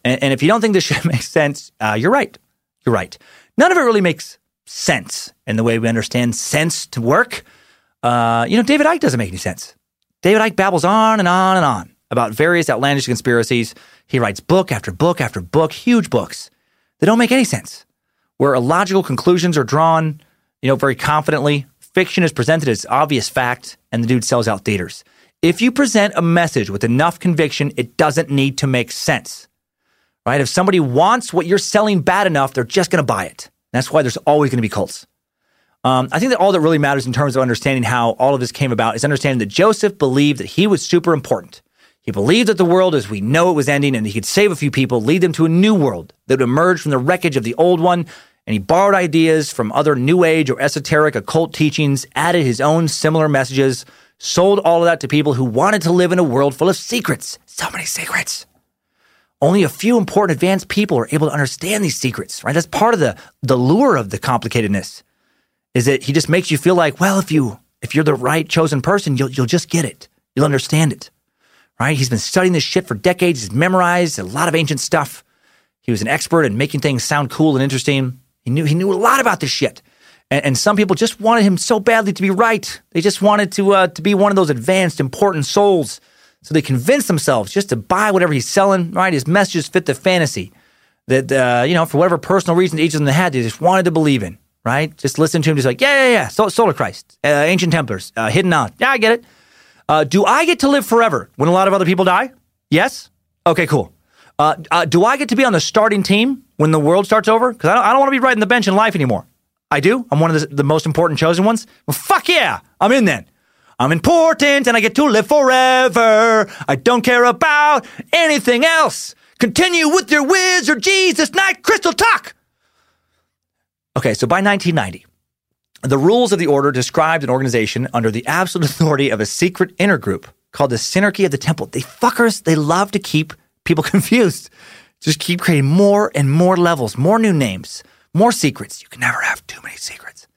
And, and if you don't think this shit makes sense, uh, you're right. You're right. None of it really makes sense in the way we understand sense to work. Uh, you know, David Icke doesn't make any sense. David Icke babbles on and on and on about various outlandish conspiracies. He writes book after book after book, huge books that don't make any sense, where illogical conclusions are drawn, you know, very confidently. Fiction is presented as obvious fact, and the dude sells out theaters. If you present a message with enough conviction, it doesn't need to make sense right? If somebody wants what you're selling bad enough, they're just going to buy it. That's why there's always going to be cults. Um, I think that all that really matters in terms of understanding how all of this came about is understanding that Joseph believed that he was super important. He believed that the world as we know it was ending and he could save a few people, lead them to a new world that would emerge from the wreckage of the old one. And he borrowed ideas from other new age or esoteric occult teachings, added his own similar messages, sold all of that to people who wanted to live in a world full of secrets. So many secrets. Only a few important advanced people are able to understand these secrets, right? That's part of the the lure of the complicatedness. Is that he just makes you feel like, well, if you if you're the right chosen person, you'll you'll just get it. You'll understand it. Right? He's been studying this shit for decades. He's memorized a lot of ancient stuff. He was an expert in making things sound cool and interesting. He knew he knew a lot about this shit. And, and some people just wanted him so badly to be right. They just wanted to uh, to be one of those advanced, important souls so they convinced themselves just to buy whatever he's selling, right? His messages fit the fantasy that, uh, you know, for whatever personal reason each of them had, they just wanted to believe in, right? Just listen to him, just like, yeah, yeah, yeah, Solar Christ, uh, Ancient Templars, uh, Hidden Knowledge. Yeah, I get it. Uh, do I get to live forever when a lot of other people die? Yes? Okay, cool. Uh, uh, do I get to be on the starting team when the world starts over? Because I don't, don't want to be riding the bench in life anymore. I do. I'm one of the, the most important chosen ones. Well, fuck yeah, I'm in then. I'm important and I get to live forever. I don't care about anything else. Continue with your wizard Jesus night crystal talk. Okay, so by 1990, the rules of the order described an organization under the absolute authority of a secret inner group called the Synarchy of the Temple. They fuckers, they love to keep people confused. Just keep creating more and more levels, more new names, more secrets. You can never have too many secrets.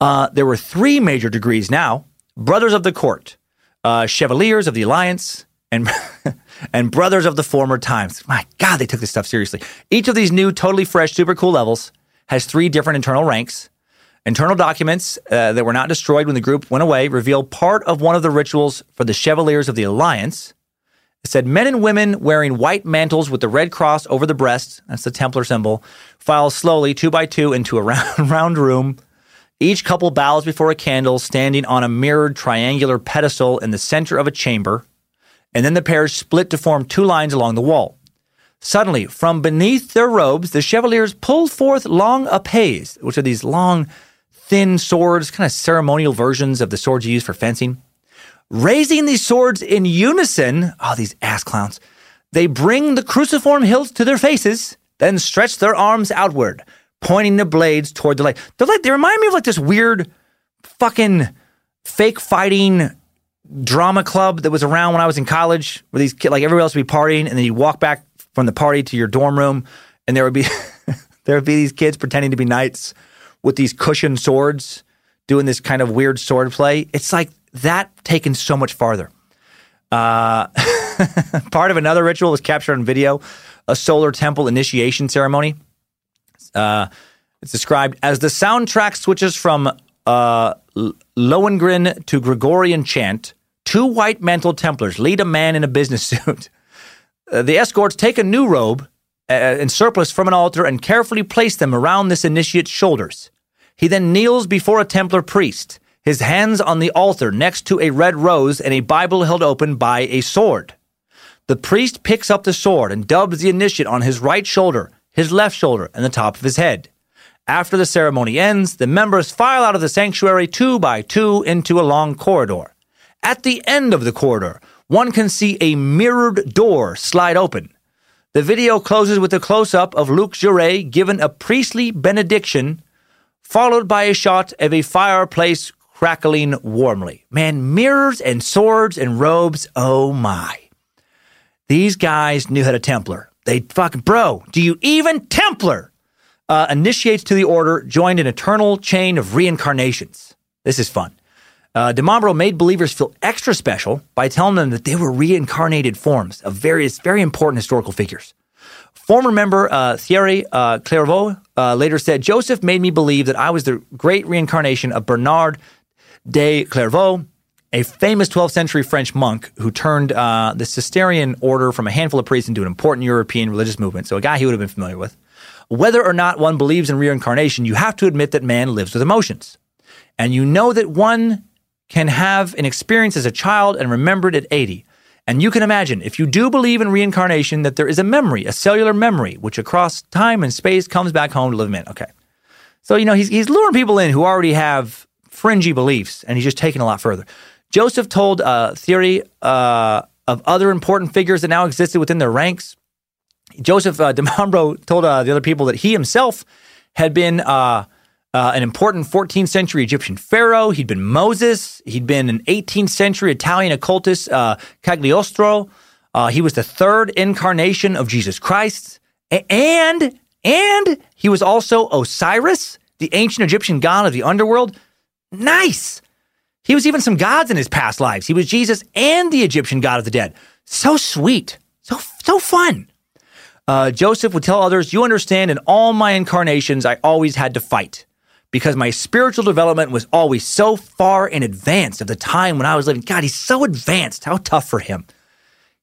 Uh, there were three major degrees now brothers of the court, uh, chevaliers of the alliance, and and brothers of the former times. My God, they took this stuff seriously. Each of these new, totally fresh, super cool levels has three different internal ranks. Internal documents uh, that were not destroyed when the group went away reveal part of one of the rituals for the Chevaliers of the Alliance. It said men and women wearing white mantles with the red cross over the breast, that's the Templar symbol, file slowly, two by two, into a round, round room each couple bows before a candle standing on a mirrored triangular pedestal in the center of a chamber, and then the pairs split to form two lines along the wall. Suddenly, from beneath their robes, the chevaliers pull forth long épées, which are these long, thin swords, kind of ceremonial versions of the swords you use for fencing. Raising these swords in unison, oh, these ass clowns, they bring the cruciform hilts to their faces, then stretch their arms outward, pointing the blades toward the light. They're like they remind me of like this weird fucking fake fighting drama club that was around when I was in college, where these kids, like everybody else would be partying, and then you'd walk back from the party to your dorm room, and there would be there would be these kids pretending to be knights with these cushioned swords, doing this kind of weird sword play. It's like that taken so much farther. Uh, part of another ritual was captured on video, a solar temple initiation ceremony. Uh, it's described as the soundtrack switches from uh, Lohengrin to Gregorian chant. Two white mantled Templars lead a man in a business suit. Uh, the escorts take a new robe uh, in surplice from an altar and carefully place them around this initiate's shoulders. He then kneels before a Templar priest, his hands on the altar next to a red rose and a Bible held open by a sword. The priest picks up the sword and dubs the initiate on his right shoulder, his left shoulder, and the top of his head. After the ceremony ends, the members file out of the sanctuary two by two into a long corridor. At the end of the corridor, one can see a mirrored door slide open. The video closes with a close up of Luc Jouret given a priestly benediction, followed by a shot of a fireplace crackling warmly. Man, mirrors and swords and robes, oh my. These guys knew how to Templar. They fucking, bro, do you even Templar? uh, initiates to the order, joined an eternal chain of reincarnations. This is fun. Uh, Di Mambro made believers feel extra special by telling them that they were reincarnated forms of various very important historical figures. Former member uh, Thierry uh, Clairvaux uh, later said, Joseph made me believe that I was the great reincarnation of Bernard de Clairvaux, a famous 12th century French monk who turned uh, the Cistercian order from a handful of priests into an important European religious movement. So, a guy he would have been familiar with. Whether or not one believes in reincarnation, you have to admit that man lives with emotions. And you know that one can have an experience as a child and remember it at 80. And you can imagine, if you do believe in reincarnation, that there is a memory, a cellular memory, which across time and space comes back home to live in. Okay. So, you know, he's, he's luring people in who already have fringy beliefs, and he's just taking a lot further. Joseph told a theory uh, of other important figures that now existed within their ranks. Joseph uh, Di Mambro told uh, the other people that he himself had been uh, uh, an important 14th century Egyptian pharaoh. He'd been Moses. He'd been an 18th century Italian occultist, uh, Cagliostro. Uh, he was the third incarnation of Jesus Christ. A- and, and he was also Osiris, the ancient Egyptian god of the underworld. Nice. He was even some gods in his past lives. He was Jesus and the Egyptian god of the dead. So sweet. So, so fun. Uh, Joseph would tell others, You understand, in all my incarnations, I always had to fight because my spiritual development was always so far in advance of the time when I was living. God, he's so advanced. How tough for him.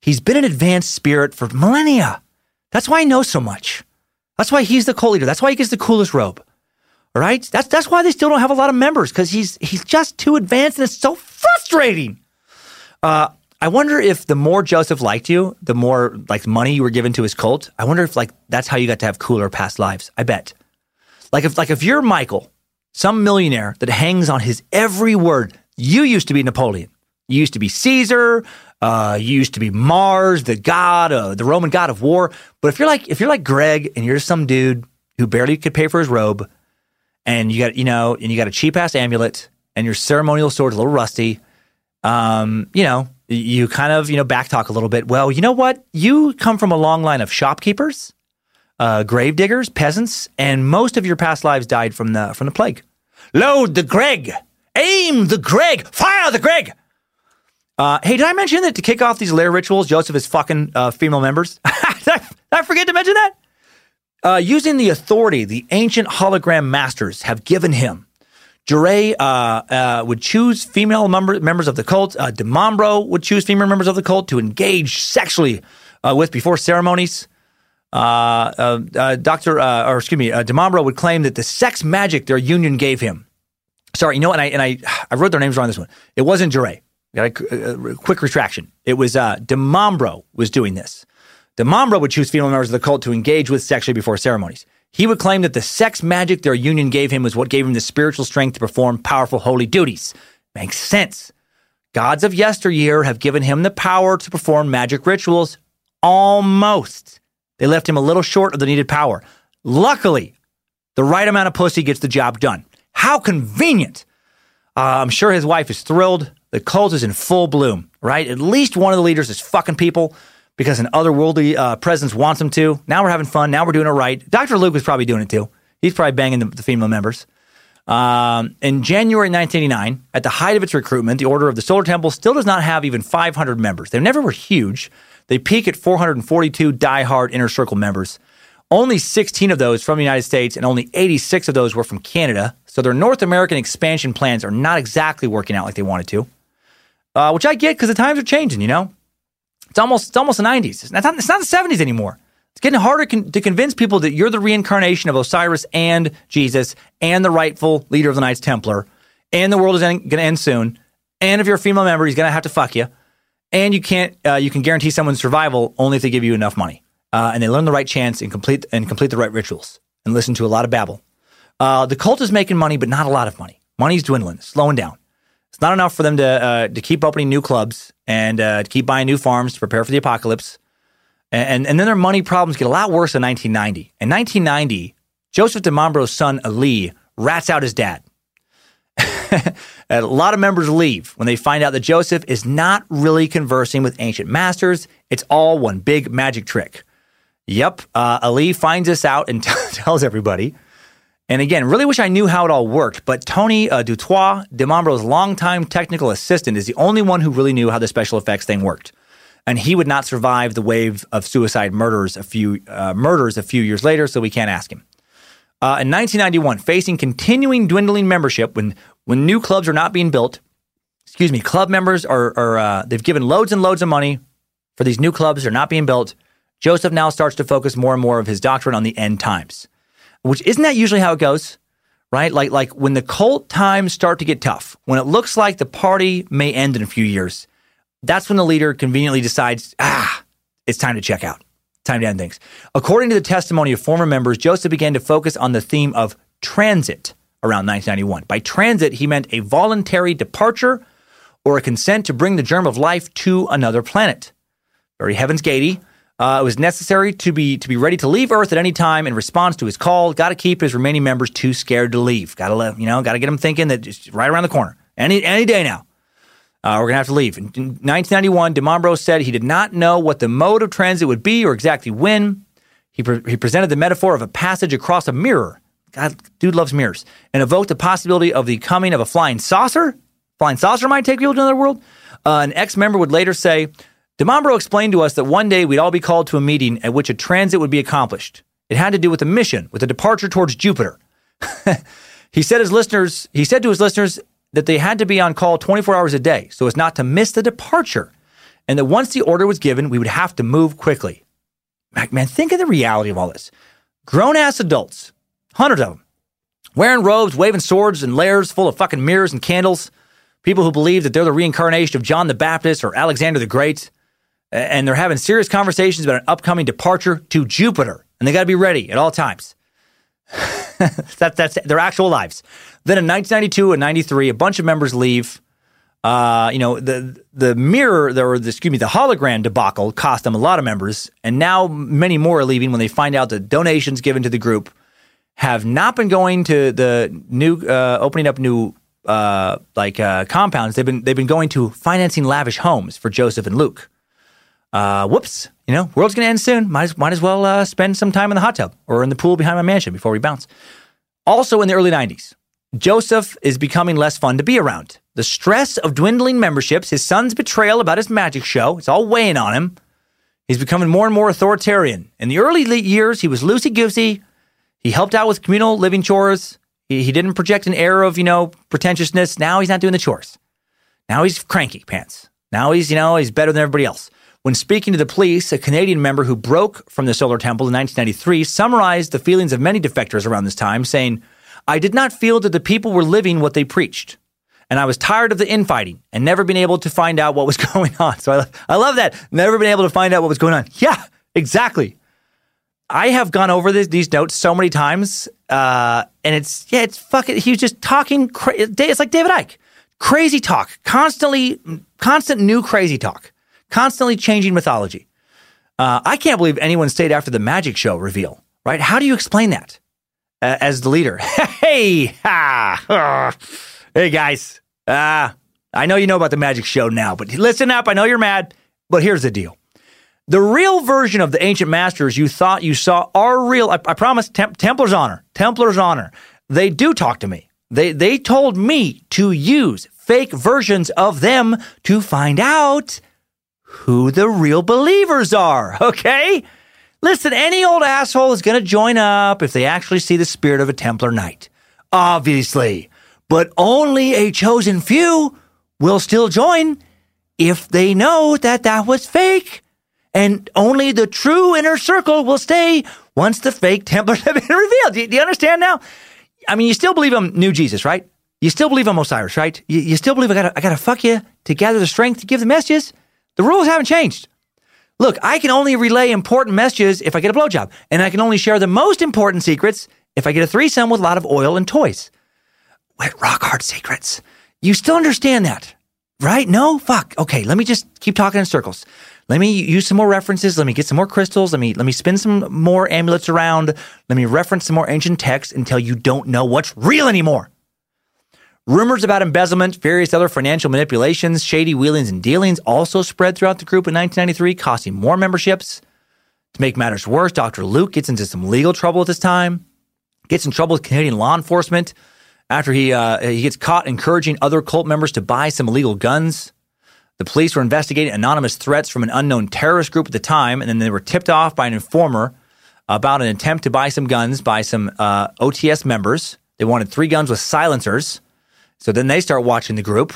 He's been an advanced spirit for millennia. That's why I know so much. That's why he's the cult leader. That's why he gets the coolest robe. Right? That's, that's why they still don't have a lot of members because he's, he's just too advanced and it's so frustrating. Uh, I wonder if the more Joseph liked you, the more like money you were given to his cult. I wonder if like that's how you got to have cooler past lives. I bet. Like if like if you're Michael, some millionaire that hangs on his every word. You used to be Napoleon. You used to be Caesar. Uh, you used to be Mars, the god, uh, the Roman god of war. But if you're like if you're like Greg and you're some dude who barely could pay for his robe, and you got you know and you got a cheap ass amulet, and your ceremonial sword's a little rusty, um, you know you kind of you know backtalk a little bit. Well, you know what? You come from a long line of shopkeepers, uh, grave diggers, peasants, and most of your past lives died from the from the plague. Load the Greg, aim the Greg, fire the Greg. Uh, hey, did I mention that to kick off these lair rituals, Joseph is fucking uh, female members? did, I, did, I, forget to mention that? Uh, using the authority the ancient hologram masters have given him Jouret uh, uh, would choose female member, members of the cult. Uh, would choose female members of the cult to engage sexually uh, with before ceremonies. Uh, uh, Dr. or excuse me, Di Mambro would claim that the sex magic their union gave him. Sorry, you know, and I and I I wrote their names wrong this one. It wasn't Jouret. Got a, a, quick retraction. It was uh, was doing this. Di Mambro would choose female members of the cult to engage with sexually before ceremonies. He would claim that the sex magic their union gave him was what gave him the spiritual strength to perform powerful holy duties. Makes sense. Gods of yesteryear have given him the power to perform magic rituals. Almost. They left him a little short of the needed power. Luckily, the right amount of pussy gets the job done. How convenient. Uh, I'm sure his wife is thrilled. The cult is in full bloom, right? At least one of the leaders is fucking people because an otherworldly uh, presence wants him to. Now we're having fun. Now we're doing it right. Dr. Luc was probably doing it too. He's probably banging the, the female members. Um, in January 1989, at the height of its recruitment, the Order of the Solar Temple still does not have even 500 members. They never were huge. They peak at 442 die-hard inner circle members. Only 16 of those from the United States, and only 86 of those were from Canada. So their North American expansion plans are not exactly working out like they wanted to, uh, which I get because the times are changing. You know, it's almost it's almost the 90s. It's not, it's not the 70s anymore. It's getting harder con- to convince people that you're the reincarnation of Osiris and Jesus and the rightful leader of the Knights Templar, and the world is going to end soon. And if you're a female member, he's going to have to fuck you. And you can't, uh, you can guarantee someone's survival only if they give you enough money. Uh, and they learn the right chants and complete and complete the right rituals and listen to a lot of babble. Uh, the cult is making money, but not a lot of money. Money's dwindling, slowing down. It's not enough for them to uh, to keep opening new clubs and uh, to keep buying new farms to prepare for the apocalypse. And, and then their money problems get a lot worse in 1990. In 1990, Joseph Di Mambro's son Ali rats out his dad. a lot of members leave when they find out that Joseph is not really conversing with ancient masters. It's all one big magic trick. Yep, uh, Ali finds this out and tells everybody. And again, really wish I knew how it all worked, but Tony uh, Dutoit, Di Mambro's longtime technical assistant, is the only one who really knew how the special effects thing worked. And he would not survive the wave of suicide murders a few uh, murders a few years later, so we can't ask him. Uh, in 1991, facing continuing dwindling membership when when new clubs are not being built, excuse me, club members are, are uh, they've given loads and loads of money for these new clubs. They're not being built. Joseph now starts to focus more and more of his doctrine on the end times, which isn't that usually how it goes, right? Like like when the cult times start to get tough, when it looks like the party may end in a few years, that's when the leader conveniently decides, ah, it's time to check out. Time to end things. According to the testimony of former members, Joseph began to focus on the theme of transit around 1991. By transit, he meant a voluntary departure or a consent to bring the germ of life to another planet. Very Heaven's Gatey. Uh, it was necessary to be to be ready to leave Earth at any time in response to his call. Got to keep his remaining members too scared to leave. Got to let you know. Got to get them thinking that right around the corner. Any any day now, uh, we're gonna have to leave. In 1991, Di Mambro said he did not know what the mode of transit would be or exactly when. He pre- he presented the metaphor of a passage across a mirror God, dude loves mirrors, and evoked the possibility of the coming of a flying saucer. Flying saucer might take people to another world. Uh, an ex member would later say, Di Mambro explained to us that one day we'd all be called to a meeting at which a transit would be accomplished. It had to do with a mission, with a departure towards Jupiter. he said his listeners, he said to his listeners that they had to be on call 24 hours a day so as not to miss the departure. And that once the order was given, we would have to move quickly. Man, think of the reality of all this. Grown ass adults Hundreds of them. Wearing robes, waving swords, and lairs full of fucking mirrors and candles. People who believe that they're the reincarnation of John the Baptist or Alexander the Great. And they're having serious conversations about an upcoming departure to Jupiter. And they got to be ready at all times. that, that's their actual lives. Then in 1992 and 93, a bunch of members leave. Uh, you know, the the mirror, or the, excuse me, the hologram debacle cost them a lot of members, and now many more are leaving when they find out that donations given to the group have not been going to the new uh, opening up new uh, like uh, compounds. They've been they've been going to financing lavish homes for Joseph and Luc. Uh, whoops, you know, world's gonna end soon. Might as, might as well uh, spend some time in the hot tub or in the pool behind my mansion before we bounce. Also, in the early '90s, Joseph is becoming less fun to be around. The stress of dwindling memberships, his son's betrayal about his magic show, it's all weighing on him. He's becoming more and more authoritarian. In the early years, he was loosey goosey, he helped out with communal living chores. He, he didn't project an air of, you know, pretentiousness. Now he's not doing the chores. Now he's cranky pants. Now he's, you know, he's better than everybody else. When speaking to the police, a Canadian member who broke from the Solar Temple in 1993 summarized the feelings of many defectors around this time, saying, I did not feel that the people were living what they preached. And I was tired of the infighting and never been able to find out what was going on. So I, I love that. Never been able to find out what was going on. Yeah, exactly. I have gone over this, these notes so many times, uh, and it's yeah, it's fucking. He was just talking. Cra- it's like David Icke, crazy talk, constantly, constant new crazy talk, constantly changing mythology. Uh, I can't believe anyone stayed after the magic show reveal. Right? How do you explain that uh, as the leader? hey, ha, hey guys, uh, I know you know about the magic show now, but listen up. I know you're mad, but here's the deal. The real version of the ancient masters you thought you saw are real. I, I promise, Tem- Templar's honor. Templar's honor. They do talk to me. They they told me to use fake versions of them to find out who the real believers are. Okay? Listen, any old asshole is going to join up if they actually see the spirit of a Templar knight. Obviously. But only a chosen few will still join if they know that that was fake. And only the true inner circle will stay once the fake Templars have been revealed. Do you, do you understand now? I mean, you still believe I'm new Jesus, right? You still believe I'm Osiris, right? You, you still believe I gotta, I gotta fuck you to gather the strength to give the messages? The rules haven't changed. Look, I can only relay important messages if I get a blowjob, and I can only share the most important secrets if I get a threesome with a lot of oil and toys. Wet rock hard secrets. You still understand that, right? No? Fuck. Okay, let me just keep talking in circles. Let me use some more references. Let me get some more crystals. Let me let me spin some more amulets around. Let me reference some more ancient texts until you don't know what's real anymore. Rumors about embezzlement, various other financial manipulations, shady wheelings and dealings also spread throughout the group in 1993, costing more memberships. To make matters worse, Dr. Luc gets into some legal trouble at this time, gets in trouble with Canadian law enforcement after he, uh, he gets caught encouraging other cult members to buy some illegal guns. The police were investigating anonymous threats from an unknown terrorist group at the time, and then they were tipped off by an informer about an attempt to buy some guns by some uh, OTS members. They wanted three guns with silencers. So then they start watching the group.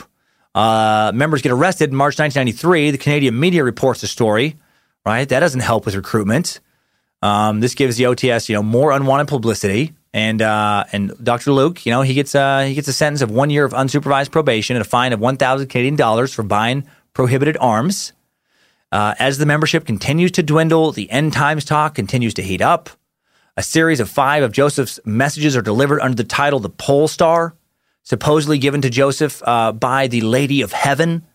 Uh, members get arrested in March 1993. The Canadian media reports the story, right? That doesn't help with recruitment. Um, this gives the OTS, you know, more unwanted publicity. And uh, and Dr. Luc, you know, he gets uh, he gets a sentence of one year of unsupervised probation and a fine of 1,000 Canadian dollars for buying prohibited arms. Uh, as the membership continues to dwindle, the end times talk continues to heat up. A series of five of Joseph's messages are delivered under the title "The Pole Star." Supposedly given to Joseph uh, by the Lady of Heaven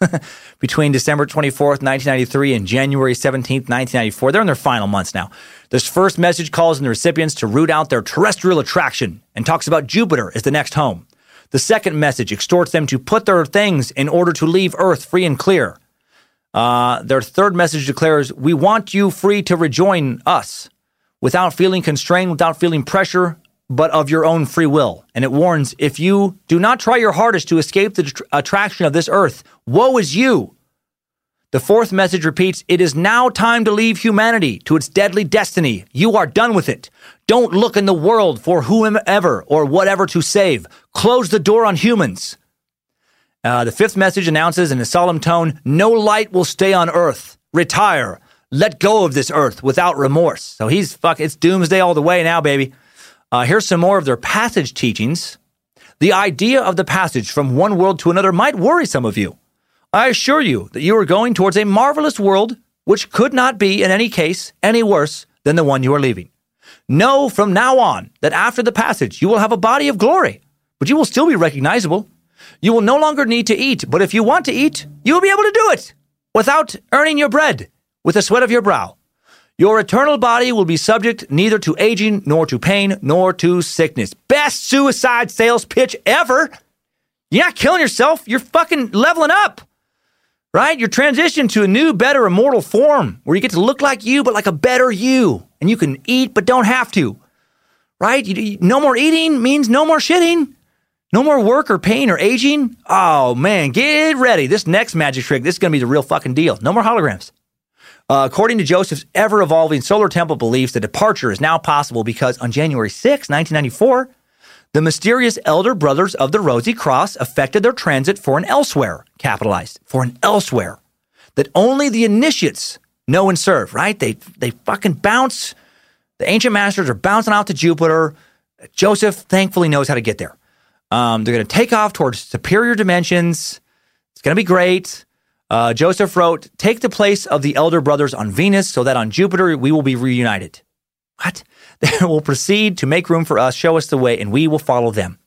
between December 24th, 1993 and January 17th, 1994. They're in their final months now. This first message calls on the recipients to root out their terrestrial attraction and talks about Jupiter as the next home. The second message extorts them to put their things in order to leave Earth free and clear. Uh, their third message declares, We want you free to rejoin us without feeling constrained, without feeling pressure, but of your own free will. And it warns if you do not try your hardest to escape the tr- attraction of this earth, woe is you. The fourth message repeats It is now time to leave humanity to its deadly destiny. You are done with it. Don't look in the world for whomever or whatever to save. Close the door on humans. Uh, the fifth message announces in a solemn tone No light will stay on earth. Retire. Let go of this earth without remorse. So he's fuck, it's doomsday all the way now, baby. Uh, here's some more of their passage teachings. The idea of the passage from one world to another might worry some of you. I assure you that you are going towards a marvelous world which could not be, in any case, any worse than the one you are leaving. Know from now on that after the passage you will have a body of glory, but you will still be recognizable. You will no longer need to eat, but if you want to eat, you will be able to do it without earning your bread with the sweat of your brow. Your eternal body will be subject neither to aging, nor to pain, nor to sickness. Best suicide sales pitch ever. You're not killing yourself, you're fucking leveling up. Right? You're transitioning to a new, better, immortal form where you get to look like you, but like a better you. And you can eat, but don't have to. Right? You, no more eating means no more shitting. No more work or pain or aging. Oh man, get ready. This next magic trick, this is going to be the real fucking deal. No more holograms. Uh, according to Joseph's ever evolving solar temple beliefs, the departure is now possible because on January 6, 1994, the mysterious elder brothers of the Rosy Cross affected their transit for an elsewhere, capitalized, for an elsewhere, that only the initiates know and serve, right? They, they fucking bounce. The ancient masters are bouncing out to Jupiter. Joseph thankfully knows how to get there. Um, they're going to take off towards superior dimensions. It's going to be great. Uh, Joseph wrote, Take the place of the elder brothers on Venus so that on Jupiter we will be reunited. What? They will proceed to make room for us, show us the way, and we will follow them.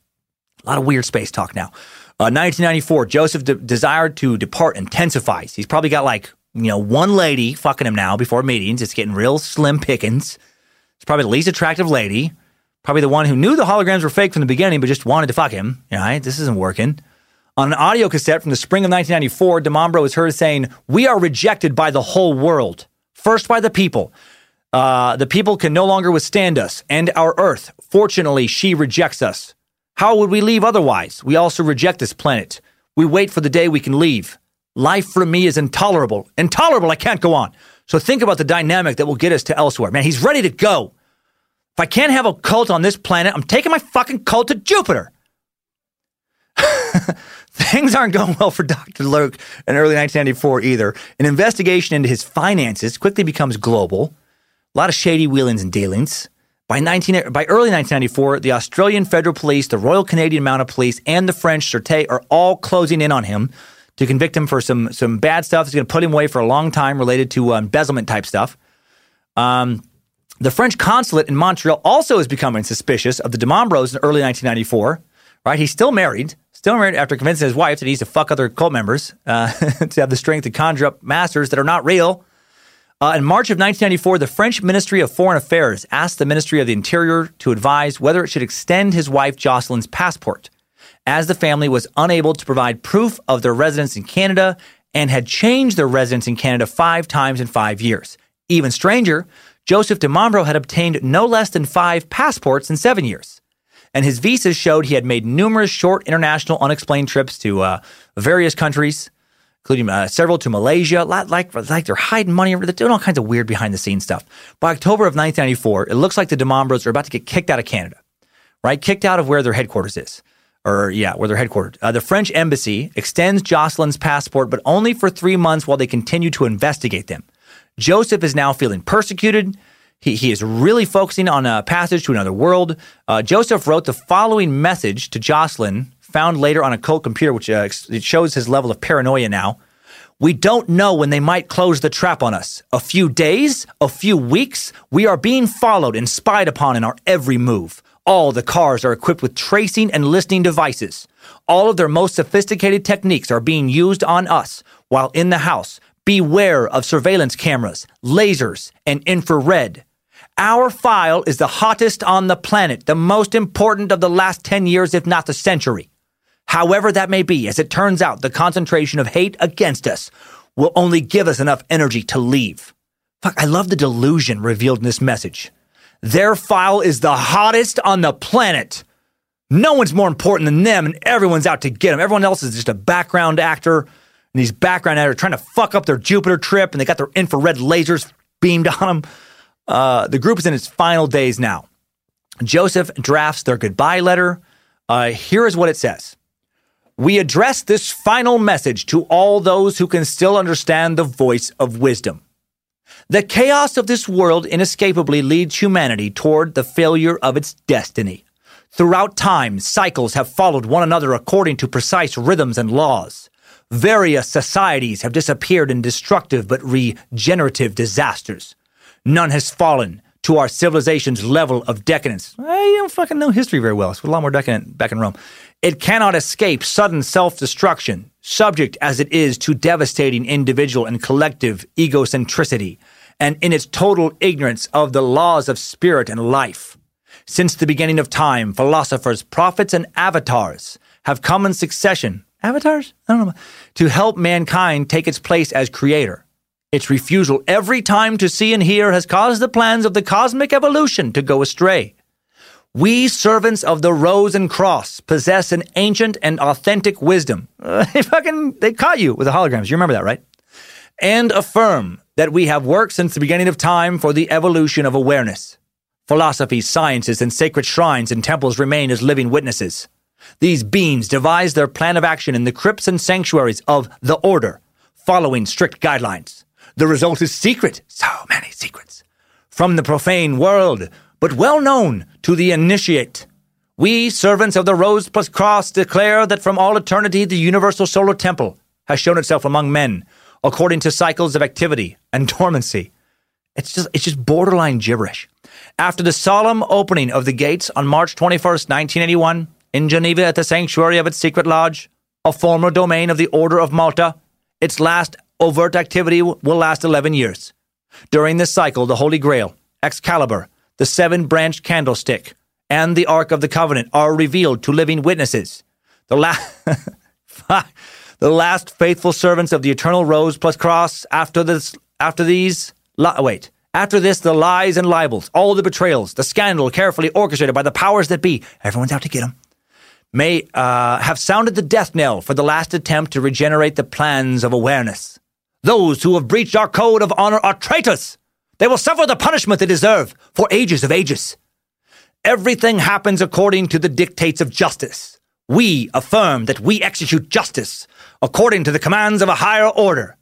A lot of weird space talk now. Uh, 1994, Joseph de- desired to depart intensifies. He's probably got like, you know, one lady fucking him now before meetings. It's getting real slim pickings. It's probably the least attractive lady. Probably the one who knew the holograms were fake from the beginning, but just wanted to fuck him. You know, this isn't working. On an audio cassette from the spring of 1994, Di Mambro is heard saying, We are rejected by the whole world, first by the people. Uh, the people can no longer withstand us and our earth. Fortunately, she rejects us. How would we leave otherwise? We also reject this planet. We wait for the day we can leave. Life for me is intolerable. Intolerable. I can't go on. So think about the dynamic that will get us to elsewhere. Man, he's ready to go. If I can't have a cult on this planet, I'm taking my fucking cult to Jupiter. Things aren't going well for Dr. Luc in early 1994 either. An investigation into his finances quickly becomes global. A lot of shady wheelings and dealings. By, 19, by early 1994, the Australian Federal Police, the Royal Canadian Mounted Police, and the French Sûreté are all closing in on him to convict him for some some bad stuff. He's going to put him away for a long time related to uh, embezzlement type stuff. Um, the French consulate in Montreal also is becoming suspicious of the Di Mambros in early 1994. Right, he's still married, still married after convincing his wife that he needs to fuck other cult members uh, to have the strength to conjure up masters that are not real. Uh, in March of 1994, the French Ministry of Foreign Affairs asked the Ministry of the Interior to advise whether it should extend his wife Jocelyn's passport, as the family was unable to provide proof of their residence in Canada and had changed their residence in Canada five times in five years. Even stranger, Joseph Di Mambro had obtained no less than five passports in seven years. And his visas showed he had made numerous short international unexplained trips to uh, various countries, including uh, several to Malaysia. Like, like they're hiding money, they're doing all kinds of weird behind the scenes stuff. By October of 1994, it looks like the Di Mambros are about to get kicked out of Canada, right? Kicked out of where their headquarters is. Or, yeah, where they're headquartered. Uh, the French embassy extends Jocelyn's passport, but only for three months while they continue to investigate them. Joseph is now feeling persecuted. He, he is really focusing on a passage to another world. Uh, Joseph wrote the following message to Jocelyn, found later on a cult computer, which uh, it shows his level of paranoia now. We don't know when they might close the trap on us. A few days, a few weeks, we are being followed and spied upon in our every move. All the cars are equipped with tracing and listening devices. All of their most sophisticated techniques are being used on us while in the house. Beware of surveillance cameras, lasers, and infrared. Our file is the hottest on the planet, the most important of the last 10 years, if not the century. However, that may be, as it turns out, the concentration of hate against us will only give us enough energy to leave. Fuck, I love the delusion revealed in this message. Their file is the hottest on the planet. No one's more important than them, and everyone's out to get them. Everyone else is just a background actor and these background actors are trying to fuck up their Jupiter trip, and they got their infrared lasers beamed on them. Uh, the group is in its final days now. Joseph drafts their goodbye letter. Uh, here is what it says We address this final message to all those who can still understand the voice of wisdom. The chaos of this world inescapably leads humanity toward the failure of its destiny. Throughout time, cycles have followed one another according to precise rhythms and laws. Various societies have disappeared in destructive but regenerative disasters. None has fallen to our civilization's level of decadence. You don't fucking know history very well. It's a lot more decadent back in Rome. It cannot escape sudden self destruction, subject as it is to devastating individual and collective egocentricity, and in its total ignorance of the laws of spirit and life. Since the beginning of time, philosophers, prophets, and avatars have come in succession avatars? I don't know. To help mankind take its place as creator. Its refusal every time to see and hear has caused the plans of the cosmic evolution to go astray. We servants of the rose and cross possess an ancient and authentic wisdom. Uh, they fucking they caught you with the holograms. You remember that, right? And affirm that we have worked since the beginning of time for the evolution of awareness. Philosophies, sciences, and sacred shrines and temples remain as living witnesses. These beings devised their plan of action in the crypts and sanctuaries of the Order, following strict guidelines. The result is secret, so many secrets, from the profane world, but well known to the initiate. We, servants of the Rose plus Cross, declare that from all eternity the universal solar temple has shown itself among men, according to cycles of activity and dormancy. It's just, it's just borderline gibberish. After the solemn opening of the gates on March 21st, 1981, in Geneva at the sanctuary of its secret lodge, a former domain of the Order of Malta. Its last overt activity will last 11 years. During this cycle, the Holy Grail, Excalibur, the seven branched candlestick, and the Ark of the Covenant are revealed to living witnesses. The, la- the last faithful servants of the eternal rose plus cross after this after these wait after this the lies and libels all the betrayals the scandal carefully orchestrated by the powers that be everyone's out to get them may uh, have sounded the death knell for the last attempt to regenerate the plans of awareness. Those who have breached our code of honor are traitors. They will suffer the punishment they deserve for ages of ages. Everything happens according to the dictates of justice. We affirm that we execute justice according to the commands of a higher order.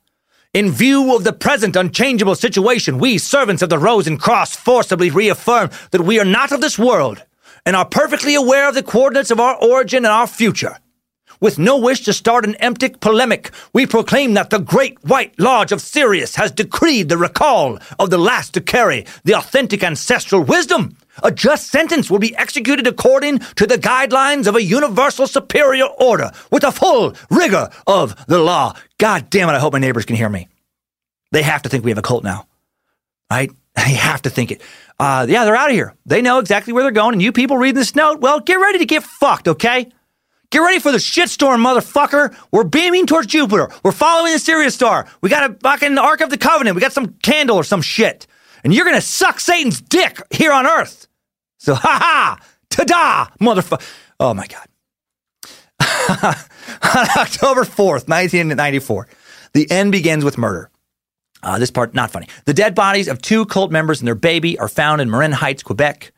In view of the present unchangeable situation, we, servants of the Rose and Cross, forcibly reaffirm that we are not of this world and are perfectly aware of the coordinates of our origin and our future. With no wish to start an empty polemic, we proclaim that the Great White Lodge of Sirius has decreed the recall of the last to carry the authentic ancestral wisdom. A just sentence will be executed according to the guidelines of a universal superior order with the full rigor of the law. God damn it, I hope my neighbors can hear me. They have to think we have a cult now, right? They have to think it. Uh, yeah, they're out of here. They know exactly where they're going. And you people reading this note, well, get ready to get fucked, okay? Get ready for the shitstorm, motherfucker. We're beaming towards Jupiter. We're following the Sirius star. We got a fucking Ark of the Covenant. We got some candle or some shit. And you're gonna suck Satan's dick here on Earth. So, ha ha! Ta-da! Motherfucker. Oh my God. on October 4th, 1994, the end begins with murder. Uh, this part, not funny. The dead bodies of two cult members and their baby are found in Morin Heights, Quebec.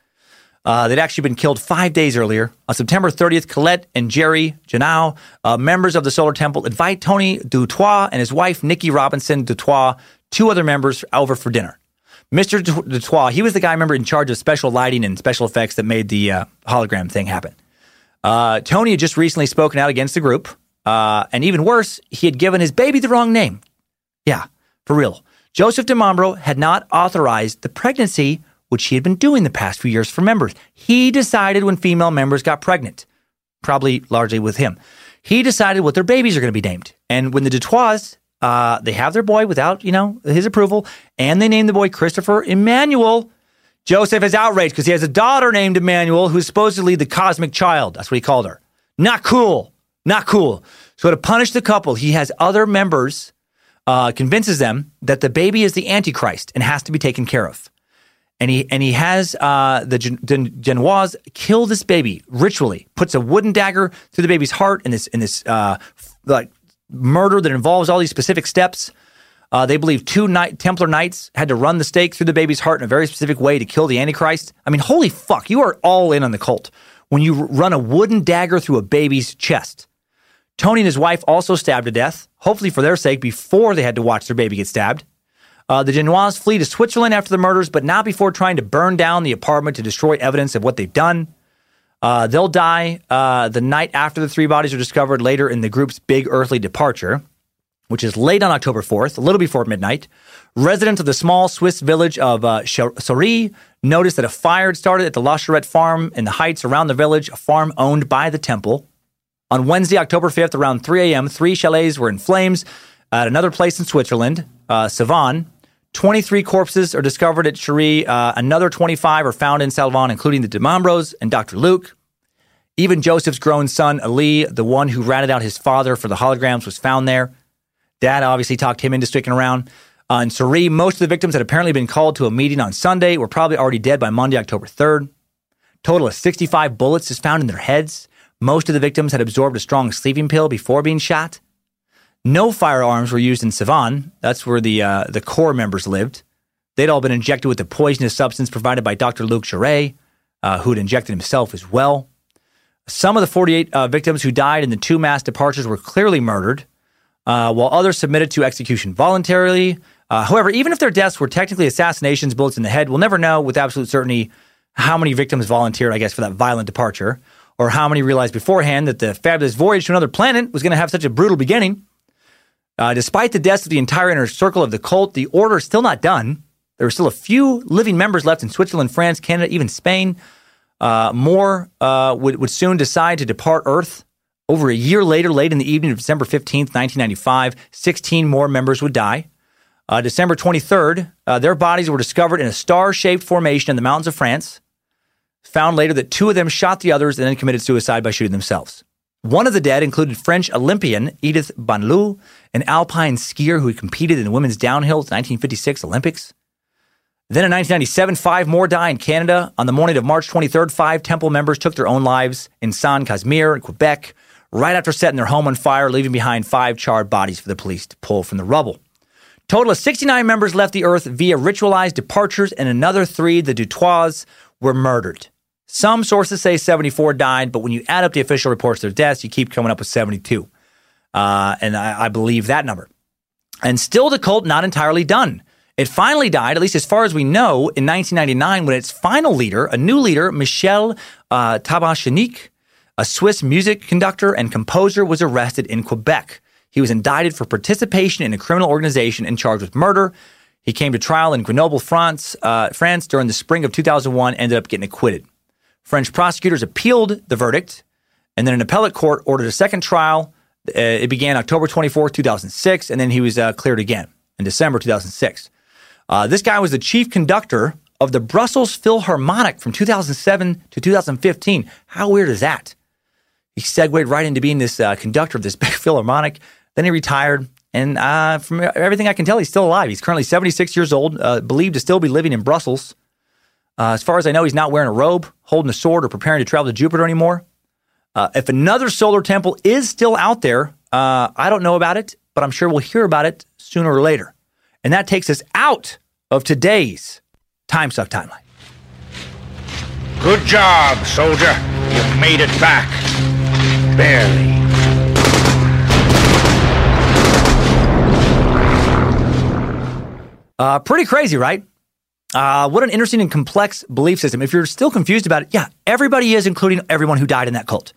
Uh, they'd actually been killed five days earlier. On September 30th, Colette and Jerry Genoud, uh, members of the Solar Temple, invite Tony Dutoit and his wife, Nikki Robinson Dutoit, two other members, over for dinner. Mr. Dutoit, he was the guy, I remember, in charge of special lighting and special effects that made the uh, hologram thing happen. Uh, Tony had just recently spoken out against the group. Uh, and even worse, he had given his baby the wrong name. Yeah, for real. Joseph Di Mambro had not authorized the pregnancy which he had been doing the past few years for members. He decided when female members got pregnant, probably largely with him. He decided what their babies are going to be named. And when the Dutoits, uh, they have their boy without, you know, his approval, and they name the boy Christopher Emmanuel. Joseph is outraged because he has a daughter named Emmanuel who's supposedly the cosmic child. That's what he called her. Not cool. Not cool. So to punish the couple, he has other members, uh, convinces them that the baby is the Antichrist and has to be taken care of and he and he has uh, the Gen- Genoise kill this baby ritually. Puts a wooden dagger through the baby's heart in this in this uh, like murder that involves all these specific steps. Uh, they believe two knight, Templar knights had to run the stake through the baby's heart in a very specific way to kill the Antichrist. I mean, holy fuck, you are all in on the cult when you run a wooden dagger through a baby's chest. Tony and his wife also stabbed to death, hopefully for their sake, before they had to watch their baby get stabbed. Uh, the Genoise flee to Switzerland after the murders, but not before trying to burn down the apartment to destroy evidence of what they've done. Uh, they'll die uh, the night after the three bodies are discovered later in the group's big earthly departure, which is late on October 4th, a little before midnight. Residents of the small Swiss village of uh, noticed that a fire had started at the La Charette farm in the heights around the village, a farm owned by the temple. On Wednesday, October 5th, around 3 a.m., three chalets were in flames at another place in Switzerland, uh, Salvan. 23 corpses are discovered at Cheiry. Uh, another 25 are found in Salvan, including the Di Mambros and Dr. Luc. Even Joseph's grown son, Ali, the one who ratted out his father for the holograms, was found there. Dad obviously talked him into sticking around. Uh, in most of the victims had apparently been called to a meeting on Sunday, were probably already dead by Monday, October 3rd. Total of 65 bullets is found in their heads. Most of the victims had absorbed a strong sleeping pill before being shot. No firearms were used in Salvan. That's where the uh, the core members lived. They'd all been injected with the poisonous substance provided by Dr. Luc Jouret, uh, who had injected himself as well. Some of the 48 uh, victims who died in the two mass departures were clearly murdered, uh, while others submitted to execution voluntarily. Uh, however, even if their deaths were technically assassinations, bullets in the head, we'll never know with absolute certainty how many victims volunteered, I guess, for that violent departure, or how many realized beforehand that the fabulous voyage to another planet was going to have such a brutal beginning. Uh, despite the deaths of the entire inner circle of the cult, the order is still not done. There are still a few living members left in Switzerland, France, Canada, even Spain. Uh, more uh, would, would soon decide to depart Earth. Over a year later, late in the evening of December 15th, 1995, 16 more members would die. Uh, December 23rd, uh, their bodies were discovered in a star shaped formation in the mountains of France. Found later that two of them shot the others and then committed suicide by shooting themselves. One of the dead included French Olympian Edith Bonlieu, an alpine skier who competed in the women's downhill 1956 Olympics. Then in 1997, five more died in Canada. On the morning of March 23rd, five temple members took their own lives in Saint Casimir in Quebec, right after setting their home on fire, leaving behind five charred bodies for the police to pull from the rubble. Total of 69 members left the earth via ritualized departures, and another three, the Dutoits, were murdered. Some sources say 74 died, but when you add up the official reports of their deaths, you keep coming up with 72. Uh, and I, I believe that number. And still, the cult not entirely done. It finally died, at least as far as we know, in 1999 when its final leader, a new leader, Michel uh, Tabachnik, a Swiss music conductor and composer, was arrested in Quebec. He was indicted for participation in a criminal organization and charged with murder. He came to trial in Grenoble, France, uh, France during the spring of 2001, ended up getting acquitted. French prosecutors appealed the verdict, and then an appellate court ordered a second trial. Uh, it began October 24, 2006, and then he was uh, cleared again in December 2006. Uh, this guy was the chief conductor of the Brussels Philharmonic from 2007 to 2015. How weird is that? He segued right into being this uh, conductor of this big Philharmonic. Then he retired. And uh, from everything I can tell, he's still alive. He's currently 76 years old, uh, believed to still be living in Brussels. Uh, as far as I know, he's not wearing a robe, holding a sword, or preparing to travel to Jupiter anymore. Uh, if another solar temple is still out there, I don't know about it, but I'm sure we'll hear about it sooner or later. And that takes us out of today's Time Suck Timeline. Good job, soldier. You've made it back. Barely. Uh, pretty crazy, right? Uh, what an interesting and complex belief system. If you're still confused about it, yeah, everybody is, including everyone who died in that cult.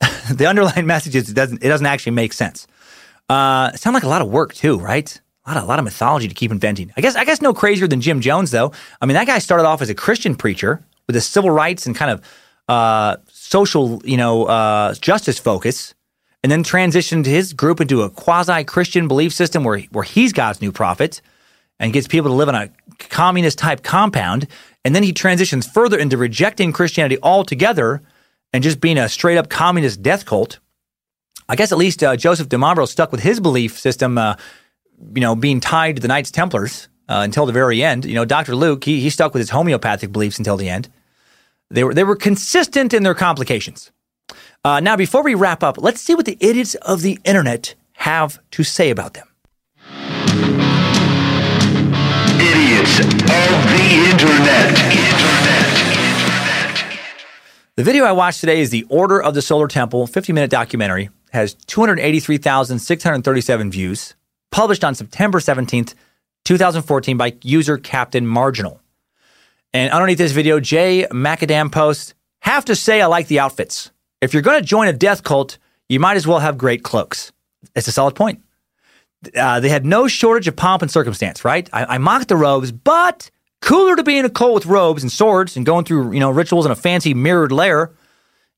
the underlying message is it doesn't, it doesn't actually make sense. Uh, it sounds like a lot of work too, right? A lot, of, a lot of mythology to keep inventing. I guess, I guess no crazier than Jim Jones, though. I mean, that guy started off as a Christian preacher with a civil rights and kind of uh, social, you know, uh, justice focus, and then transitioned his group into a quasi-Christian belief system where where he's God's new prophet and gets people to live in a communist type compound. And then he transitions further into rejecting Christianity altogether and just being a straight up communist death cult. I guess at least uh, Joseph Di Mambro stuck with his belief system, uh, you know, being tied to the Knights Templars uh, until the very end. You know, Dr. Luc, he, he stuck with his homeopathic beliefs until the end. They were, they were consistent in their complications. Uh, now, before we wrap up, let's see what the idiots of the internet have to say about them. Idiots of the Internet. The video I watched today is The Order of the Solar Temple, 50 minute documentary, has 283,637 views, published on September 17th, 2014 by user Captain Marginal. And underneath this video, Jay Macadam posts, have to say I like the outfits. If you're going to join a death cult, you might as well have great cloaks. It's a solid point. Uh, they had no shortage of pomp and circumstance, right? I, I mocked the robes, but cooler to be in a cult with robes and swords and going through, you know, rituals in a fancy mirrored lair,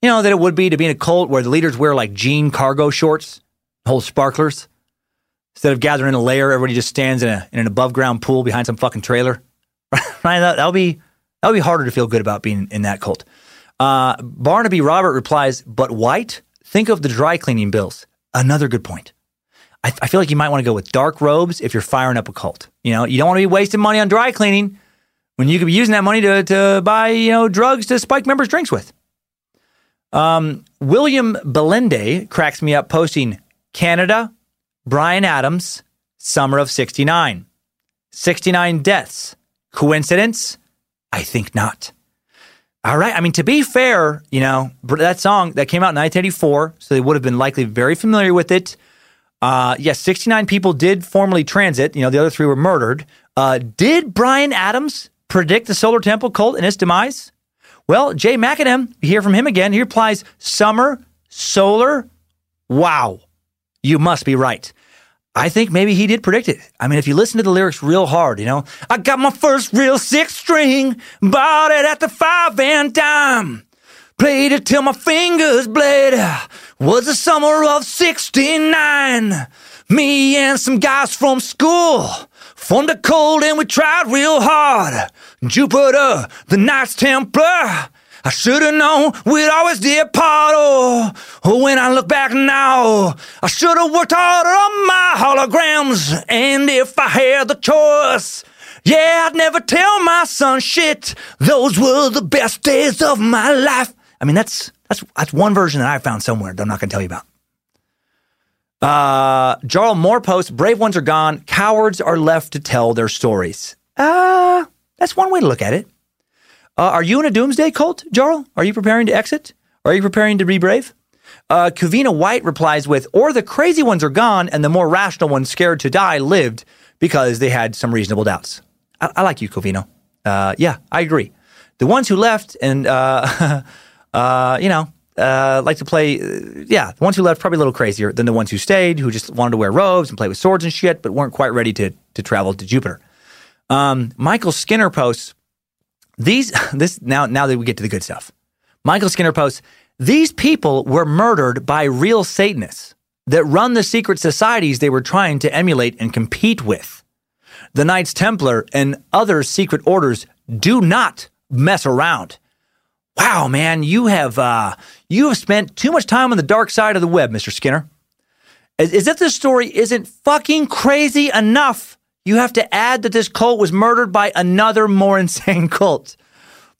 you know, than it would be to be in a cult where the leaders wear like jean cargo shorts, hold sparklers. Instead of gathering in a lair, everybody just stands in, a, in an above ground pool behind some fucking trailer. right? That, that'll be that'll be harder to feel good about being in that cult. Uh, Barnaby Robert replies, "But white? Think of the dry cleaning bills." Another good point. I, I feel like you might want to go with dark robes if you're firing up a cult. You know, you don't want to be wasting money on dry cleaning when you could be using that money to to buy you know drugs to spike members' drinks with. Um, William Belende cracks me up posting Canada, Bryan Adams, summer of 69. 69 deaths. Coincidence? I think not. All right. I mean, to be fair, you know, that song that came out in 1984, so they would have been likely very familiar with it. Uh, yes, 69 people did formally transit. You know, the other three were murdered. Uh, did Bryan Adams predict the Solar Temple cult and its demise? Well, Jay McAdam, hear from him again. He replies, Summer, solar, wow. You must be right. I think maybe he did predict it. I mean, if you listen to the lyrics real hard, you know, I got my first real six string, bought it at the five and dime, played it till my fingers bled. Was the summer of 69. Me and some guys from school formed a cold and we tried real hard. Jupiter, the Knights Templar. I should have known we'd always depart. Oh, when I look back now, I should have worked harder on my holograms. And if I had the choice, yeah, I'd never tell my son shit. Those were the best days of my life. I mean, that's that's that's one version that I found somewhere that I'm not going to tell you about. Uh, Jarl Moore posts: "Brave ones are gone. Cowards are left to tell their stories." Uh, that's one way to look at it. Uh, are you in a doomsday cult, Jarl? Are you preparing to exit? Are you preparing to be brave? Uh, Kavina White replies with, or the crazy ones are gone and the more rational ones scared to die lived because they had some reasonable doubts. I, I like you, Covino. Uh, yeah, I agree. The ones who left and, uh, uh, you know, uh, like to play, uh, yeah, the ones who left probably a little crazier than the ones who stayed, who just wanted to wear robes and play with swords and shit, but weren't quite ready to, to travel to Jupiter. Um, Michael Skinner posts, these, this, now, now that we get to the good stuff. Michael Skinner posts, these people were murdered by real Satanists that run the secret societies they were trying to emulate and compete with. The Knights Templar and other secret orders do not mess around. Wow, man, you have uh, you have spent too much time on the dark side of the web, Mr. Skinner. As, as if this story isn't fucking crazy enough, you have to add that this cult was murdered by another more insane cult,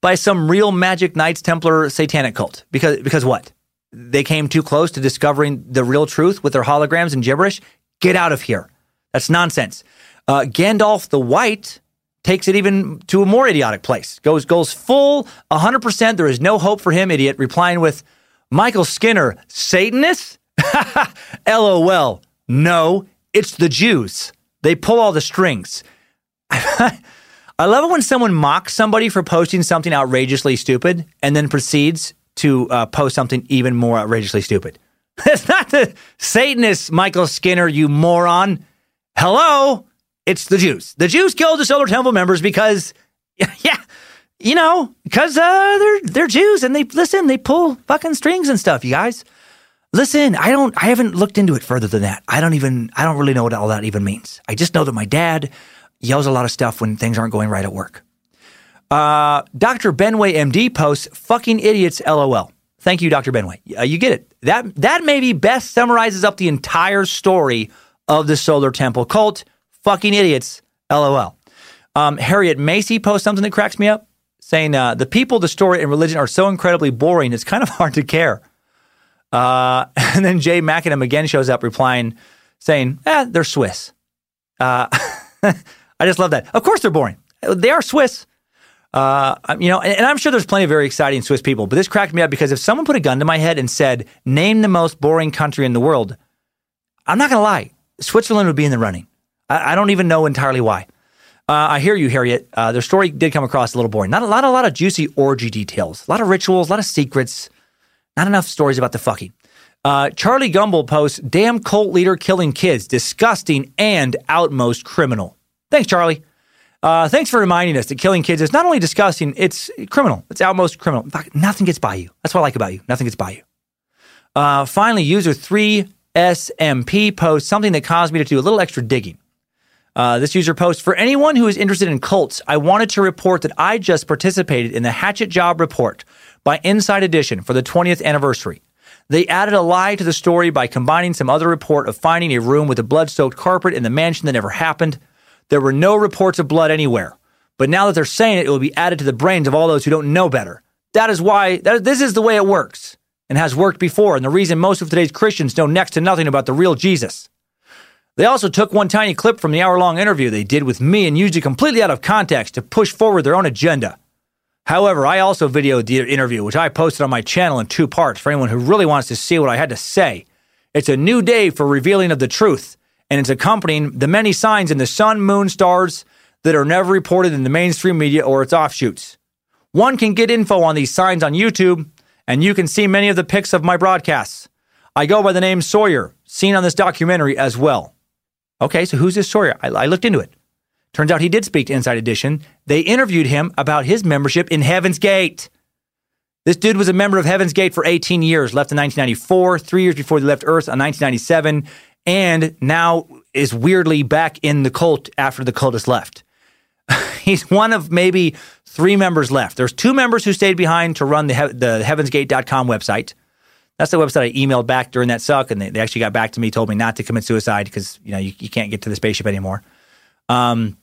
by some real magic Knights Templar satanic cult. Because because what? They came too close to discovering the real truth with their holograms and gibberish. Get out of here. That's nonsense. Uh, Gandalf the White takes it even to a more idiotic place. Goes goes full 100%. There is no hope for him, idiot, replying with Michael Skinner, Satanist? LOL. No, it's the Jews. They pull all the strings. I love it when someone mocks somebody for posting something outrageously stupid and then proceeds to uh, post something even more outrageously stupid. It's not the Satanist, Michael Skinner, you moron. Hello? It's the Jews. The Jews killed the Solar Temple members because, yeah, you know, because uh, they're they're Jews and they listen. They pull fucking strings and stuff. You guys, listen. I don't. I haven't looked into it further than that. I don't even. I don't really know what all that even means. I just know that my dad yells a lot of stuff when things aren't going right at work. Uh, Dr. Benway MD posts fucking idiots. LOL. Thank you, Dr. Benway. Uh, you get it. That that maybe best summarizes up the entire story of the Solar Temple cult fucking idiots. LOL. Um, Harriet Macy posts something that cracks me up, saying uh, the people, the story, and religion are so incredibly boring. It's kind of hard to care. Uh, and then Jay McAdam again shows up, replying, saying, "Eh, they're Swiss." Uh, I just love that. Of course, they're boring. They are Swiss. Uh, you know, and, and, I'm sure there's plenty of very exciting Swiss people, but this cracked me up because if someone put a gun to my head and said, "Name the most boring country in the world," I'm not gonna lie, Switzerland would be in the running. I, I don't even know entirely why. Uh, I hear you, Harriet. Uh, their story did come across a little boring. Not a lot, a lot of juicy orgy details, a lot of rituals, a lot of secrets. Not enough stories about the fucking. Uh, Charlie Gumble posts, "Damn cult leader killing kids, disgusting and outmost criminal." Thanks, Charlie. Uh, thanks for reminding us that killing kids is not only disgusting, it's criminal. It's outmost criminal. Nothing gets by you. That's what I like about you. Nothing gets by you. Uh, finally, user 3SMP posts something that caused me to do a little extra digging. Uh, this user posts For anyone who is interested in cults, I wanted to report that I just participated in the Hatchet Job Report by Inside Edition for the 20th anniversary. They added a lie to the story by combining some other report of finding a room with a blood soaked carpet in the mansion that never happened. There were no reports of blood anywhere. But now that they're saying it, it will be added to the brains of all those who don't know better. That is why, that, this is the way it works and has worked before, and the reason most of today's Christians know next to nothing about the real Jesus. They also took one tiny clip from the hour long interview they did with me and used it completely out of context to push forward their own agenda. However, I also videoed the interview, which I posted on my channel in two parts for anyone who really wants to see what I had to say. It's a new day for revealing of the truth, and it's accompanying the many signs in the sun, moon, stars that are never reported in the mainstream media or its offshoots. One can get info on these signs on YouTube, and you can see many of the pics of my broadcasts. I go by the name Sawyer, seen on this documentary as well. Okay, so who's this Sawyer? I, I looked into it. Turns out he did speak to Inside Edition. They interviewed him about his membership in Heaven's Gate. This dude was a member of Heaven's Gate for 18 years, left in 1994, three years before they left Earth in 1997, and now is weirdly back in the cult after the cultist left. He's one of maybe three members left. There's two members who stayed behind to run the, the heavensgate.com website. That's the website I emailed back during that suck, and they, they actually got back to me, told me not to commit suicide because you know you, you can't get to the spaceship anymore. Um,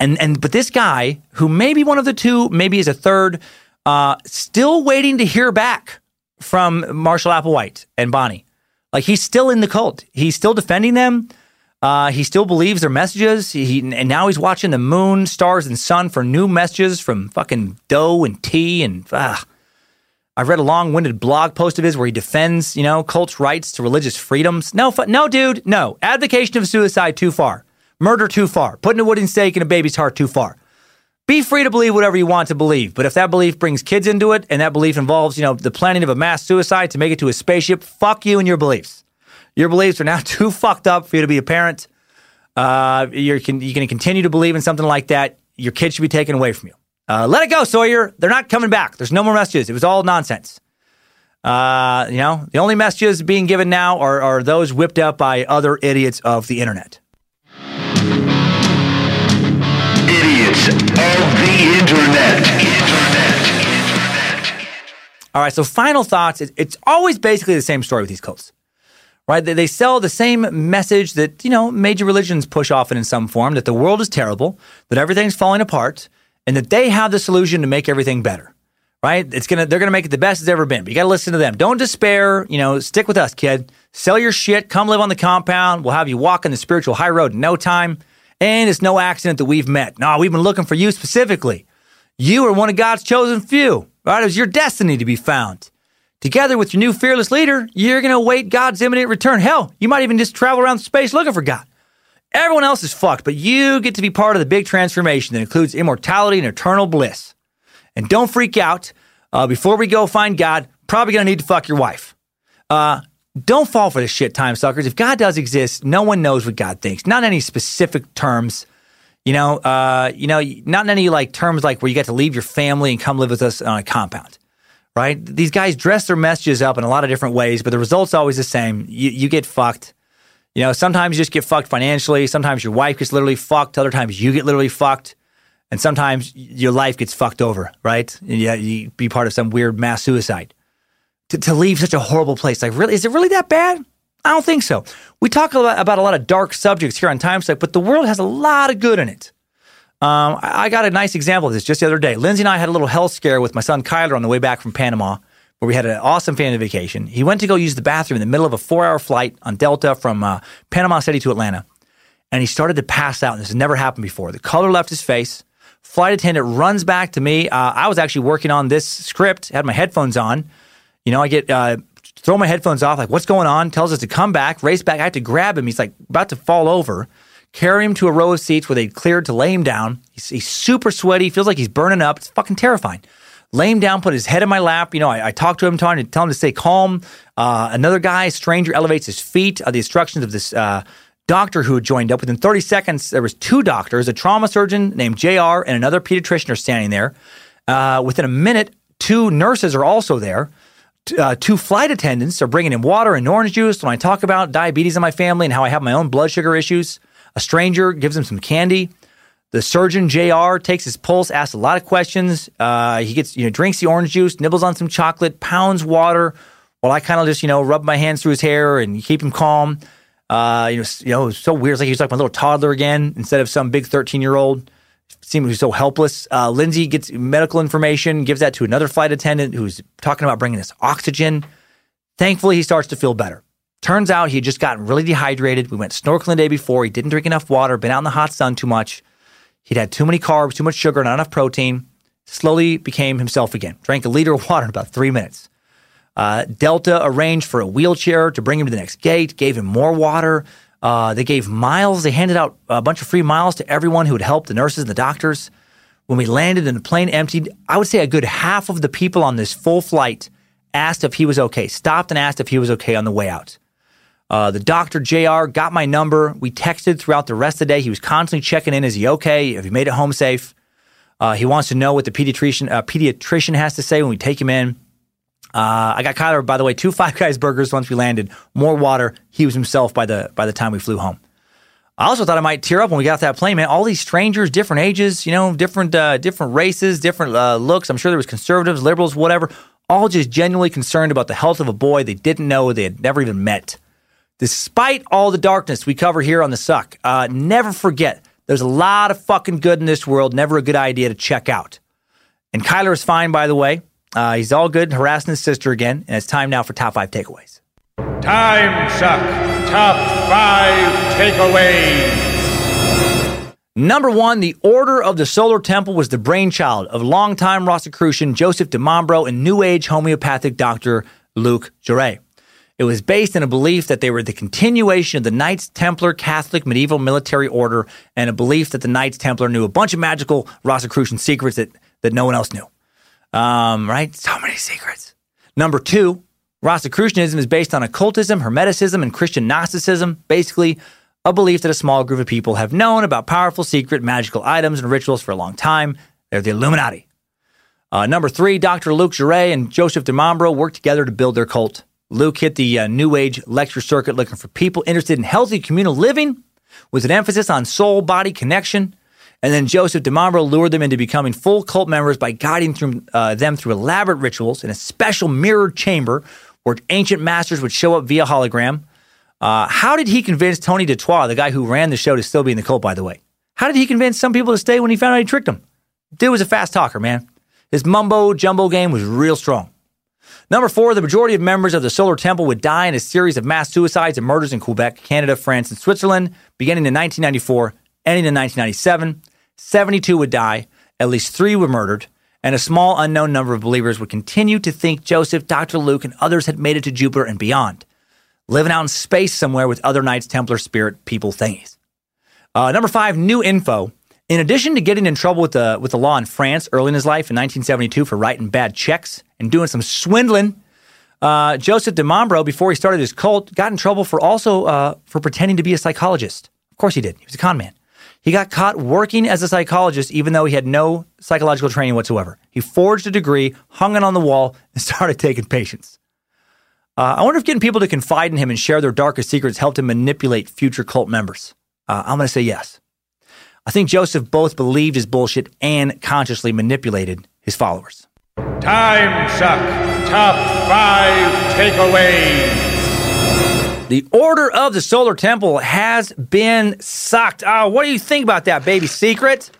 and and but this guy who may be one of the two, maybe is a third, uh, still waiting to hear back from Marshall Applewhite and Bonnie. Like he's still in the cult. He's still defending them. Uh, he still believes their messages. He, and now he's watching the moon, stars, and sun for new messages from fucking Do and Ti. And ah. I've read a long-winded blog post of his where he defends, you know, cults' rights to religious freedoms. No, fu- no, dude, no. Advocation of suicide too far. Murder too far. Putting a wooden stake in a baby's heart too far. Be free to believe whatever you want to believe, but if that belief brings kids into it and that belief involves, you know, the planning of a mass suicide to make it to a spaceship, fuck you and your beliefs. Your beliefs are now too fucked up for you to be a parent. Uh, you're, you're going to continue to believe in something like that. Your kid should be taken away from you. Uh, let it go, Sawyer. They're not coming back. There's no more messages. It was all nonsense. Uh, you know, the only messages being given now are, are those whipped up by other idiots of the internet. Idiots of the internet. All right, so final thoughts. It's always basically the same story with these cults, right? They, they sell the same message that, you know, major religions push often in some form that the world is terrible, that everything's falling apart, and that they have the solution to make everything better, right? It's gonna, they're gonna make it the best it's ever been. But you gotta listen to them. Don't despair. You know, stick with us, kid. Sell your shit. Come live on the compound. We'll have you walk on the spiritual high road in no time. And it's no accident that we've met. No, we've been looking for you specifically. You are one of God's chosen few, right? It was your destiny to be found. Together with your new fearless leader, you're going to await God's imminent return. Hell, you might even just travel around space looking for God. Everyone else is fucked, but you get to be part of the big transformation that includes immortality and eternal bliss. And don't freak out. Uh, before we go find God, probably to need to fuck your wife. Uh, don't fall for this shit, time suckers. If God does exist, no one knows what God thinks. Not in any specific terms. You know, uh, you know, not in any like terms like where you get to leave your family and come live with us on a compound, right? These guys dress their messages up in a lot of different ways, but the result's always the same. You, you get fucked. You know, sometimes you just get fucked financially. Sometimes your wife gets literally fucked. Other times you get literally fucked. And sometimes your life gets fucked over, right? And yeah, you be part of some weird mass suicide to, to leave such a horrible place. Like, really, is it really that bad? I don't think so. We talk a lot about a lot of dark subjects here on Time Suck, but the world has a lot of good in it. Um, I, I got a nice example of this just the other day. Lindsay and I had a little health scare with my son Kyler on the way back from Panama, where we had an awesome family vacation. He went to go use the bathroom in the middle of a four-hour flight on Delta from uh, Panama City to Atlanta, and he started to pass out. And this has never happened before. The color left his face. Flight attendant runs back to me. Uh, I was actually working on this script, had my headphones on. You know, I get uh, throw my headphones off, like, what's going on? Tells us to come back, race back. I have to grab him. He's like about to fall over, carry him to a row of seats where they cleared to lay him down. He's, he's super sweaty, feels like he's burning up. It's fucking terrifying. Lay him down, put his head in my lap. You know, I, I talk to him, trying to tell him to stay calm. Uh, another guy, stranger, elevates his feet. Uh, the instructions of this uh, doctor who had joined up. Within 30 seconds, there was two doctors, a trauma surgeon named JR and another pediatrician are standing there. Uh, within a minute, two nurses are also there. Uh, two flight attendants are bringing him water and orange juice. When I talk about diabetes in my family and how I have my own blood sugar issues, a stranger gives him some candy. The surgeon JR takes his pulse, asks a lot of questions. Uh, he gets you know drinks the orange juice, nibbles on some chocolate, pounds water, while I kind of just you know rub my hands through his hair and keep him calm. Uh, you know, you know, so weird. It's like he's like my little toddler again instead of some big thirteen year old. Seems so helpless. Uh, Lindsay gets medical information, gives that to another flight attendant who's talking about bringing us oxygen. Thankfully, he starts to feel better. Turns out he had just gotten really dehydrated. We went snorkeling the day before. He didn't drink enough water, been out in the hot sun too much. He'd had too many carbs, too much sugar, not enough protein. Slowly became himself again. Drank a liter of water in about three minutes. Uh, Delta arranged for a wheelchair to bring him to the next gate, gave him more water. Uh, they gave miles. They handed out a bunch of free miles to everyone who had helped the nurses and the doctors. When we landed and the plane emptied, I would say a good half of the people on this full flight asked if he was okay, stopped and asked if he was okay on the way out. Uh, the doctor, JR, got my number. We texted throughout the rest of the day. He was constantly checking in. Is he okay? Have you made it home safe? Uh, he wants to know what the pediatrician, uh, pediatrician has to say when we take him in. Uh, I got Kyler, by the way, two Five Guys burgers once we landed, more water. He was himself by the by the time we flew home. I also thought I might tear up when we got off that plane, man. All these strangers, different ages, you know, different uh, different races, different uh, looks. I'm sure there was conservatives, liberals, whatever, all just genuinely concerned about the health of a boy they didn't know, they had never even met. Despite all the darkness we cover here on the Suck, uh, never forget there's a lot of fucking good in this world. Never a good idea to check out. And Kyler is fine, by the way. Uh, he's all good, harassing his sister again, and it's time now for top five takeaways. Time suck. top five takeaways. Number one, the Order of the Solar Temple was the brainchild of longtime Rosicrucian Joseph Di Mambro and New Age homeopathic doctor Luc Jouret. It was based in a belief that they were the continuation of the Knights Templar Catholic medieval military order and a belief that the Knights Templar knew a bunch of magical Rosicrucian secrets that, that no one else knew. Um, right? So many secrets. Number two, Rosicrucianism is based on occultism, Hermeticism, and Christian Gnosticism. Basically, a belief that a small group of people have known about powerful, secret, magical items and rituals for a long time. They're the Illuminati. Uh, number three, Dr. Luc Jouret and Joseph Di Mambro worked together to build their cult. Luc hit the uh, New Age lecture circuit looking for people interested in healthy communal living with an emphasis on soul body connection. And then Joseph Di Mambro lured them into becoming full cult members by guiding through, uh, them through elaborate rituals in a special mirrored chamber where ancient masters would show up via hologram. Uh, how did he convince Tony Dutoit, the guy who ran the show, to still be in the cult, by the way? How did he convince some people to stay when he found out he tricked them? Dude was a fast talker, man. His mumbo jumbo game was real strong. Number four, the majority of members of the Solar Temple would die in a series of mass suicides and murders in Quebec, Canada, France, and Switzerland, beginning in 1994, ending in 1997. 72 would die, at least three were murdered, and a small unknown number of believers would continue to think Joseph, Dr. Luc, and others had made it to Jupiter and beyond living out in space somewhere with other Knights Templar spirit people thingies. Uh, number five, new info. In addition to getting in trouble with the with the law in France early in his life in 1972 for writing bad checks and doing some swindling, uh, Joseph Di Mambro, before he started his cult, got in trouble for also uh, for pretending to be a psychologist. Of course, he did. He was a con man. He got caught working as a psychologist, even though he had no psychological training whatsoever. He forged a degree, hung it on the wall, and started taking patients. Uh, I wonder if getting people to confide in him and share their darkest secrets helped him manipulate future cult members. Uh, I'm going to say yes. I think Joseph both believed his bullshit and consciously manipulated his followers. Time suck. Top five takeaways. The order of the Solar Temple has been sucked. Oh, what do you think about that, baby secret?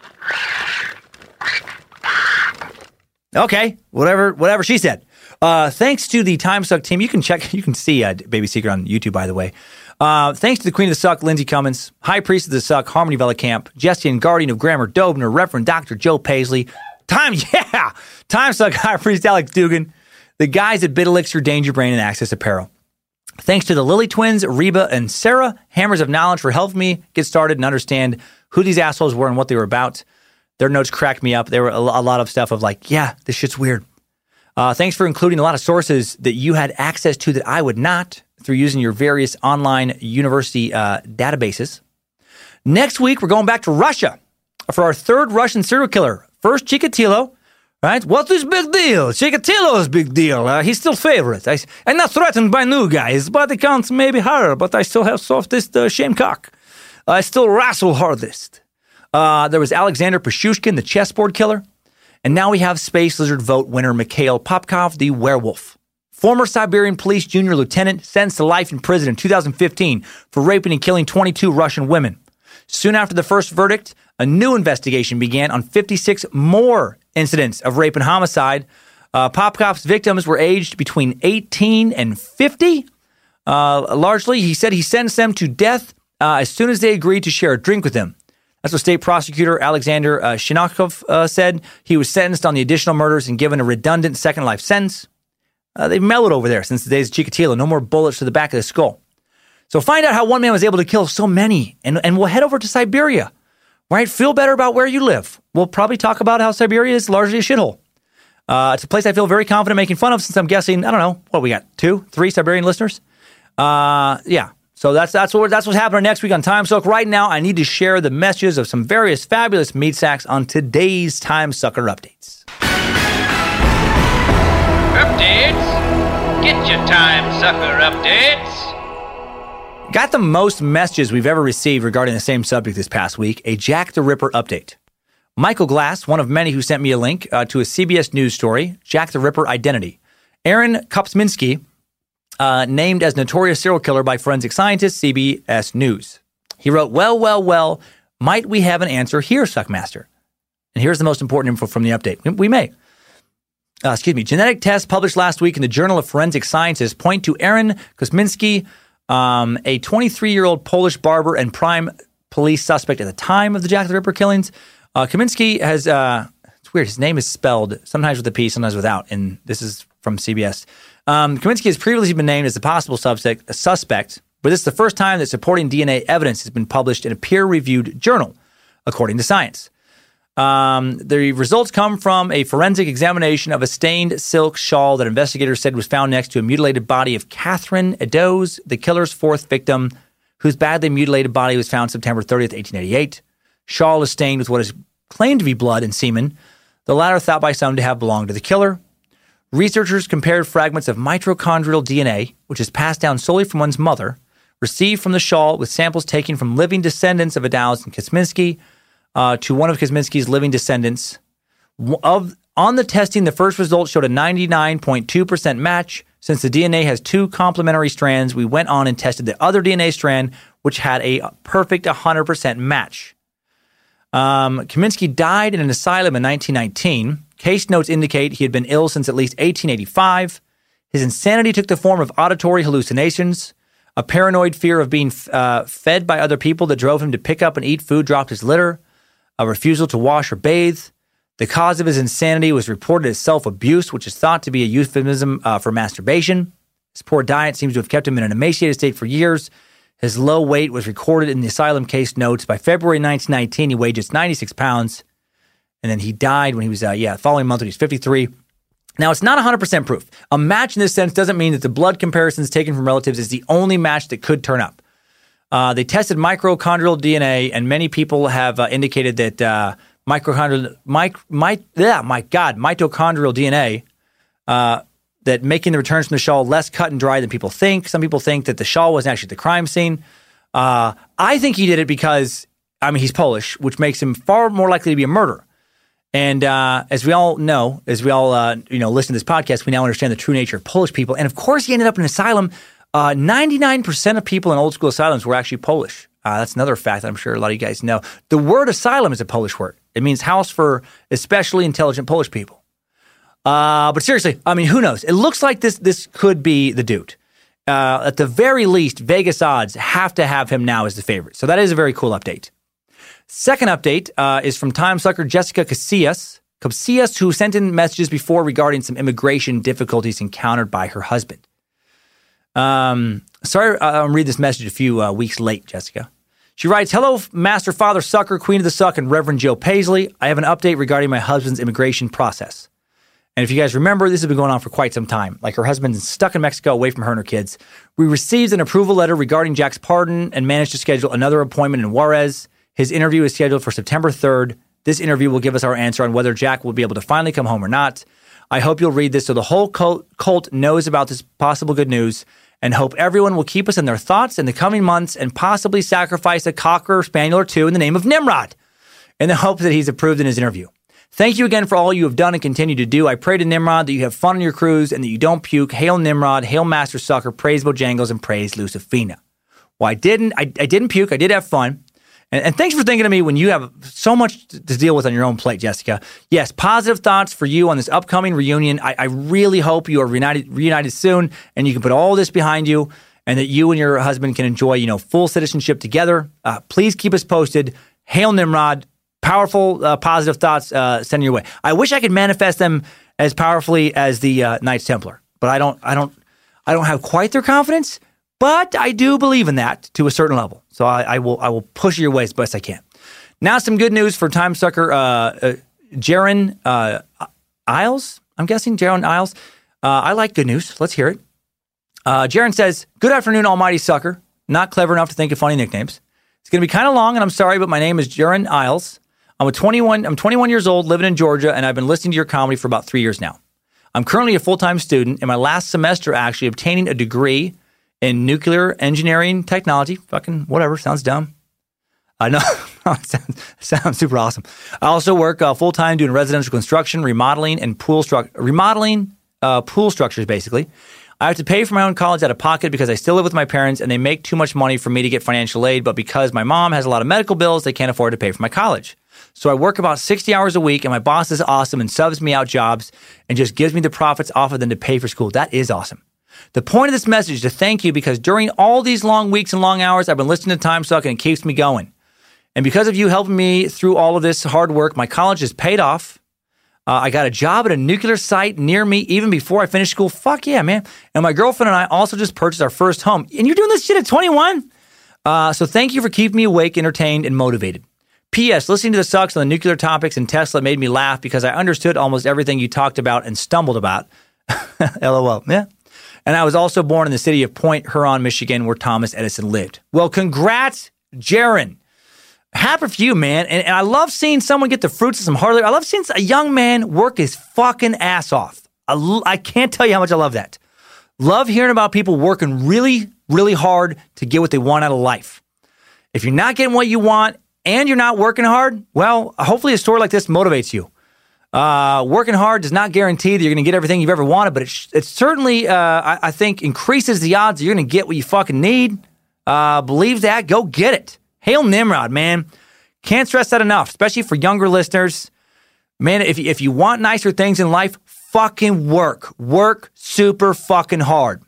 Okay, whatever, whatever she said. Uh, thanks to the Time Suck team, you can check, you can see uh, Baby Secret on YouTube, by the way. Uh, thanks to the Queen of the Suck, Lindsay Cummins, High Priest of the Suck, Harmony Camp, Jesse and Guardian of Grammar, Dobner, Reverend Dr. Joe Paisley, Time, yeah, Time Suck, High Priest Alex Dugan, the guys at Bit Elixir, Danger Brain, and Access Apparel. Thanks to the Lily twins, Reba and Sarah, Hammers of Knowledge, for helping me get started and understand who these assholes were and what they were about. Their notes cracked me up. There were a lot of stuff of like, yeah, this shit's weird. Uh, thanks for including a lot of sources that you had access to that I would not through using your various online university uh, databases. Next week, we're going back to Russia for our third Russian serial killer. First, Chikatilo, right? What is big deal? Chikatilo is big deal. Uh, he's still favorite. I, am not threatened by new guys. Body count may be higher, but I still have softest uh, shame cock. I still wrestle hardest. Uh, there was Alexander Pichushkin, the chessboard killer. And now we have Space Lizard vote winner Mikhail Popkov, the werewolf. Former Siberian police junior lieutenant sentenced to life in prison in 2015 for raping and killing 22 Russian women. Soon after the first verdict, a new investigation began on 56 more incidents of rape and homicide. Uh, Popkov's victims were aged between 18 and 50. Uh, largely, he said he sentenced them to death uh, as soon as they agreed to share a drink with him. That's what State Prosecutor Alexander uh, uh, said. He was sentenced on the additional murders and given a redundant second life sentence. Uh, they've mellowed over there since the days of Chikatilo. No more bullets to the back of the skull. So find out how one man was able to kill so many, and, and we'll head over to Siberia. Right? Feel better about where you live. We'll probably talk about how Siberia is largely a shithole. Uh, it's a place I feel very confident making fun of since I'm guessing, I don't know, what we got, two, three Siberian listeners? Uh, yeah, so that's that's what that's what's happening next week on Time Suck. Right now, I need to share the messages of some various fabulous meat sacks on today's Time Sucker updates. Updates. Get your Time Sucker updates. Got the most messages we've ever received regarding the same subject this past week. A Jack the Ripper update. Michael Glass, one of many who sent me a link uh, to a CBS News story, Jack the Ripper identity. Aaron Kopsminski uh, named as notorious serial killer by forensic scientist CBS News. He wrote, Well, well, well, might we have an answer here, Suckmaster? And here's the most important info from the update. We may. Uh, excuse me. Genetic tests published last week in the Journal of Forensic Sciences point to Aaron Kosminski um, a 23 year old Polish barber and prime police suspect at the time of the Jack the Ripper killings. Uh, Kaminsky has, uh, it's weird, his name is spelled sometimes with a P, sometimes without, and this is from CBS. Um, Kaminsky has previously been named as the possible suspect, suspect, but this is the first time that supporting DNA evidence has been published in a peer reviewed journal, according to Science. Um, the results come from a forensic examination of a stained silk shawl that investigators said was found next to a mutilated body of Catherine Eddowes, the killer's fourth victim, whose badly mutilated body was found September 30th, 1888. Shawl is stained with what is claimed to be blood and semen, the latter thought by some to have belonged to the killer. Researchers compared fragments of mitochondrial DNA, which is passed down solely from one's mother, received from the shawl with samples taken from living descendants of Eddowes and Kosminski uh, to one of Kosminski's living descendants. Of on the testing, the first result showed a 99.2% match. Since the DNA has two complementary strands, we went on and tested the other DNA strand, which had a perfect 100% match. Um, Kaminsky died in an asylum in 1919. Case notes indicate he had been ill since at least 1885. His insanity took the form of auditory hallucinations, a paranoid fear of being uh, fed by other people that drove him to pick up and eat food dropped his litter, a refusal to wash or bathe. The cause of his insanity was reported as self abuse, which is thought to be a euphemism uh, for masturbation. His poor diet seems to have kept him in an emaciated state for years. His low weight was recorded in the asylum case notes. By February 1919, he weighed just 96 pounds. And then he died when he was, uh, yeah, following month when he was 53. Now, it's not 100% proof. A match in this sense doesn't mean that the blood comparisons taken from relatives is the only match that could turn up. Uh, they tested mitochondrial DNA, and many people have uh, indicated that uh, mitochondrial, my, my, yeah, my God, mitochondrial DNA uh, that making the returns from the shawl less cut and dry than people think. Some people think that the shawl wasn't actually the crime scene. Uh, I think he did it because, I mean, he's Polish, which makes him far more likely to be a murderer. And uh, as we all know, as we all uh, you know listen to this podcast, we now understand the true nature of Polish people. And of course, he ended up in an asylum. Uh, ninety-nine percent of people in old school asylums were actually Polish. Uh, that's another fact that I'm sure a lot of you guys know. The word asylum is a Polish word. It means house for especially intelligent Polish people. Uh, but seriously, I mean, who knows? It looks like this this could be the dude. Uh, at the very least, Vegas odds have to have him now as the favorite. So that is a very cool update. Second update uh, is from time sucker Jessica Casillas, Casillas, who sent in messages before regarding some immigration difficulties encountered by her husband. Um, sorry, uh, I'll read this message a few uh, weeks late, Jessica. She writes, Hello, Master Father Sucker, Queen of the Suck, and Reverend Joe Paisley. I have an update regarding my husband's immigration process. And if you guys remember, this has been going on for quite some time. Like her husband's stuck in Mexico away from her and her kids. We received an approval letter regarding Jack's pardon and managed to schedule another appointment in Juarez. His interview is scheduled for September 3rd. This interview will give us our answer on whether Jack will be able to finally come home or not. I hope you'll read this so the whole cult, cult knows about this possible good news and hope everyone will keep us in their thoughts in the coming months and possibly sacrifice a cocker spaniel or two in the name of Nimrod in the hope that he's approved in his interview. Thank you again for all you have done and continue to do. I pray to Nimrod that you have fun on your cruise and that you don't puke. Hail Nimrod, hail Master Sucker, praise Bojangles, and praise Lucifina. Well, I didn't. I, I didn't puke. I did have fun. And, and, thanks for thinking of me when you have so much to deal with on your own plate, Jessica. Yes, positive thoughts for you on this upcoming reunion. I, I really hope you are reunited, reunited soon and you can put all this behind you and that you and your husband can enjoy, you know, full citizenship together. Uh, please keep us posted. Hail Nimrod powerful, uh, positive thoughts uh, sent your way. I wish I could manifest them as powerfully as the uh, Knights Templar, but I don't. I don't. I don't have quite their confidence, but I do believe in that to a certain level. So I, I will. I will push your way as best I can. Now, some good news for time sucker uh, uh, Jaron uh, Isles. I'm guessing Jaron Isles. Uh, I like good news. Let's hear it. Uh, Jaron says, "Good afternoon, Almighty Sucker. Not clever enough to think of funny nicknames. It's going to be kind of long, and I'm sorry, but my name is Jaron Isles. I'm a 21. I'm 21 years old, living in Georgia, and I've been listening to your comedy for about three years now. I'm currently a full time student in my last semester, actually obtaining a degree in nuclear engineering technology. Fucking whatever, sounds dumb. I know, sounds, sounds super awesome. I also work uh, full time doing residential construction, remodeling, and pool stru- remodeling uh, pool structures, basically. I have to pay for my own college out of pocket because I still live with my parents and they make too much money for me to get financial aid. But because my mom has a lot of medical bills, they can't afford to pay for my college. So I work about 60 hours a week, and my boss is awesome and subs me out jobs and just gives me the profits off of them to pay for school. That is awesome. The point of this message is to thank you because during all these long weeks and long hours, I've been listening to Time Suck and it keeps me going. And because of you helping me through all of this hard work, my college has paid off. Uh, I got a job at a nuclear site near me even before I finished school. Fuck yeah, man. And my girlfriend and I also just purchased our first home. And you're doing this shit at 21? Uh, so thank you for keeping me awake, entertained, and motivated. P.S. Listening to the sucks on the nuclear topics and Tesla made me laugh because I understood almost everything you talked about and stumbled about. LOL. Yeah. And I was also born in the city of Port Huron, Michigan, where Thomas Edison lived. Well, congrats, Jaron. Happy for you, man. And, and I love seeing someone get the fruits of some hard labor. I love seeing a young man work his fucking ass off. I can't tell you how much I love that. Love hearing about people working really, really hard to get what they want out of life. If you're not getting what you want and you're not working hard, well, hopefully a story like this motivates you. Uh, working hard does not guarantee that you're going to get everything you've ever wanted, but it, sh- it certainly, uh, I-, I think, increases the odds that you're going to get what you fucking need. Uh, believe that. Go get it. Hail Nimrod, man. Can't stress that enough, especially for younger listeners. Man, if, if you want nicer things in life, fucking work. Work super fucking hard.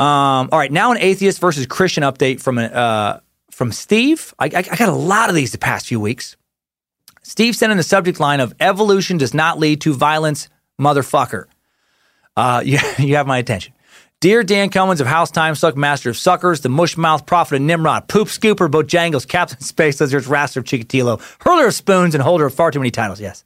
Um, all right, now an atheist versus Christian update from uh, from Steve. I, I, I got a lot of these the past few weeks. Steve sent in the subject line of evolution does not lead to violence, motherfucker. Uh, you, you have my attention. Dear Dan Cummins of House Time Suck, Master of Suckers, the Mushmouth Prophet of Nimrod, Poop Scooper, Bojangles, Captain Space Lizards, Raster of Chikatilo, Hurler of Spoons, and holder of far too many titles, yes.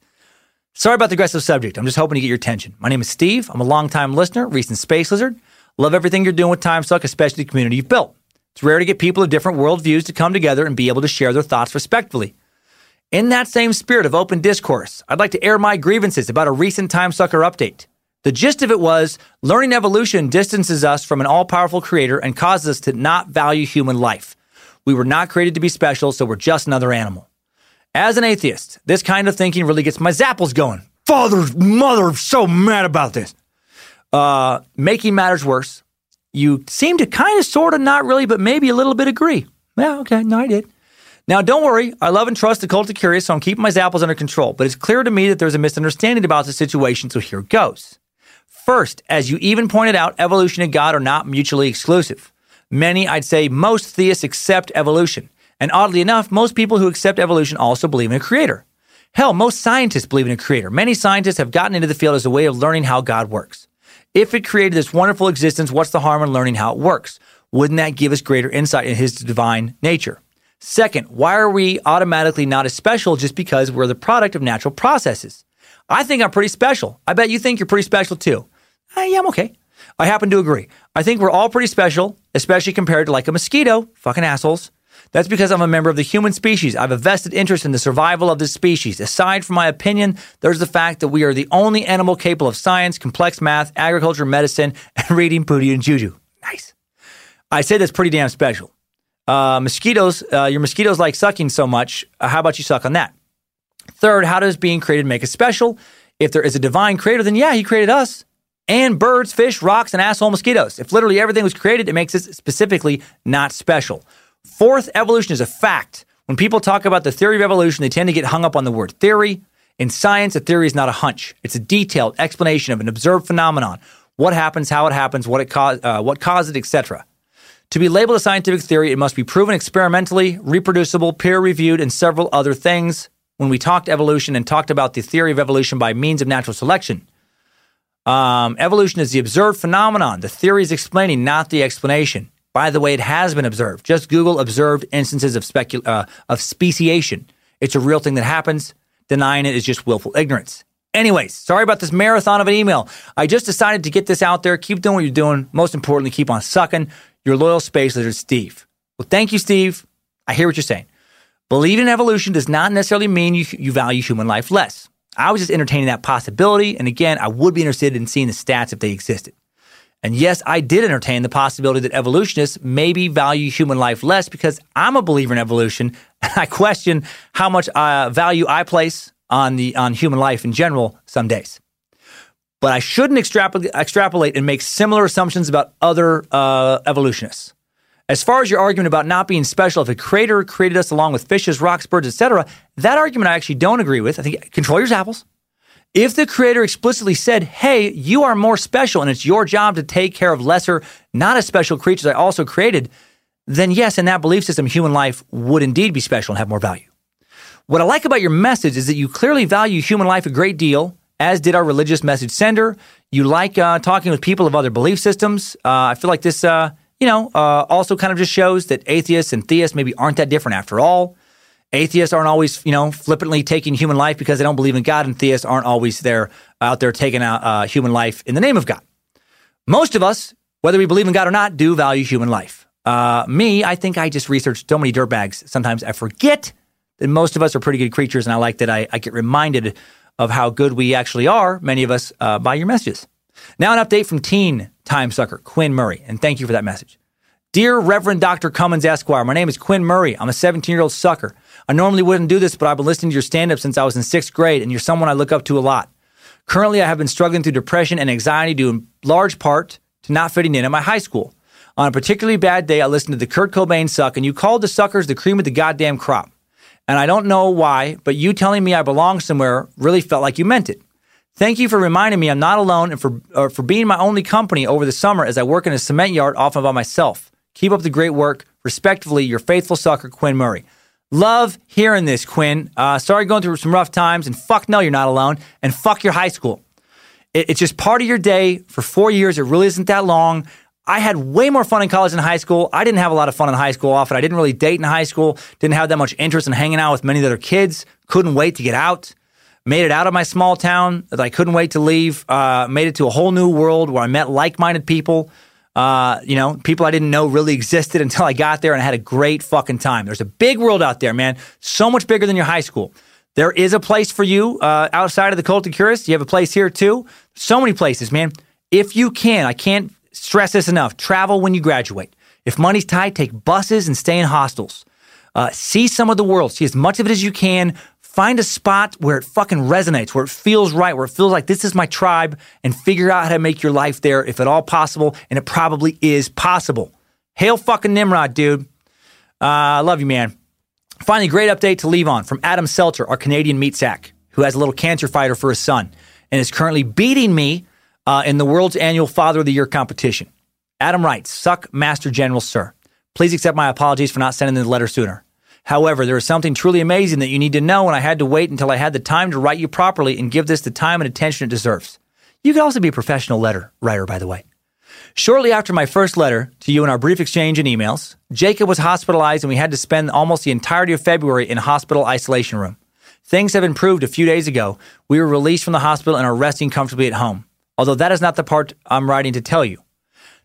Sorry about the aggressive subject. I'm just hoping to get your attention. My name is Steve. I'm a longtime listener, recent Space Lizard. Love everything you're doing with Time Suck, especially the community you've built. It's rare to get people of different worldviews to come together and be able to share their thoughts respectfully. In that same spirit of open discourse, I'd like to air my grievances about a recent Time Sucker update. The gist of it was learning evolution distances us from an all powerful creator and causes us to not value human life. We were not created to be special, so we're just another animal. As an atheist, this kind of thinking really gets my zapples going. Father, mother, so mad about this. Uh, making matters worse, you seem to kind of, sort of, not really, but maybe a little bit agree. Yeah, okay, no, I did. Now, don't worry. I love and trust the cult of curious, so I'm keeping my zapples under control. But it's clear to me that there's a misunderstanding about the situation, so here goes. First, as you even pointed out, evolution and God are not mutually exclusive. Many, I'd say most theists accept evolution. And oddly enough, most people who accept evolution also believe in a creator. Hell, most scientists believe in a creator. Many scientists have gotten into the field as a way of learning how God works. If it created this wonderful existence, what's the harm in learning how it works? Wouldn't that give us greater insight in his divine nature? Second, why are we automatically not as special just because we're the product of natural processes? I think I'm pretty special. I bet you think you're pretty special too. Uh, yeah, I'm okay. I happen to agree. I think we're all pretty special, especially compared to like a mosquito. Fucking assholes. That's because I'm a member of the human species. I have a vested interest in the survival of this species. Aside from my opinion, there's the fact that we are the only animal capable of science, complex math, agriculture, medicine, and reading Pootie and Juju. Nice. I say that's pretty damn special. Uh, mosquitoes, uh, your mosquitoes like sucking so much. Uh, how about you suck on that? Third, how does being created make us special? If there is a divine creator, then yeah, he created us and birds, fish, rocks, and asshole mosquitoes. If literally everything was created, it makes us specifically not special. Fourth, evolution is a fact. When people talk about the theory of evolution, they tend to get hung up on the word theory. In science, a theory is not a hunch. It's a detailed explanation of an observed phenomenon. What happens, how it happens, what it caused, uh, what caused it, etc. To be labeled a scientific theory, it must be proven experimentally, reproducible, peer-reviewed, and several other things. When we talked evolution and talked about the theory of evolution by means of natural selection, um, evolution is the observed phenomenon. The theory is explaining, not the explanation. By the way, it has been observed. Just Google observed instances of, specu- uh, of speciation. It's a real thing that happens. Denying it is just willful ignorance. Anyways, sorry about this marathon of an email. I just decided to get this out there. Keep doing what you're doing. Most importantly, keep on sucking. Your loyal space lizard, Steve. Well, thank you, Steve. I hear what you're saying. Believing in evolution does not necessarily mean you, you value human life less. I was just entertaining that possibility. And again, I would be interested in seeing the stats if they existed. And yes, I did entertain the possibility that evolutionists maybe value human life less because I'm a believer in evolution. And I question how much uh, value I place on the on human life in general some days. But I shouldn't extrapolate, extrapolate and make similar assumptions about other uh, evolutionists. As far as your argument about not being special, if a creator created us along with fishes, rocks, birds, etc., that argument I actually don't agree with. I think control your apples. If the creator explicitly said, hey, you are more special and it's your job to take care of lesser, not as special creatures I also created, then yes, in that belief system, human life would indeed be special and have more value. What I like about your message is that you clearly value human life a great deal, as did our religious message sender. You like uh, talking with people of other belief systems. Uh, I feel like this, uh, you know, uh, also kind of just shows that atheists and theists maybe aren't that different after all. Atheists aren't always, you know, flippantly taking human life because they don't believe in God, and theists aren't always there out there taking out uh, human life in the name of God. Most of us, whether we believe in God or not, do value human life. Uh, me, I think I just researched so many dirtbags. Sometimes I forget that most of us are pretty good creatures, and I like that I, I get reminded of how good we actually are, many of us, uh, by your messages. Now, an update from teen time sucker, Quinn Murray, and thank you for that message. Dear Reverend Dr. Cummins Esquire, my name is Quinn Murray. I'm a 17 year old sucker. I normally wouldn't do this, but I've been listening to your stand up since I was in sixth grade, and you're someone I look up to a lot. Currently, I have been struggling through depression and anxiety due in large part to not fitting in at my high school. On a particularly bad day, I listened to the Kurt Cobain suck, and you called the suckers the cream of the goddamn crop. And I don't know why, but you telling me I belong somewhere really felt like you meant it. Thank you for reminding me I'm not alone and for, uh, for being my only company over the summer as I work in a cement yard often by myself. Keep up the great work. Respectfully, your faithful sucker, Quinn Murray. Love hearing this, Quinn. Uh, sorry going through some rough times, and fuck no, you're not alone, and fuck your high school. It, it's just part of your day for four years. It really isn't that long. I had way more fun in college than high school. I didn't have a lot of fun in high school often. I didn't really date in high school, didn't have that much interest in hanging out with many other kids, couldn't wait to get out. Made it out of my small town that I couldn't wait to leave. Uh, made it to a whole new world where I met like minded people. Uh, you know, people I didn't know really existed until I got there and I had a great fucking time. There's a big world out there, man. So much bigger than your high school. There is a place for you uh, outside of the Cult of Curious. You have a place here too. So many places, man. If you can, I can't stress this enough. Travel when you graduate. If money's tight, take buses and stay in hostels. Uh, see some of the world. See as much of it as you can. Find a spot where it fucking resonates, where it feels right, where it feels like this is my tribe, and figure out how to make your life there if at all possible. And it probably is possible. Hail fucking Nimrod, dude. I uh, love you, man. Finally, great update to leave on from Adam Seltzer, our Canadian meat sack, who has a little cancer fighter for his son and is currently beating me uh, in the world's annual Father of the Year competition. Adam writes, Suck Master General, sir. Please accept my apologies for not sending the letter sooner. However, there is something truly amazing that you need to know, and I had to wait until I had the time to write you properly and give this the time and attention it deserves. You can also be a professional letter writer, by the way. Shortly after my first letter to you in our brief exchange in emails, Jacob was hospitalized and we had to spend almost the entirety of February in hospital isolation room. Things have improved a few days ago. We were released from the hospital and are resting comfortably at home. Although that is not the part I'm writing to tell you.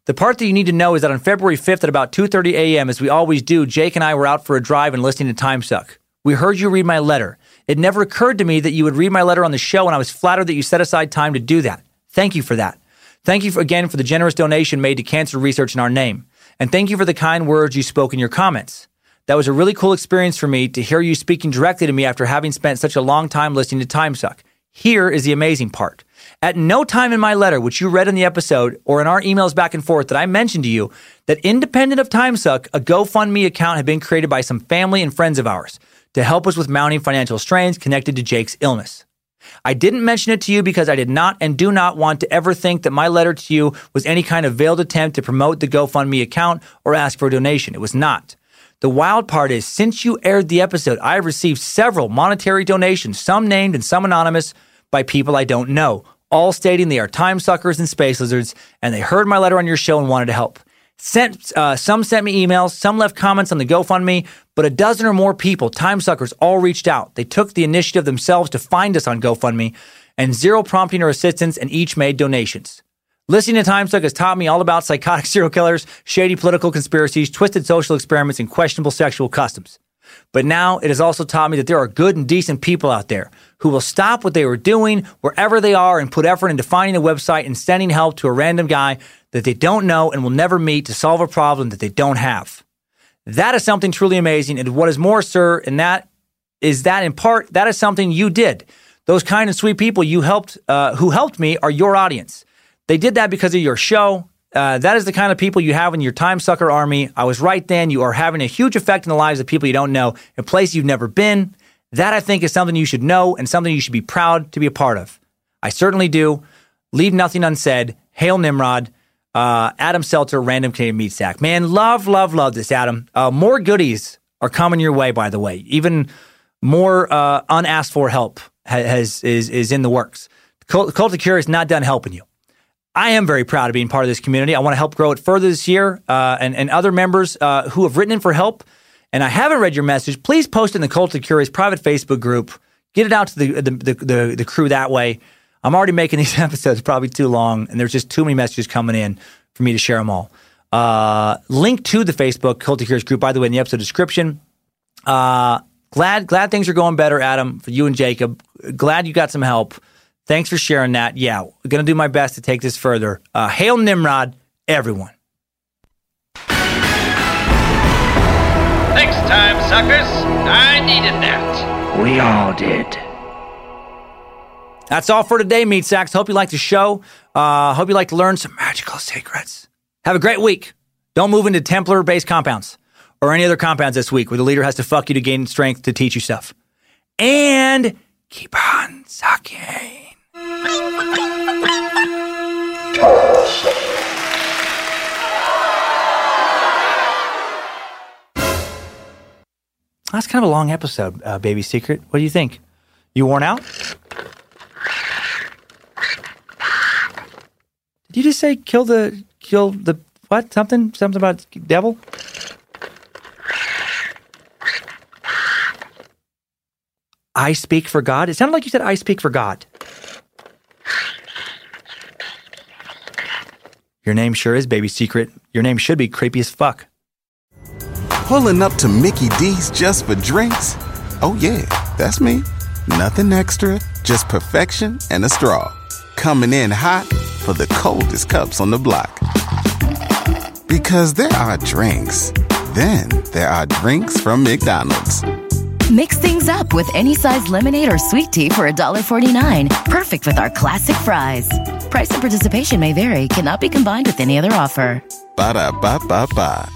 The part that you need to know is that on February 5th at about 2:30 a.m., as we always do, Jake and I were out for a drive and listening to Timesuck. We heard you read my letter. It never occurred to me that you would read my letter on the show, and I was flattered that you set aside time to do that. Thank you for that. Thank you for, again for the generous donation made to cancer research in our name. And thank you for the kind words you spoke in your comments. That was a really cool experience for me to hear you speaking directly to me after having spent such a long time listening to Timesuck. Here is the amazing part. At no time in my letter, which you read in the episode or in our emails back and forth, that I mentioned to you that independent of TimeSuck, a GoFundMe account had been created by some family and friends of ours to help us with mounting financial strains connected to Jake's illness. I didn't mention it to you because I did not and do not want to ever think that my letter to you was any kind of veiled attempt to promote the GoFundMe account or ask for a donation. It was not. The wild part is, since you aired the episode, I have received several monetary donations, some named and some anonymous, by people I don't know, all stating they are time suckers and space lizards, and they heard my letter on your show and wanted to help. Sent, uh, some sent me emails, some left comments on the GoFundMe, but a dozen or more people, time suckers, all reached out. They took the initiative themselves to find us on GoFundMe, and zero prompting or assistance, and each made donations. Listening to Timesuck has taught me all about psychotic serial killers, shady political conspiracies, twisted social experiments, and questionable sexual customs. But now it has also taught me that there are good and decent people out there who will stop what they were doing wherever they are and put effort into finding a website and sending help to a random guy that they don't know and will never meet to solve a problem that they don't have. That is something truly amazing. And what is more, sir, and that is that in part, that is something you did. Those kind and sweet people you helped, uh, who helped me, are your audience. They did that because of your show, uh, that is the kind of people you have in your time sucker army. I was right then. You are having a huge effect in the lives of people you don't know in places you've never been. That I think is something you should know and something you should be proud to be a part of. I certainly do. Leave nothing unsaid. Hail Nimrod. Uh, Adam Seltzer, Random Canadian Meat Sack. Man, love, love, love this, Adam. Uh, more goodies are coming your way, by the way. Even more uh, unasked for help has is is in the works. Cult, Cult of Cure is not done helping you. I am very proud of being part of this community. I want to help grow it further this year. Uh, and, and other members uh, who have written in for help and I haven't read your message, please post in the Cult of Curious private Facebook group. Get it out to the, the, the, the, the crew that way. I'm already making these episodes probably too long, and there's just too many messages coming in for me to share them all. Uh, link to the Facebook Cult of Curious group, by the way, in the episode description. Uh, glad glad things are going better, Adam, for you and Jacob. Glad you got some help. Thanks for sharing that. Yeah, going to do my best to take this further. Uh, hail Nimrod, everyone. Next time, suckers. I needed that. We all did. That's all for today, Meat Sacks. Hope you liked the show. Uh, hope you like to learn some magical secrets. Have a great week. Don't move into Templar based compounds or any other compounds this week where the leader has to fuck you to gain strength to teach you stuff. And keep on sucking. That's kind of a long episode, uh, Baby Secret. What do you think? You worn out? Did you just say kill the kill the what? Something something about devil? I speak for God. It sounded like you said I speak for God. Your name sure is Baby Secret. Your name should be creepy as fuck. Pulling up to Mickey D's just for drinks? Oh, yeah, that's me. Nothing extra, just perfection and a straw. Coming in hot for the coldest cups on the block. Because there are drinks, then there are drinks from McDonald's. Mix things up with any size lemonade or sweet tea for $1.49. Perfect with our classic fries. Price and participation may vary, cannot be combined with any other offer. Ba da ba ba ba.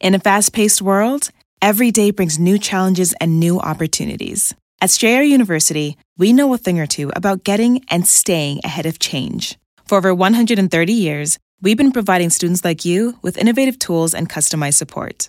In a fast paced world, every day brings new challenges and new opportunities. At Strayer University, we know a thing or two about getting and staying ahead of change. For over 130 years, we've been providing students like you with innovative tools and customized support